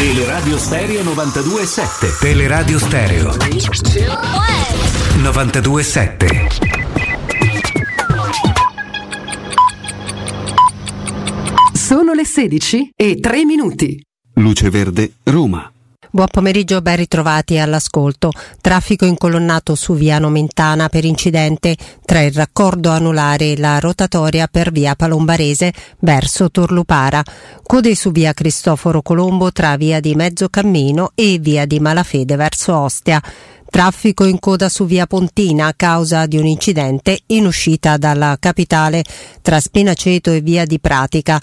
Teleradio Stereo 92.7 Teleradio Stereo 92.7 Sono le 16 e 3 minuti. Luce Verde, Roma. Buon pomeriggio, ben ritrovati all'ascolto. Traffico incolonnato su via Nomentana per incidente tra il raccordo anulare e la rotatoria per via Palombarese verso Torlupara. Code su via Cristoforo Colombo tra via di Mezzocammino e via di Malafede verso Ostia. Traffico in coda su via Pontina a causa di un incidente in uscita dalla capitale tra Spinaceto e via di Pratica.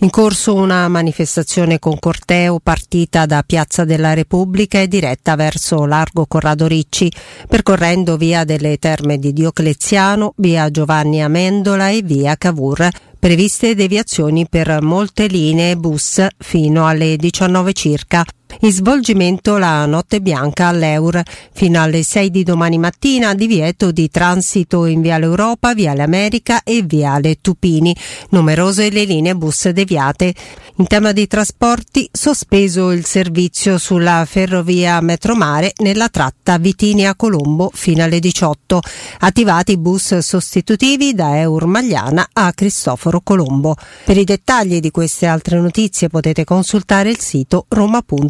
In corso una manifestazione con corteo partita da Piazza della Repubblica e diretta verso Largo Corrado Ricci, percorrendo via delle Terme di Diocleziano, via Giovanni Amendola e via Cavour. Previste deviazioni per molte linee bus fino alle 19 circa. In svolgimento la notte bianca all'Eur fino alle 6 di domani mattina divieto di transito in Viale Europa, Viale America e Viale Tupini. Numerose le linee bus deviate. In tema di trasporti sospeso il servizio sulla ferrovia Metromare nella tratta Vitinia Colombo fino alle 18. Attivati bus sostitutivi da Eur Magliana a Cristoforo Colombo. Per i dettagli di queste altre notizie potete consultare il sito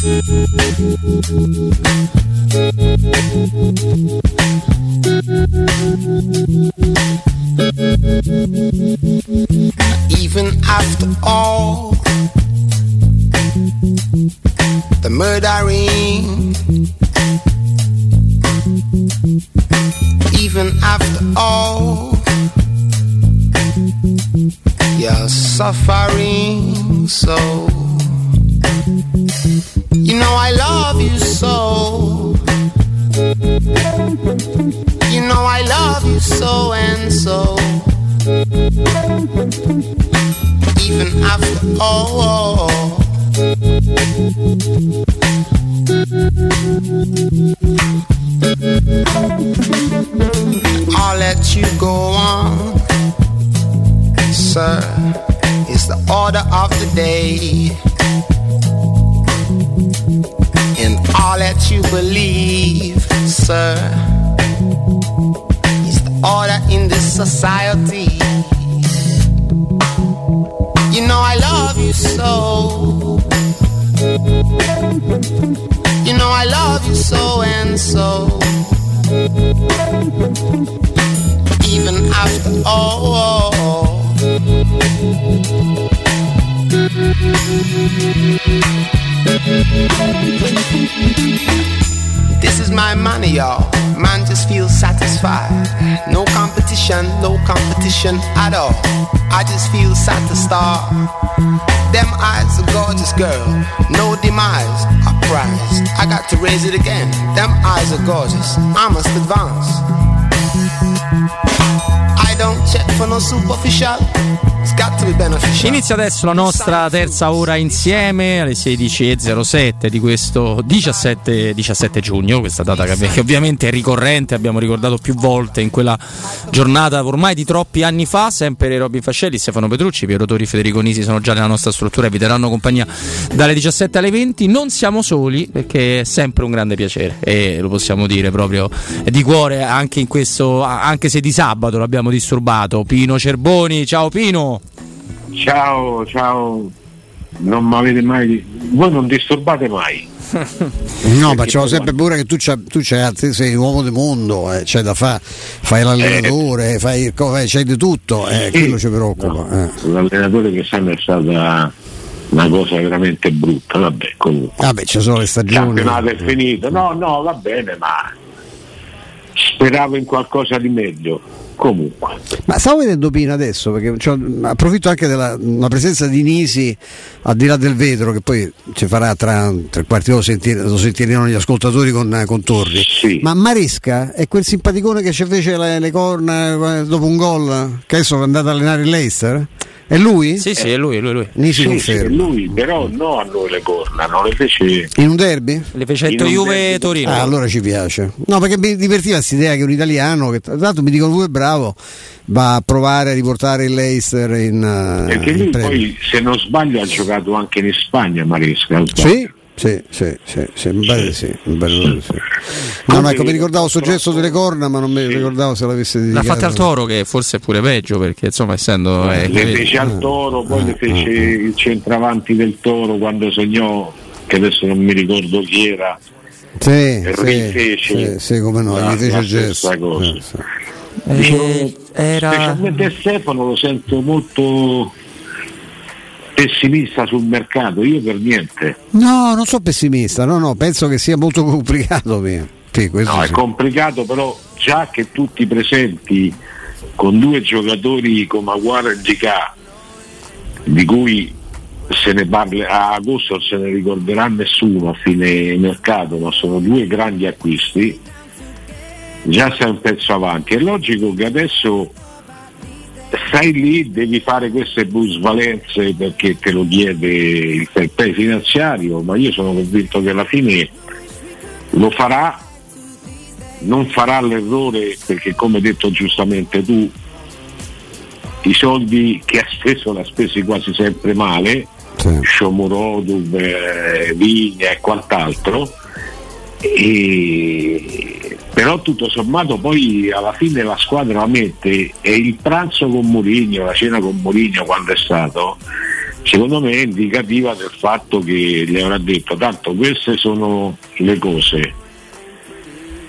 Even after all the murdering, even after all your suffering, so you know I love you so. You know I love you so and so. Even after all. I'll let you go on, sir. It's the order of the day. And I'll you believe, sir. is the order in this society. You know I love you so. You know I love you so and so. Even after all. This is my money, y'all. Man just feels satisfied. No competition, no competition at all. I just feel satisfied. Them eyes, a gorgeous girl. No demise, a prize. I got to raise it again. Them eyes are gorgeous. I must advance. Inizia adesso la nostra terza ora insieme alle 16.07 di questo 17, 17 giugno, questa data che, che ovviamente è ricorrente, abbiamo ricordato più volte in quella giornata ormai di troppi anni fa, sempre Robin Fascelli, Stefano Petrucci, Piero Tori, Federico Nisi sono già nella nostra struttura e vi daranno compagnia dalle 17 alle 20. Non siamo soli perché è sempre un grande piacere e lo possiamo dire proprio di cuore anche in questo, anche se di sabato l'abbiamo disturbato. Pino Cerboni, ciao Pino! Ciao, ciao. Non mi avete mai. Voi non disturbate mai. [laughs] No, facciamo sempre paura che tu, c'ha, tu c'hai, te sei un uomo del mondo, eh, c'è da fare, fai l'allenatore, fai, il co- fai- c'hai di tutto, eh, quello ci preoccupa. eh. L'allenatore quest'anno è stata una cosa veramente brutta. Vabbè, comunque. Vabbè, ci sono le Il stagioni. campionato è finito. No, no, va bene, ma speravo in qualcosa di meglio. Comunque. Ma stavo vedendo Pina adesso, perché c'ho- approfitto anche della una presenza di Nisi al di là del vetro, che poi ci farà tra tre quarti d'ora, sentire- lo sentiranno gli ascoltatori con, con Torri. Ma Maresca è quel simpaticone che ci fece le, le corna eh, dopo un gol, che adesso è andato a allenare il Leicester? È lui? Sì, sì, è lui, è lui, lui. Nisi Sì, sì, lui, però no a noi le corna, non le fece. In un derby? Le fece un Juve derby. Torino. Ah, allora ci piace. No, perché mi divertiva questa idea che un italiano, che tra l'altro mi dicono lui è bravo, va a provare a riportare il Leicester in, eh, Perché in lui Premier. poi, se non sbaglio, ha giocato anche in Spagna, Maresca. Sì, sì, sì, sì, sì, di sì, di sì. No, no, ecco, mi ricordavo sto gesto delle corna, ma non mi ricordavo se l'avesse L'ha dedicato. fatta al toro che forse è pure peggio perché insomma essendo... eh, le fece al toro, poi le fece il centravanti del toro quando segnò, che adesso non mi ricordo chi era, Sì, e sì, sì, sì, come no, gli fece la il gesto. stessa cosa. Eh. Dicevo, era... Specialmente Stefano lo sento molto pessimista sul mercato, io per niente. No, non sono pessimista, no, no, penso che sia molto [laughs] complicato. Sì, questo No, è sì. complicato, però già che tutti presenti con due giocatori come Aguara e Gica, di cui se ne parla a agosto non se ne ricorderà nessuno a fine mercato, ma sono due grandi acquisti, già sei un pezzo avanti. È logico che adesso stai lì, devi fare queste busvalenze perché te lo chiede il fair play finanziario, ma io sono convinto che alla fine lo farà, non farà l'errore perché come hai detto giustamente tu, i soldi che ha speso l'ha spesi quasi sempre male, Shomurodov, eh, Vigna e quant'altro, e- però tutto sommato poi alla fine la squadra la mette e il pranzo con Mourinho, la cena con Mourinho quando è stato, secondo me è indicativa del fatto che gli avrà detto tanto queste sono le cose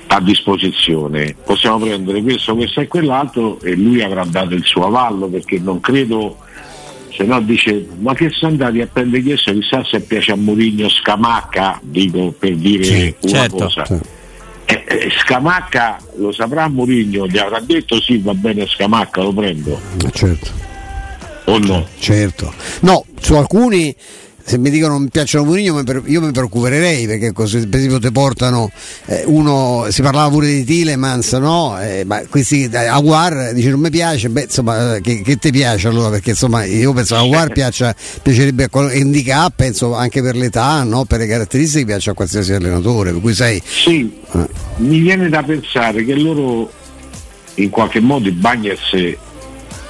a disposizione, possiamo prendere questo, questo e quell'altro e lui avrà dato il suo avallo perché non credo, se no dice ma che sono andati a prendere questo, chissà se piace a Mourinho Scamacca, dico per dire Sì, una certo. cosa. Eh, eh, Scamacca lo saprà Mourinho, gli avrà detto sì va bene Scamacca, lo prendo. Certo. O no? Certo. No, su alcuni se mi dicono non mi piacciono Mourinho io mi preoccuperei perché così per esempio ti portano eh, uno si parlava pure di Tilemans no? Eh, ma questi eh, Aguar dice non mi piace beh insomma eh, che, che ti piace allora perché insomma io penso a Aguar piaccia, piacerebbe a qual- handicap penso anche per l'età no? per le caratteristiche piace a qualsiasi allenatore per cui sai Sì, eh. mi viene da pensare che loro in qualche modo i Bagnets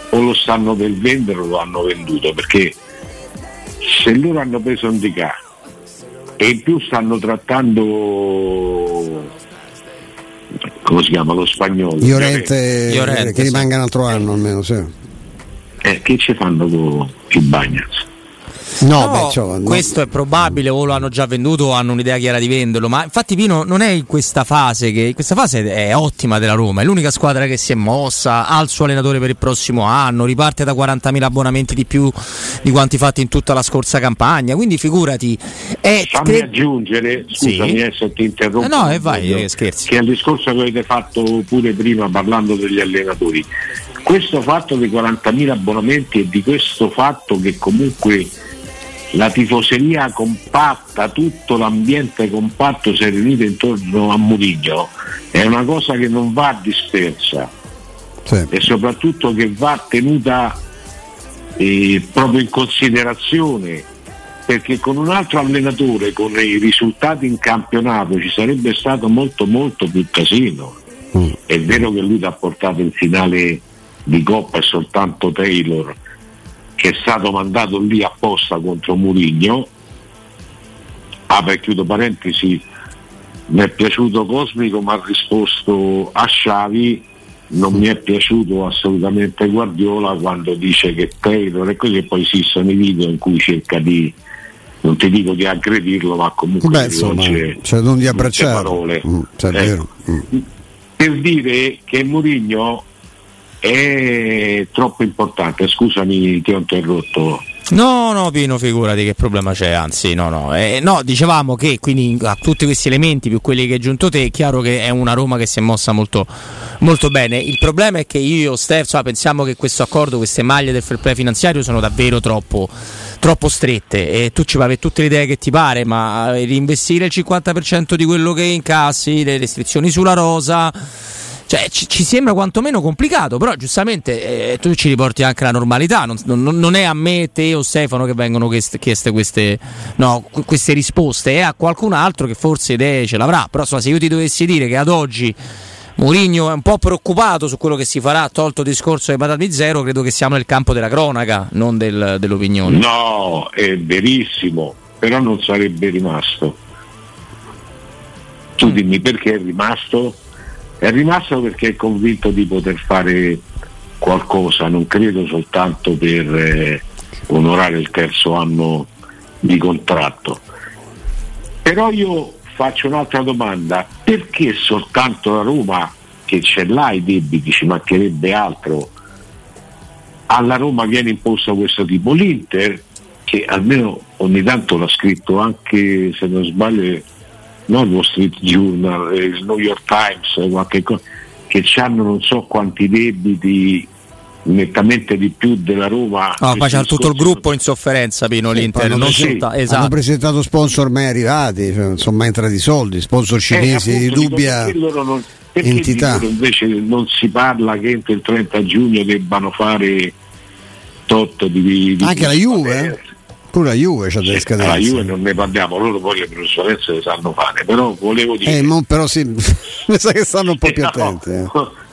o lo stanno per vendere o lo hanno venduto perché se loro hanno preso un Dica e in più stanno trattando come si chiama lo spagnolo Iorente, Llorente, che sì. rimanga un altro anno almeno, sì. Eh, che ci fanno con i Bagnets? No, No, beh, cioè, no. questo è probabile, o lo hanno già venduto o hanno un'idea chiara di venderlo. Ma infatti, Pino non è in questa fase che questa fase è ottima della Roma. È l'unica squadra che si è mossa, ha il suo allenatore per il prossimo anno, riparte da 40.000 abbonamenti di più di quanti fatti in tutta la scorsa campagna. Quindi figurati. È, Fammi aggiungere, scusami Sì. eh, se ti interrompo, Eh no, e vai, Voglio- eh, scherzi. che al discorso che avete fatto pure prima parlando degli allenatori, questo fatto dei 40.000 abbonamenti e di questo fatto che comunque la tifoseria compatta, tutto l'ambiente compatto si è riunito intorno a Murigno, è una cosa che non va dispersa. E soprattutto che va tenuta eh, proprio in considerazione perché con un altro allenatore con i risultati in campionato ci sarebbe stato molto molto più casino. È vero che lui ti ha portato in finale di Coppa e soltanto Taylor che è stato mandato lì apposta contro Murigno apre e chiudo parentesi mi è piaciuto Cosmico ma ha risposto a Sciavi non mi è piaciuto assolutamente Guardiola quando dice che Taylor e così e poi esistono i video in cui cerca di non ti dico di aggredirlo ma comunque Beh, insomma, cioè non di brutte abbracciarlo. parole. Mm, cioè, Eh, vero. Mm. per dire che Mourinho è troppo importante scusami ti ho interrotto No, no, Pino, figurati che problema c'è, anzi, no, no. Eh, no, dicevamo che quindi a tutti questi elementi, più quelli che hai aggiunto te, è chiaro che è una Roma che si è mossa molto, molto bene. Il problema è che io, Steph, insomma, pensiamo che questo accordo, queste maglie del fair play finanziario sono davvero troppo, troppo strette e tu ci puoi avere tutte le idee che ti pare, ma eh, reinvestire il 50% di quello che incassi, le restrizioni sulla rosa. Cioè, ci, ci sembra quantomeno complicato, però giustamente eh, tu ci riporti anche la normalità. Non, non- non è a me, te o Stefano che vengono chieste, chieste queste, no, qu- queste risposte, è a qualcun altro che forse idee ce l'avrà. Però insomma, se io ti dovessi dire che ad oggi Mourinho è un po' preoccupato su quello che si farà, tolto il discorso dei patati zero, credo che siamo nel campo della cronaca, non del- dell'opinione. no è verissimo però non sarebbe rimasto tu dimmi perché è rimasto è rimasto perché è convinto di poter fare qualcosa non credo soltanto per eh, onorare il terzo anno di contratto. Però io faccio un'altra domanda perché soltanto la Roma che ce l'ha i debiti ci mancherebbe altro? Alla Roma viene imposto questo tipo l'Inter che almeno ogni tanto l'ha scritto anche se non sbaglio non il Wall Street Journal eh, il New York Times eh, qualche cosa che hanno non so quanti debiti nettamente di più della Roma No, ma Questi c'ha tutto il gruppo in sofferenza, Pino, l'Inter. hanno, Non prese- solta- hanno esatto. presentato sponsor mai arrivati, cioè, non sono mai entrati i soldi, sponsor cinesi Eh, di appunto, dubbia non- entità. dicono invece non si parla che entro il 30 giugno debbano fare tot di, di Anche la Juve, eh? Pure la Juve c'ha delle la scadenze. Juve non ne parliamo, loro poi le plusvalenze le sanno fare, però volevo dire Eh, mo- però sì, [laughs] mi sa che stanno un po' più No, attenti. eh.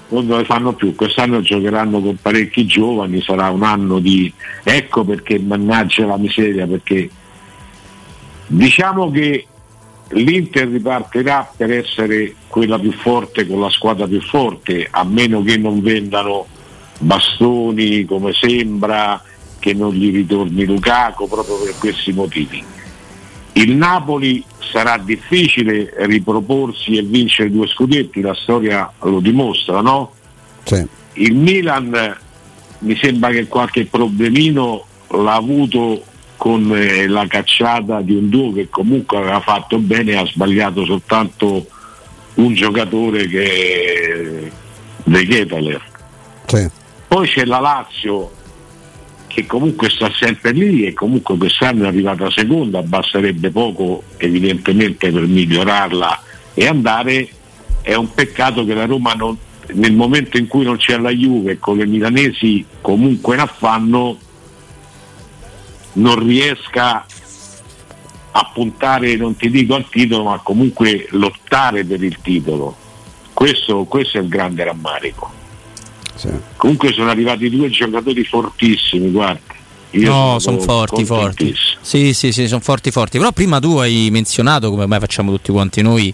non ne fanno più, quest'anno giocheranno con parecchi giovani, sarà un anno di ecco perché mannaggia la miseria, perché diciamo che l'Inter ripartirà per essere quella più forte con la squadra più forte, a meno che non vendano bastoni come sembra, che non gli ritorni Lukaku proprio per questi motivi. Il Napoli sarà difficile riproporsi e vincere due scudetti, la storia lo dimostra, no? Il Milan mi sembra che qualche problemino l'ha avuto con eh, la cacciata di un duo che comunque aveva fatto bene ha sbagliato soltanto un giocatore che è De Keteler. Poi c'è la Lazio che comunque sta sempre lì e comunque quest'anno è arrivata seconda, basterebbe poco evidentemente per migliorarla e andare. È un peccato che la Roma non- nel momento in cui non c'è la Juve con le milanesi comunque in affanno non riesca a puntare, non ti dico al titolo, ma comunque lottare per il titolo. Questo, questo è il grande rammarico. Sì. Comunque sono arrivati due giocatori fortissimi, guarda. Io no, sono forti, forti. Sì, sì, sì, sono forti, forti. Però prima tu hai menzionato, come mai facciamo tutti quanti noi,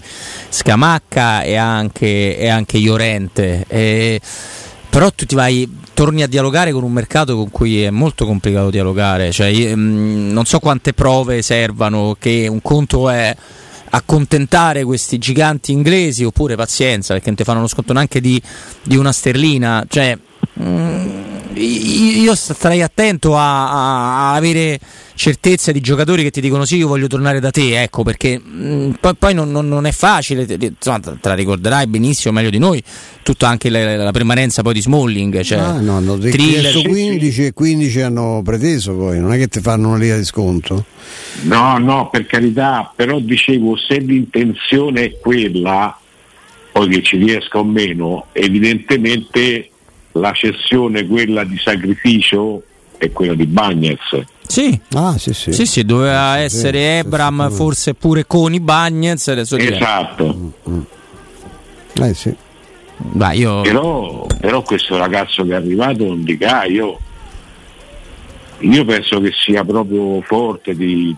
Scamacca e anche, e anche Iorente. E- però tu ti vai, torni a dialogare con un mercato con cui è molto complicato dialogare. Cioè, io, mm, non so quante prove servano, che un conto è accontentare questi giganti inglesi oppure pazienza perché non ti fanno uno sconto neanche di, di una sterlina. Cioè mm, io starei attento a, a- a avere certezza di giocatori che ti dicono sì io voglio tornare da te ecco perché mm, poi, poi non, non- non è facile insomma, te la ricorderai benissimo meglio di noi tutta anche la, la permanenza poi di Smalling cioè, Ah, no, hanno thriller. chiesto 15 e 15 hanno preteso poi, non è che ti fanno una linea di sconto. No, no, per carità, però dicevo, se l'intenzione è quella, poi che ci riesca o meno, evidentemente la cessione, quella di sacrificio, è quella di Bagnez. Sì. Ah, sì, sì. Sì, sì, doveva Sì, essere sì, Ebram, sì. forse pure con i Bagnets. Adesso direi. Esatto. Eh sì. Dai, io... Però, però questo ragazzo che è arrivato non dica io, io penso che sia proprio forte di,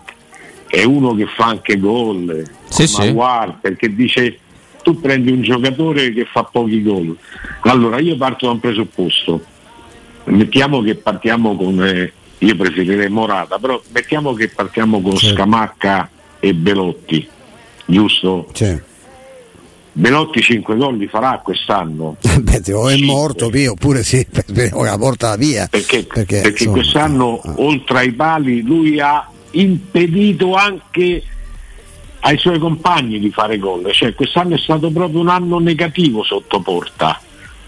è uno che fa anche gol Sì, ma sì. guarda, perché dice tu prendi un giocatore che fa pochi gol. Allora io parto da un presupposto. Mettiamo che partiamo con eh, io preferirei Morata però mettiamo che partiamo con Scamacca e Belotti giusto? Belotti 5 gol li farà quest'anno. [laughs] Beh, o è morto Pio, oppure sì, speriamo [laughs] che la porta via. perché, Perché, perché insomma, quest'anno oltre ai pali lui ha impedito anche ai suoi compagni di fare gol, cioè quest'anno è stato proprio un anno negativo sotto porta,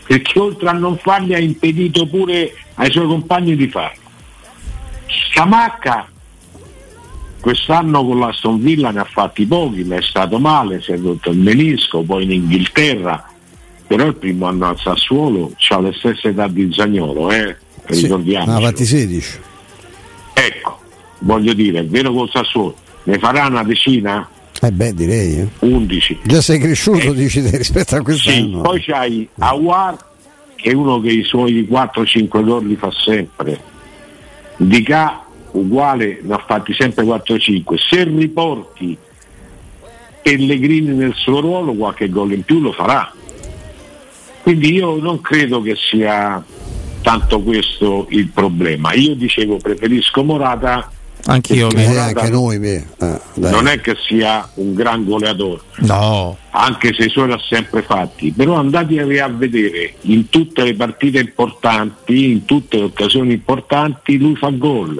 perché oltre a non farli ha impedito pure ai suoi compagni di farlo. Scamacca quest'anno con l'Aston Villa ne ha fatti pochi, ma è stato male, si è rotto il menisco, poi in Inghilterra, però il primo anno al Sassuolo ha le stesse età di Zagnolo, eh? Sì, ricordiamo. ne ha fatti 16. Ecco, voglio dire, è vero col Sassuolo, ne farà una decina? Eh beh, direi. eh. 11. Già sei cresciuto, dici te, rispetto a Sì, quest'anno. poi c'hai Awar che è uno che i suoi 4-5 gol li fa sempre. Di K uguale ne ha fatti sempre 4-5. Se riporti Pellegrini nel suo ruolo qualche gol in più lo farà. Quindi io non credo che sia tanto questo il problema. Io dicevo preferisco Morata Anch'io. Eh, anche noi, beh, eh, dai. non è che sia un gran goleatore No. anche se i suoi l'ha sempre fatti, però andatevi a vedere in tutte le partite importanti, in tutte le occasioni importanti, lui fa gol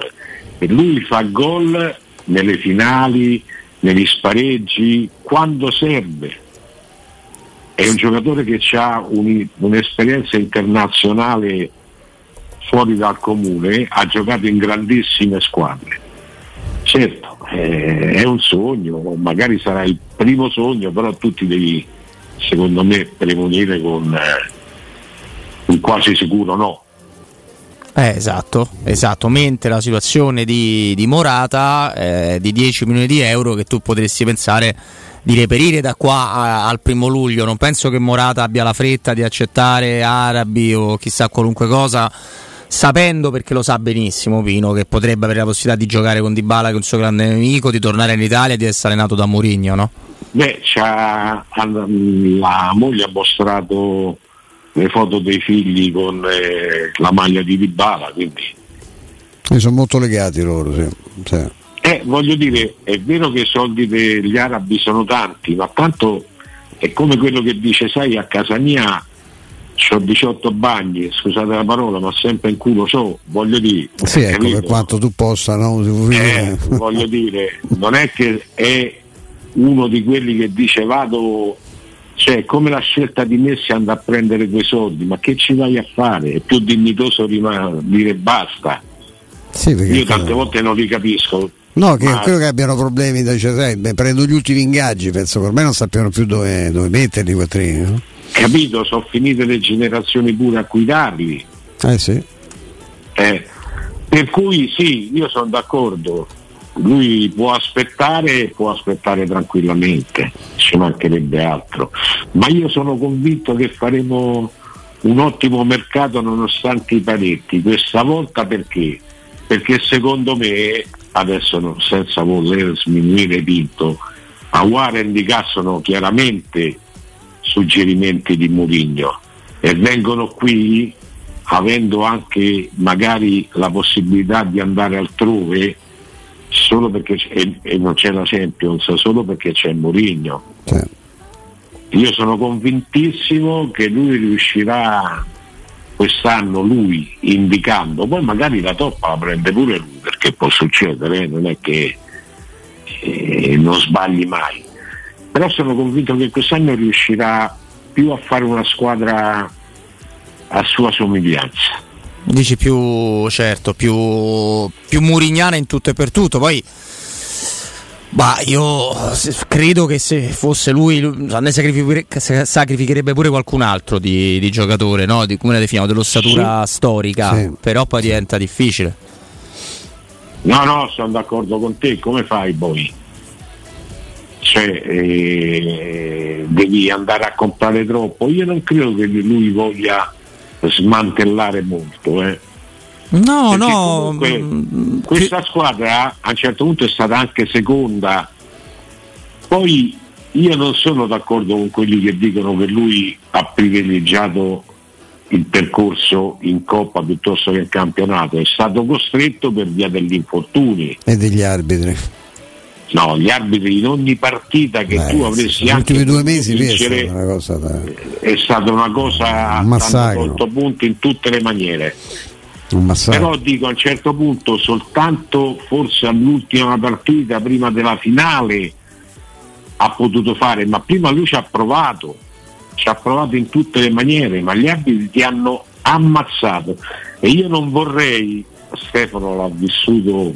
e lui fa gol nelle finali, negli spareggi, quando serve. È un giocatore che ha un- un'esperienza internazionale fuori dal comune, ha giocato in grandissime squadre. Certo, eh, è un sogno, magari sarà il primo sogno, però tu ti devi, secondo me, premonire con eh, un quasi sicuro no. Eh, esatto, esatto. Mentre la situazione di, di Morata eh, di 10 milioni di euro che tu potresti pensare di reperire da qua a- al primo luglio. Non penso che Morata abbia la fretta di accettare arabi o chissà qualunque cosa, sapendo perché lo sa benissimo Pino che potrebbe avere la possibilità di giocare con Dybala che è un suo grande nemico, di tornare in Italia e di essere allenato da Mourinho, no? Beh, c'ha- la moglie ha mostrato le foto dei figli con eh, la maglia di Dybala, quindi Eh, sono molto legati loro, sì. Sì. Eh, voglio dire, è vero che i soldi degli arabi sono tanti, ma tanto è come quello che dice, sai, a casa mia ho 18 bagni, scusate la parola, ma sempre in culo so, voglio dire. Sì, ecco, capito? per quanto tu possa, no? Eh, voglio dire, non è che è uno di quelli che dice vado, cioè come la scelta di Messi andare a prendere quei soldi, ma che ci vai a fare? È più dignitoso dire basta. Sì, perché- Io tante volte non li capisco. No, che ma- credo che abbiano problemi, da- beh, prendo gli ultimi ingaggi, penso che ormai non sappiano più dove, dove metterli quei treni, no? Capito, sono finite le generazioni pure a guidarli. Eh sì. Eh, per cui sì, io sono d'accordo. Lui può aspettare, può aspettare tranquillamente. ci mancherebbe altro. Ma io sono convinto che faremo un ottimo mercato nonostante i paletti, questa volta perché? Perché secondo me, adesso no- senza voler sminuire Pinto, Aguar e Indica sono chiaramente suggerimenti di Mourinho e vengono qui avendo anche magari la possibilità di andare altrove solo perché c'è- e, e non c'è la Champions, solo perché c'è Mourinho. Io sono convintissimo che lui riuscirà quest'anno lui indicando, poi magari la toppa la prende pure lui perché può succedere, eh, non è che eh, non sbagli mai. Però sono convinto che quest'anno riuscirà più a fare una squadra a sua somiglianza. Dici più certo, più, più murignana in tutto e per tutto. Poi, bah, io credo che se fosse lui, ne sacrifichere- sacrificherebbe pure qualcun altro di, di giocatore, no? di, come la definiamo, dell'ossatura storica. Sì. Però poi diventa difficile. No, no, sono d'accordo con te, come fai poi? Cioè, eh, devi andare a comprare troppo. Io non credo che lui voglia smantellare molto. Eh. No, Perché no. mm, comunque questa squadra a un certo punto è stata anche seconda. Poi io non sono d'accordo con quelli che dicono che lui ha privilegiato il percorso in Coppa piuttosto che in campionato, è stato costretto per via degli infortuni. E degli arbitri. No, gli arbitri in ogni partita che Beh, tu avresti Gli anche ultimi due mesi vincere, è cosa da, è stata una cosa Un massacro. tanto punti in tutte le maniere. Però dico a un certo punto soltanto forse all'ultima partita prima della finale ha potuto fare, ma prima lui ci ha provato, ci ha provato in tutte le maniere, ma gli arbitri ti hanno ammazzato e io non vorrei, Stefano l'ha vissuto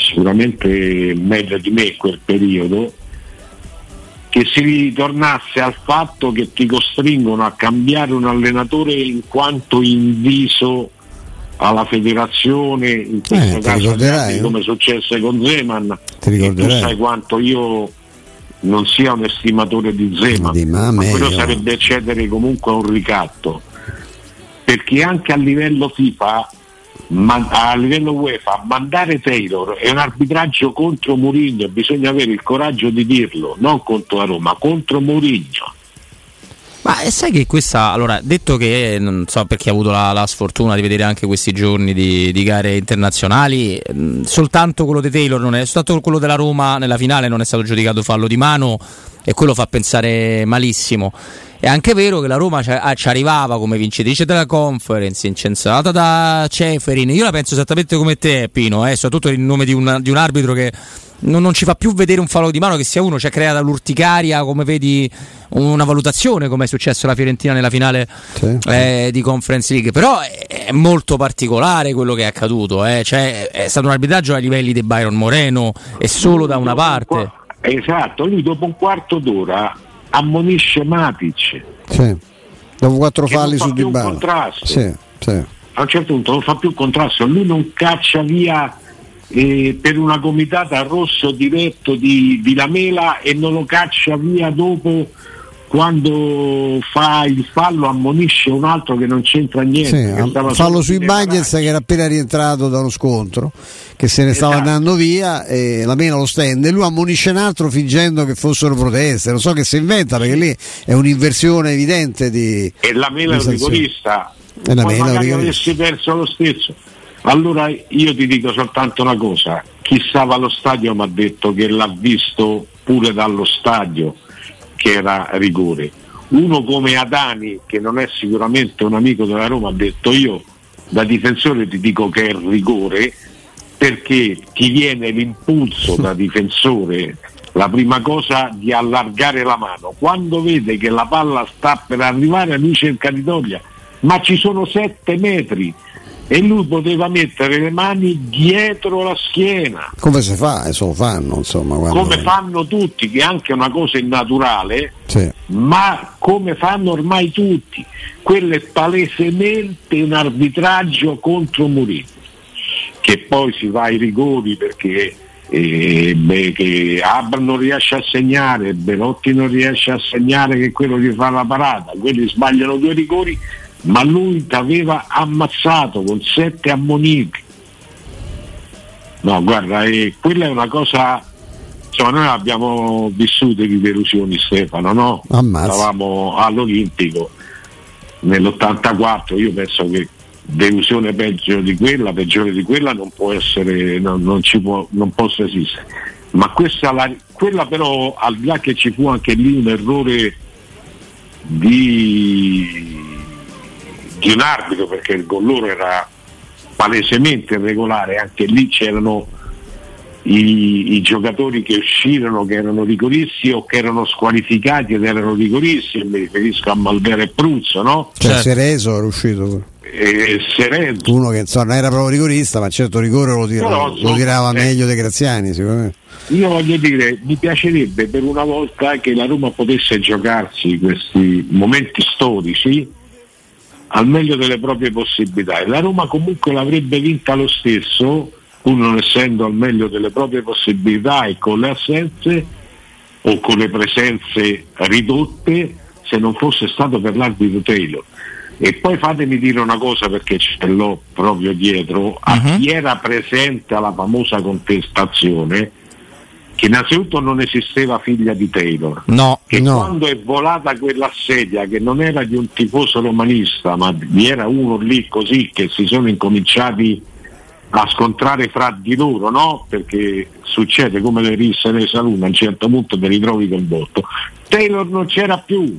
sicuramente meglio di me quel periodo, che si ritornasse al fatto che ti costringono a cambiare un allenatore in quanto inviso alla federazione, in questo Eh, caso eh? come successe con Zeman. E tu sai quanto io non sia un estimatore di Zeman, Di ma quello sarebbe cedere comunque a un ricatto. Perché anche a livello FIFA, ma- a livello UEFA, mandare Taylor è un arbitraggio contro Mourinho, bisogna avere il coraggio di dirlo, non contro la Roma, contro Mourinho. Ma eh, sai che questa, allora, detto che eh, non so perché ha avuto la, la sfortuna di vedere anche questi giorni di, di gare internazionali, ehm, soltanto quello di Taylor, non è, soltanto quello della Roma nella finale non è stato giudicato fallo di mano e quello fa pensare malissimo. È anche vero che la Roma ci, ah, ci arrivava come vincitrice della conference, incensata da Ceferin. Io la penso esattamente come te, Pino, eh, soprattutto in nome di un, di un arbitro che non, non ci fa più vedere un fallo di mano che sia uno, ci ha creato l'urticaria, come vedi una valutazione come è successo alla Fiorentina nella finale eh, di Conference League. Però è, è molto particolare quello che è accaduto, eh. Cioè, è stato un arbitraggio ai livelli di Byron Moreno e solo da una parte. Esatto, lui dopo un quarto d'ora ammonisce Matic. Sì. Dopo quattro falli fa su Dybala. contrasto. Sì, sì. a un certo punto non fa più contrasto, lui non caccia via eh, per una gomitata rosso diretto di, di Lamela e non lo caccia via dopo quando fa il fallo ammonisce un altro che non c'entra niente. Sì, stava fallo sui Bagnets che era appena rientrato da uno scontro che se ne stava Esatto. andando via e la mena lo stende. Lui ammonisce un altro fingendo che fossero proteste. Non so che si inventa perché lì è un'inversione evidente di e la Mela è un rigorista. E la un magari avessi perso lo stesso. Allora io ti dico soltanto una cosa. Chi stava allo stadio mi ha detto che l'ha visto pure dallo stadio che era rigore uno come Adani che non è sicuramente un amico della Roma ha detto io da difensore ti dico che è rigore perché ti viene l'impulso da [laughs] difensore. La prima cosa di allargare la mano. Quando vede che la palla sta per arrivare lui cerca di togliere. Ma ci sono sette metri e lui poteva mettere le mani dietro la schiena come si fa? Adesso lo fanno insomma come fanno tutti che è anche una cosa innaturale Sì. ma come fanno ormai tutti quello è palesemente un arbitraggio contro Mourinho che poi si va ai rigori perché e, beh, che Abra non riesce a segnare, Belotti non riesce a segnare che quello gli fa la parata, quelli sbagliano due rigori, ma lui ti aveva ammazzato con sette ammoniti. No, guarda, eh, quella è una cosa. Insomma, noi abbiamo vissuto di delusioni, Stefano, no? Ammazza. Stavamo all'Olimpico nell'84, io penso che delusione peggio di quella, peggiore di quella non può essere, non, non ci può, non possa esistere. Ma questa, la- quella però, al di là che ci fu anche lì un errore di, di un arbitro, perché il gol loro era palesemente irregolare, anche lì c'erano i, i giocatori che uscirono che erano rigoristi o che erano squalificati ed erano rigoristi, mi riferisco a Malvera e Pruzzo, no? Cioè, Sereso era uscito. E Serenzo. Uno che insomma non era proprio rigorista, ma certo rigore lo tirava, Però, lo insomma, tirava eh. meglio dei Graziani, sicuramente. Io voglio dire, mi piacerebbe per una volta che la Roma potesse giocarsi questi momenti storici al meglio delle proprie possibilità e la Roma comunque l'avrebbe vinta lo stesso, pur non essendo al meglio delle proprie possibilità e con le assenze o con le presenze ridotte se non fosse stato per l'arbitro Taylor. E poi fatemi dire una cosa perché ce l'ho proprio dietro, a chi era presente alla famosa contestazione, che innanzitutto non esisteva figlia di Taylor. No, Che quando è volata quella sedia, che non era di un tifoso romanista, ma vi era uno lì così che si sono incominciati a scontrare fra di loro, no? Perché succede come le risse nelle salune, a un certo punto ti ritrovi col botto. Taylor non c'era più.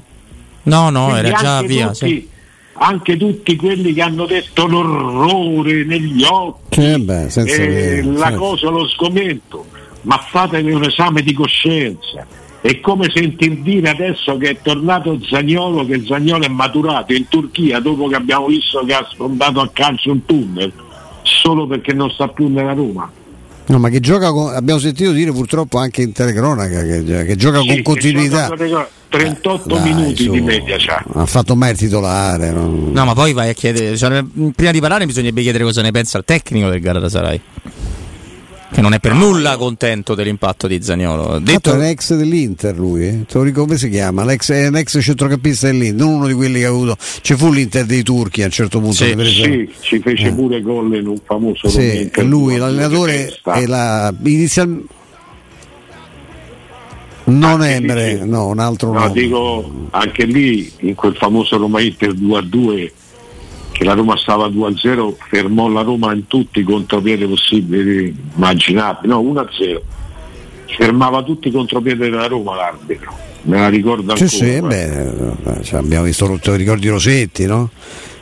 No, no, Quindi era già anche via. tutti, sì. anche tutti quelli che hanno detto l'orrore negli occhi, Eh beh, senza eh, la certo. cosa, lo sgomento, ma fatevi un esame di coscienza. È come sentir dire adesso che è tornato Zagnolo, che Zagnolo è maturato in Turchia dopo che abbiamo visto che ha sfondato a calcio un tunnel, solo perché non sta più nella Roma. No, ma che gioca con, abbiamo sentito dire purtroppo anche in telecronaca che, che gioca Sì, con continuità. gioca- 38 Dai, minuti su. di media c'ha. Ha fatto mai il titolare. no? No, ma poi vai a chiedere. cioè, prima di parlare bisognerebbe chiedere cosa ne pensa il tecnico del Galatasaray. Che non è per nulla contento dell'impatto di Zaniolo. Detto... Detto, è un ex dell'Inter lui, eh? Te lo ricordo come si chiama? L'ex, è un ex centrocampista dell'Inter, non uno di quelli che ha avuto. Ci fu l'Inter dei turchi a un certo punto. Sì, sì, ci fece Eh. pure gol in un famoso Sì, lui, l'allenatore è la inizial... Non Emre, no, un altro No, nome. dico anche lì in quel famoso Roma Inter 2 a 2 che la Roma stava 2 a 0 fermò la Roma in tutti i contropiedi possibili immaginabili no 1 a 0 fermava tutti i contropiedi della Roma l'arbitro me la ricordo Sì, ancora sì, beh, eh, cioè, abbiamo visto tutto, ricordi Rosetti, no?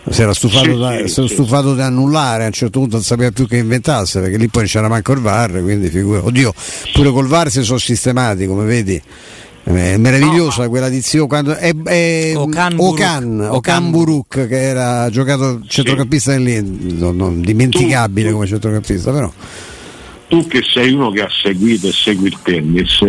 Si era stufato, Sì, da, sì, si era sì. stufato di annullare, a un certo punto non sapeva più che inventasse, perché lì poi non c'era manco il VAR, quindi figura. Oddio, pure col VAR si sono sistemati, come vedi. È meravigliosa quella dizione quando è, è Okan Okan, Buruk. Okan Buruk che era giocato centrocampista nell'Inter, non, dimenticabile come centrocampista però tu che sei uno che ha seguito e segui il tennis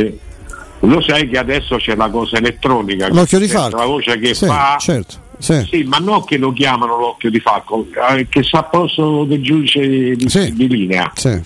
lo sai che adesso c'è la cosa elettronica L'occhio di falco. la voce che Sì, fa certo, sì. Sì, ma non che lo chiamano l'occhio di falco eh, che sta a posto del giudice di, di linea Sì.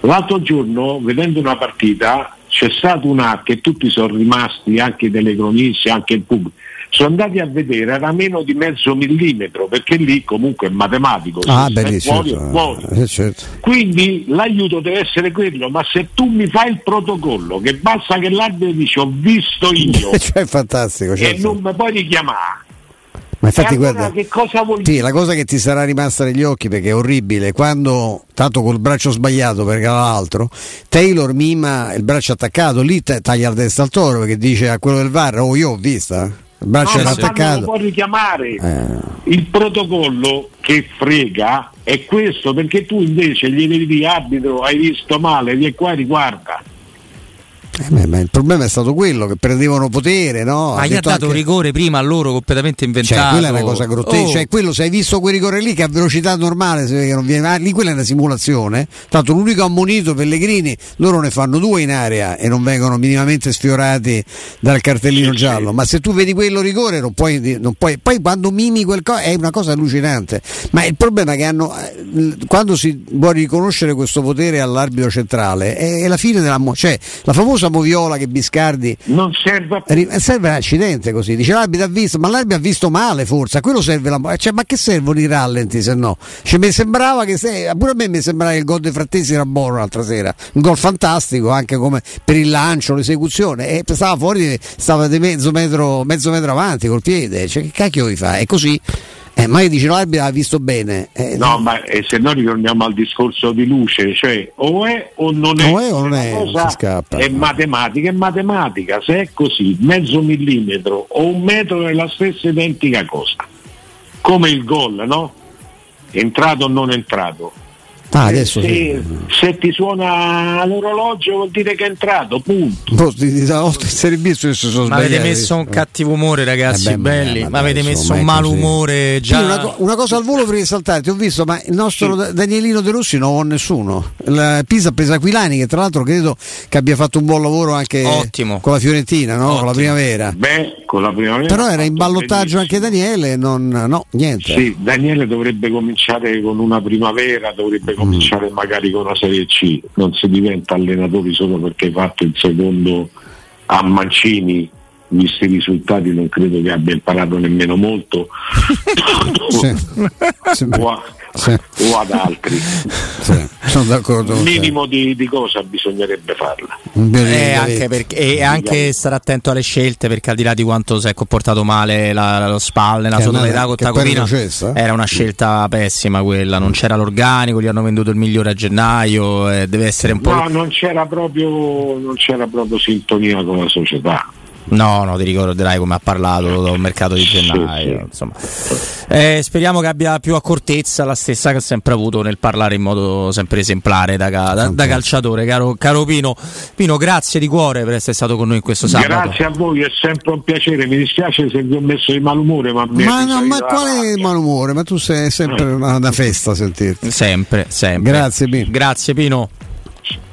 L'altro giorno, vedendo una partita, c'è stato un atto e tutti sono rimasti, anche i telecronisti, anche il pubblico, sono andati a vedere, era meno di mezzo millimetro, perché lì comunque è matematico, Ah, beh, lì, fuori, certo, fuori. eh, certo. Quindi l'aiuto deve essere quello, ma se tu mi fai il protocollo, che basta che l'arbitro dice ho visto [laughs] io cioè, fantastico e certo. non mi puoi richiamare. Ma infatti, allora guarda, che cosa vuol sì, la cosa che ti sarà rimasta negli occhi perché è orribile, quando, tanto col braccio sbagliato perché era l'altro, Taylor mima il braccio attaccato, lì taglia la testa al toro perché dice a quello del VAR, oh io ho vista, il braccio No, era attaccato. può richiamare. Eh, Il protocollo che frega è questo, perché tu invece gli devi dire arbitro, hai visto male, vieni qua riguarda. Eh, ma il problema è stato quello che prendevano potere, no? Ma gli ha dato anche- rigore prima a loro completamente inventato. Cioè, quella è una cosa grottesca. Oh. Cioè, quello, se hai visto quei rigori lì che a velocità normale che non viene. Ah, lì quella è una simulazione. Tanto l'unico ammonito Pellegrini, loro ne fanno due in area e non vengono minimamente sfiorati dal cartellino giallo. Ma se tu vedi quello rigore, non puoi, non puoi- Poi quando mimi quel co- è una cosa allucinante. Ma il problema è che hanno. eh, Quando si vuole riconoscere questo potere all'arbitro centrale, è, la fine della. cioè, la famosa moviola che Biscardi. Non serve a Serve un accidente così, dice l'arbitro ha visto, ma l'arbitro ha visto male forse, a quello serve la mo- cioè, ma che servono i rallenti se no? Cioè, mi sembrava che se, pure a me mi sembrava che il gol dei Frattesi era buono l'altra sera, un gol fantastico anche come per il lancio, l'esecuzione, e stava fuori, stava di mezzo metro, mezzo metro avanti col piede, cioè che cacchio vi fa? È così. Eh, ma io dice l'arbitro ha visto bene. Eh, No, ma e se no ritorniamo al discorso di luce, cioè o è o non è. O è o non è, cosa scappa. È matematica, è matematica. Se è così, mezzo millimetro o un metro è la stessa identica cosa. Come il gol, no? Entrato o non entrato. Ah, adesso sì. se, se ti suona l'orologio vuol dire che è entrato, punto. Boh, di- di- in Serie B sono Ma avete messo un cattivo umore, ragazzi, Eh beh, belli. ma Ma, avete messo un malumore già. Sì, una, una cosa al volo prima di saltare, ti ho visto, ma il nostro Da- Danielino De Rossi non ho nessuno. Il Pisa ha preso Aquilani, che tra l'altro credo che abbia fatto un buon lavoro anche Ottimo. con la Fiorentina, no? con la primavera. Beh, con la primavera. Però era in ballottaggio anche Daniele, non, no, niente. Sì, Daniele dovrebbe cominciare con una primavera, dovrebbe Mm. cominciare magari con una Serie C, non si diventa allenatori solo perché hai fatto il secondo a Mancini, visti i risultati non credo che abbia imparato nemmeno molto, [laughs] o, a- [laughs] o ad altri. Sì, sono d'accordo. Un minimo di, di cosa bisognerebbe farla. Eh, anche perché, e anche stare attento alle scelte perché al di là di quanto si è comportato male la, lo SPAL nella Che sua totalità con retrocessa? era una scelta pessima quella non c'era l'organico gli hanno venduto il migliore a gennaio eh, deve essere un po' No, non c'era proprio, non c'era proprio sintonia con la società. No, no, ti ricorderai come ha parlato dal mercato di gennaio. Insomma. Eh, speriamo che abbia più accortezza, la stessa che ha sempre avuto nel parlare in modo sempre esemplare da, ca- da- da calciatore. Caro, caro Pino. Pino, grazie di cuore per essere stato con noi questo sabato. Grazie a voi, è sempre un piacere. Mi dispiace se vi ho messo di malumore, ma Ma, no, ma quale malumore? Ma tu sei sempre una, una festa a sentirti. Sempre, sempre. Grazie, Pino. Grazie Pino.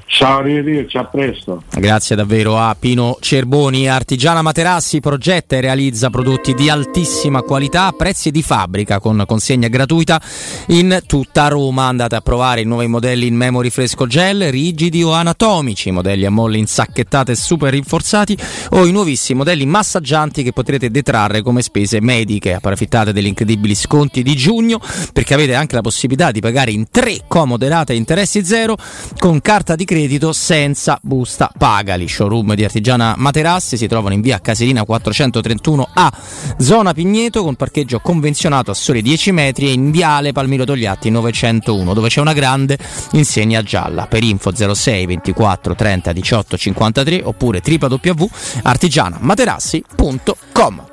Ciao, arrivederci, a presto. Grazie davvero a Pino Cerboni. Artigiana Materassi progetta e realizza prodotti di altissima qualità a prezzi di fabbrica con consegna gratuita in tutta Roma. Andate a provare i nuovi modelli in memory fresco gel, rigidi o anatomici, modelli a molle insacchettate e super rinforzati o i nuovissimi modelli massaggianti che potrete detrarre come spese mediche. Approfittate degli incredibili sconti di giugno perché avete anche la possibilità di pagare in tre comode rate interessi zero con carta di credito senza busta pagali. Showroom di Artigiana Materassi si trovano in via Caserina 431A, zona Pigneto, con parcheggio convenzionato a soli 10 metri e in viale Palmiro Togliatti 901, dove c'è una grande insegna gialla. Per info 06 24 30 18 53 oppure www.artigianamaterassi.com.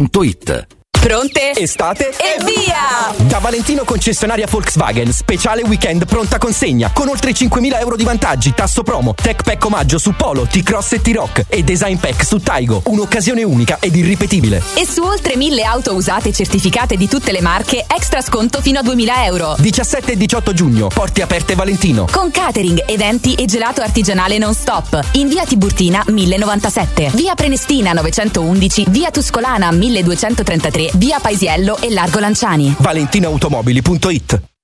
risparmioceramica.it. Pronte? Estate? E via! Da Valentino concessionaria Volkswagen, speciale weekend pronta consegna, con oltre 5.000 euro di vantaggi, tasso promo, tech pack omaggio su Polo, T-Cross e T-Rock e design pack su Taigo, un'occasione unica ed irripetibile. E su oltre 1000 auto usate certificate di tutte le marche, extra sconto fino a 2000 euro. 17 e 18 giugno, porte aperte Valentino. Con catering, eventi e gelato artigianale non stop. In via Tiburtina 1097, via Prenestina 911, via Tuscolana 1233, via Paisiello e Largo Lanciani. ValentinoAutomobili.it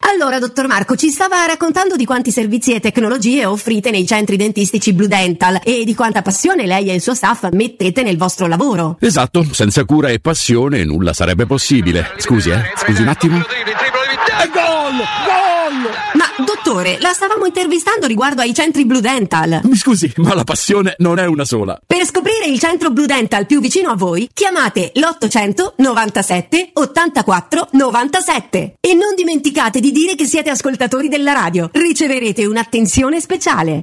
Allora, dottor Marco, ci stava raccontando di quanti servizi e tecnologie offrite nei centri dentistici Blue Dental e di quanta passione lei e il suo staff mettete nel vostro lavoro. Esatto, senza cura e passione nulla sarebbe possibile. Scusi, eh? Scusi un attimo. E gol! Gol! Ma, dottore, la stavamo intervistando riguardo ai centri Blue Dental. Mi scusi, ma la passione non è una sola. Per scoprire il centro Blue Dental più vicino a voi, chiamate l'800 97 84 97 e non dimenticate di dire che siete ascoltatori della radio. Riceverete un'attenzione speciale.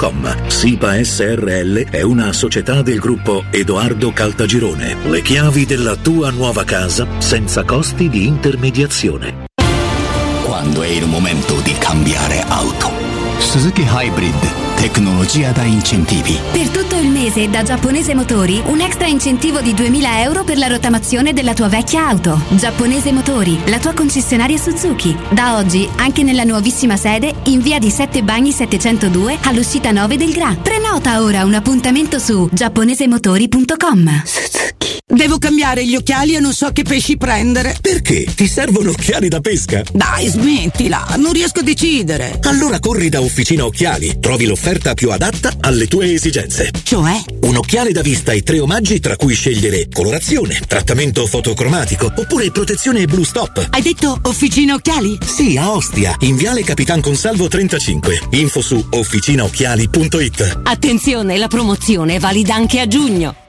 www.keicalt.com. SIPA SRL è una società del gruppo Edoardo Caltagirone. Le chiavi della tua nuova casa senza costi di intermediazione. Quando è il momento di cambiare auto? Suzuki Hybrid, tecnologia da incentivi. Per tutto il mese da Giapponese Motori un extra incentivo di 2000 euro per la rottamazione della tua vecchia auto. Giapponese Motori, la tua concessionaria Suzuki. Da oggi anche nella nuovissima sede in via di 7 Bagni 702 all'uscita 9 del Gra. Prenota ora un appuntamento su giapponesemotori.com. Devo cambiare gli occhiali e non so che pesci prendere. Perché? Ti servono occhiali da pesca? Dai, smettila, non riesco a decidere. Allora corri da Officina Occhiali, trovi l'offerta più adatta alle tue esigenze. Cioè? Un occhiale da vista e tre omaggi tra cui scegliere colorazione, trattamento fotocromatico oppure protezione Blue Stop. Hai detto Officina Occhiali? Sì, a Ostia, in Viale Capitan Consalvo 35. Info su officinaocchiali.it. Attenzione, la promozione è valida anche a giugno.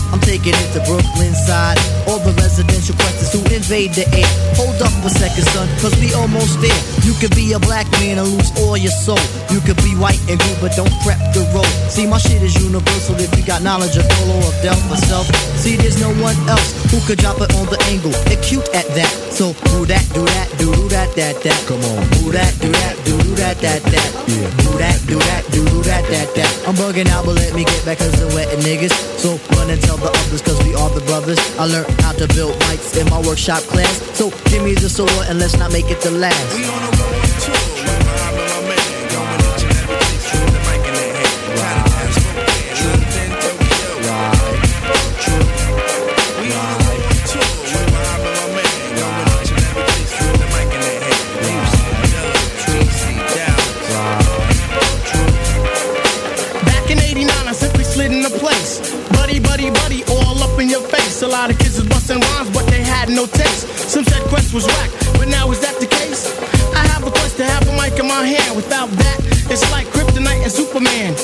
I'm taking it to Brooklyn side. All the residential questions who invade the air. Hold up a second, son, cause we almost there. You could be a black man and lose all your soul. You could be white and blue, but don't prep the road. See, my shit is universal if you got knowledge of Dolo or Del myself. See, there's no one else who could drop it on the angle. Acute at that. So do that, do that, do that, that, that. Come on. Do that, do that, do that, that, that. Yeah. Do that, do that, do that, that, that. I'm bugging out, but let me get back cause I'm wetting niggas. So run and tell the others cause we are the brothers. I learned how to build mics in my workshop class. So give me the sword and let's not make it the last. A lot of kids was busting rhymes, but they had no taste. Some said Quest was whack, but now is that the case? I have a quest to have a mic in my hand. Without that, it's like Kryptonite and Superman.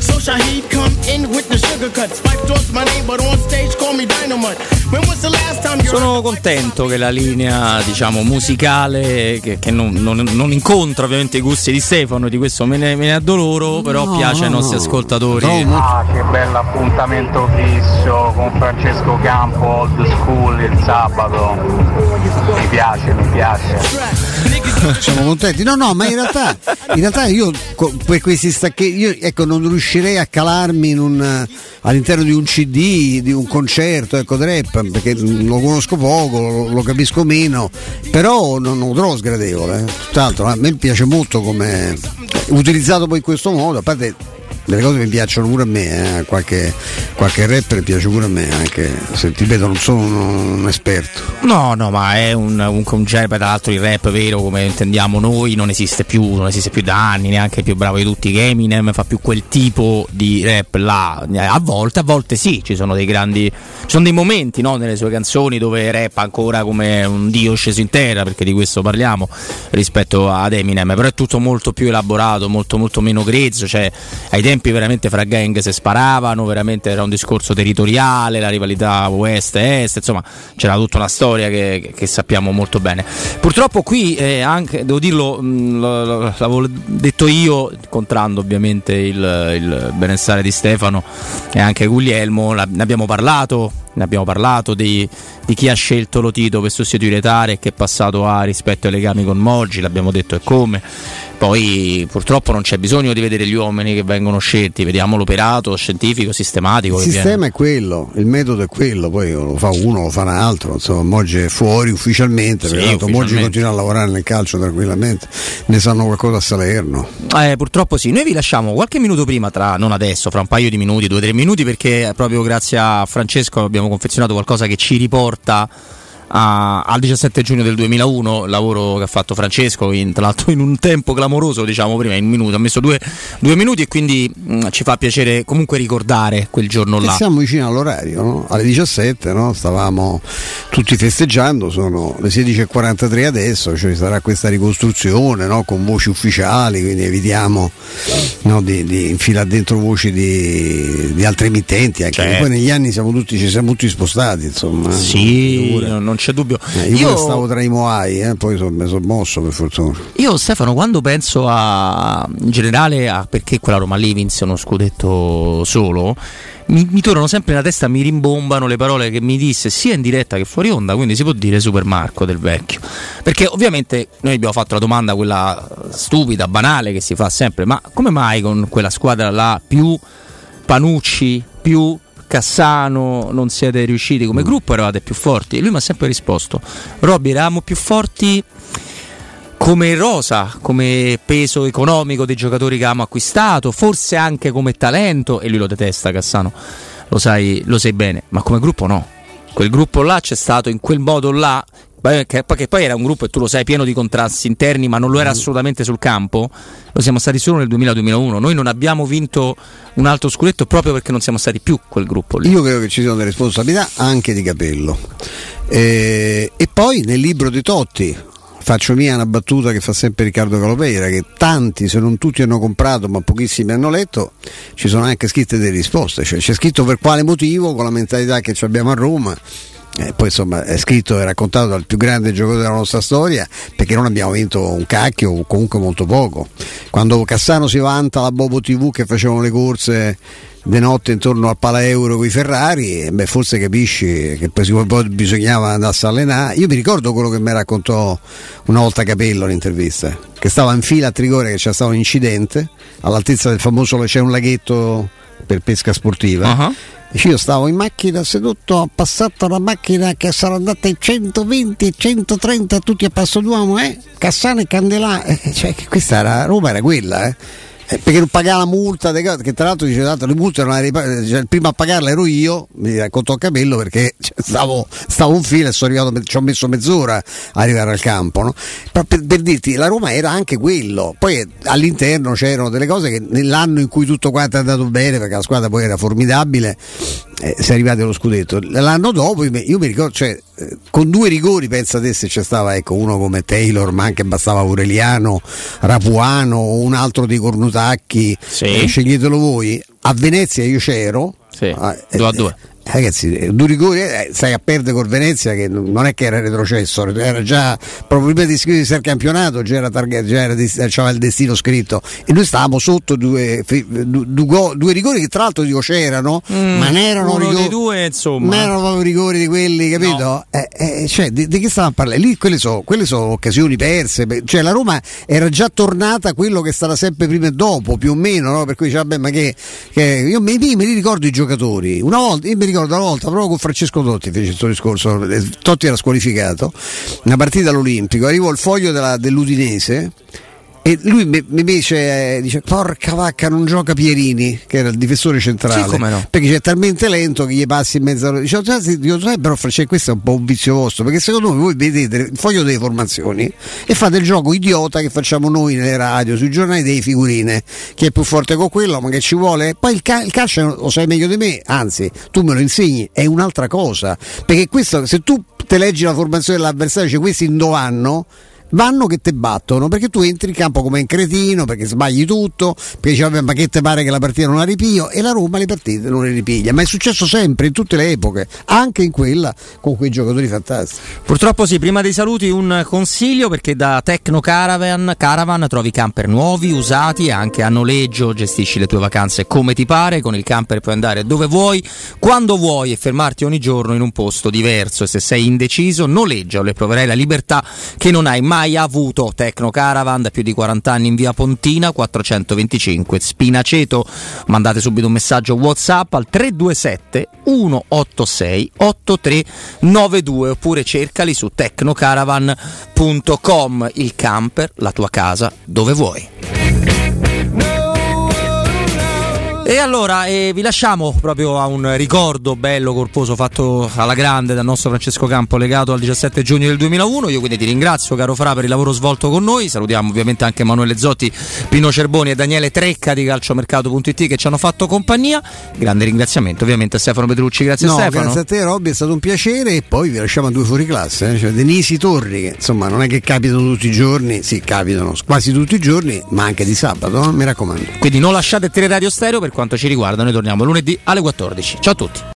So Shaheed come in with the sugar cuts. Five towards my name, but on stage call me Dynamite. When was the last time you Sono contento che la linea, diciamo, musicale, che, che non, non- non incontra ovviamente i gusti di Stefano, di questo me ne, me ne addoloro, però No, piace ai no, nostri no. ascoltatori. Ah, che bello appuntamento fisso con Francesco Campo, old school il sabato. Mi piace, mi piace. Siamo contenti. No, no, ma in realtà, in realtà io per questi stacchetti, io ecco, non riuscirei a calarmi un, all'interno di un CD, di un concerto ecco, rap, perché lo conosco poco, lo, lo capisco meno, però non, non lo trovo sgradevole. eh. Tutt'altro, a me piace molto come utilizzato poi in questo modo, a parte delle cose mi piacciono pure a me, eh, qualche, qualche rapper piace pure a me, anche se ti ripeto non sono un, un esperto. No, no, ma è un, un concerto, tra l'altro il rap vero come intendiamo noi non esiste più, non esiste più da anni, neanche il più bravo di tutti che Eminem fa più quel tipo di rap là, a volte, a volte sì, ci sono dei grandi, ci sono dei momenti no, nelle sue canzoni dove rap ancora come un dio sceso in terra, perché di questo parliamo rispetto ad Eminem, però è tutto molto più elaborato, molto molto meno grezzo, cioè ai veramente fra gang si sparavano, veramente era un discorso territoriale, la rivalità West-Est, insomma c'era tutta una storia che, che sappiamo molto bene. Purtroppo qui eh, anche, devo dirlo, lo- l'avevo detto io, incontrando ovviamente il, il benessere di Stefano e anche Guglielmo, ne abbiamo parlato. Ne abbiamo parlato di, di chi ha scelto Lotito per sostituire Tare e che passato ha rispetto ai legami con Moggi, l'abbiamo detto e come. Poi purtroppo non c'è bisogno di vedere gli uomini che vengono scelti, vediamo l'operato scientifico, sistematico. Il che viene. sistema è quello, il metodo è quello, poi lo fa uno, lo fa un altro, insomma, Moggi è fuori ufficialmente, Sì, perché Moggi continua a lavorare nel calcio tranquillamente, ne sanno qualcosa a Salerno. Eh, purtroppo sì, noi vi lasciamo qualche minuto prima, tra, non adesso, fra un paio di minuti, due o tre minuti, perché proprio grazie a Francesco abbiamo confezionato qualcosa che ci riporta porta a- al 17 giugno del 2001, il lavoro che ha fatto Francesco, in- tra l'altro in un tempo clamoroso, diciamo prima, in un minuto, ha messo due, due minuti e quindi mh, ci fa piacere comunque ricordare quel giorno E là. siamo vicini all'orario, no? alle 17 no? stavamo tutti festeggiando, sono le 16.43 adesso, ci sarà questa ricostruzione no? con voci ufficiali, quindi evitiamo no, di, di infilare dentro voci di, di altri emittenti, anche Certo. poi negli anni siamo tutti, ci siamo tutti spostati. Insomma. Sì, pure. non non c'è dubbio. Eh, io, Io- stavo tra i Moai, eh, poi so- mi sono mosso per fortuna. Io Stefano, quando penso a in generale a perché quella Roma lì vinse uno scudetto solo, mi, mi tornano sempre nella testa, mi rimbombano le parole che mi disse sia in diretta che fuori onda, quindi si può dire Super Marco del vecchio. Perché ovviamente noi abbiamo fatto la domanda quella stupida, banale che si fa sempre, ma come mai con quella squadra là più Panucci, più Cassano non siete riusciti come gruppo, eravate più forti? E lui mi ha sempre risposto, Robby, eravamo più forti come rosa, come peso economico dei giocatori che abbiamo acquistato, forse anche come talento, e lui lo detesta Cassano, lo sai, lo sai bene, ma come gruppo no. Quel gruppo là c'è stato in quel modo là, che, che poi era un gruppo, e tu lo sai, pieno di contrasti interni, ma non lo era assolutamente sul campo, lo siamo stati solo nel 2000-2001. Noi non abbiamo vinto un altro scudetto proprio perché non siamo stati più quel gruppo lì. Io credo che ci siano delle responsabilità anche di capello. Eh, e poi nel libro di Totti, faccio mia una battuta che fa sempre Riccardo Calopeira, che tanti, se non tutti hanno comprato, ma pochissimi hanno letto, ci sono anche scritte delle risposte, cioè c'è scritto per quale motivo, con la mentalità che abbiamo a Roma. Eh, poi insomma è scritto e raccontato dal più grande giocatore della nostra storia perché non abbiamo vinto un cacchio o comunque molto poco. Quando Cassano si vanta alla Bobo TV che facevano le corse di notte intorno al Pala Euro con i Ferrari, beh, forse capisci che poi, bisognava andarsi a allenare. Io mi ricordo quello che mi raccontò una volta Capello all'intervista, che stava in fila a Trigore, che c'era stato un incidente all'altezza del famoso c'è un laghetto per pesca sportiva. Uh-huh. Io stavo in macchina seduto, ho passato la macchina che sarà andata ai 120 e 130 tutti a passo d'uomo, eh? Cassano e Candelà, eh, cioè questa era Roma era quella, eh? Eh, perché non pagava la multa, che tra l'altro dice tanto le multe non arrivate, cioè, il primo a pagarla ero io, mi raccontò Capello perché cioè, stavo, stavo in fila e sono arrivato, ci ho messo mezz'ora a arrivare al campo. No? Per, per, per, dirti, la Roma era anche quello, poi all'interno c'erano delle cose che nell'anno in cui tutto quanto è andato bene, perché la squadra poi era formidabile, eh, si è arrivati allo scudetto. L'anno dopo io mi ricordo, cioè, eh, con due rigori pensa te se c'è stava ecco, uno come Taylor, ma anche bastava Aureliano, Rapuano o un altro dei Cornutacchi, sì. eh, sceglietelo voi. A Venezia io c'ero. Sì, ah, 2 a 2. Ragazzi, due rigori, eh, stai a perdere col Venezia che non è che era retrocesso, era già proprio prima di iscriversi al campionato, già era, target, già era c'era il destino scritto e noi stavamo sotto due, due, due rigori che tra l'altro dico c'erano, mm, ma non erano rigori, due, insomma. non erano proprio rigori di quelli, capito? No. Eh, eh, cioè, di, di, che stavamo a parlare? Lì quelle sono, quelle sono occasioni perse, cioè la Roma era già tornata a quello che è stata sempre prima e dopo, più o meno, no? per cui dice, vabbè, ma che, che io mi, me li ricordo i giocatori, una volta, io mi ricordo una volta proprio con Francesco Totti fece questo discorso Totti era squalificato una partita all'Olimpico arrivò il foglio della, dell'Udinese e lui mi, mi dice, dice, porca vacca non gioca Pierini che era il difensore centrale. Sì, no. perché c'è talmente lento che gli passi in mezzo dice, dico, però Francesco questo è un po' un vizio vostro perché secondo me voi vedete il foglio delle formazioni e fate il gioco idiota che facciamo noi nelle radio sui giornali dei figurine. Chi è più forte con quello ma che ci vuole? Poi il, cal- il calcio lo sai meglio di me anzi tu me lo insegni è un'altra cosa. Perché questo se tu te leggi la formazione dell'avversario cioè questi in dove vanno che te battono perché tu entri in campo come un cretino perché sbagli tutto perché dici vabbè ma che te pare che la partita non la ripio? E la Roma le partite non le ripiglia ma è successo sempre in tutte le epoche anche in quella con quei giocatori fantastici. Purtroppo sì prima dei saluti un consiglio perché da Tecno Caravan, Caravan trovi camper nuovi usati anche a noleggio gestisci le tue vacanze come ti pare con il camper puoi andare dove vuoi quando vuoi e fermarti ogni giorno in un posto diverso. E se sei indeciso noleggialo e proverai la libertà che non hai mai mai avuto Tecno Caravan da più di 40 anni in via Pontina 425 Spinaceto. Mandate subito un messaggio whatsapp al 327 186 8392 oppure cercali su tecnocaravan.com il camper, la tua casa dove vuoi E allora eh, vi lasciamo proprio a un ricordo bello, corposo, fatto alla grande dal nostro Francesco Campo legato al 17 giugno del 2001. Io quindi ti ringrazio, caro Fra, per il lavoro svolto con noi. Salutiamo ovviamente anche Emanuele Zotti, Pino Cerboni e Daniele Trecca di calciomercato.it che ci hanno fatto compagnia. Grande ringraziamento ovviamente a Stefano Petrucci. Grazie no, Stefano. Grazie a te, Robby, è stato un piacere. E poi vi lasciamo a due fuori classe. Eh? Cioè, Denisi Torri, che insomma non è che capitano tutti i giorni, sì, capitano quasi tutti i giorni, ma anche di sabato, eh? mi raccomando. Quindi non lasciate Teleradio Stereo per quanto ci riguarda, noi torniamo lunedì alle 14. Ciao a tutti.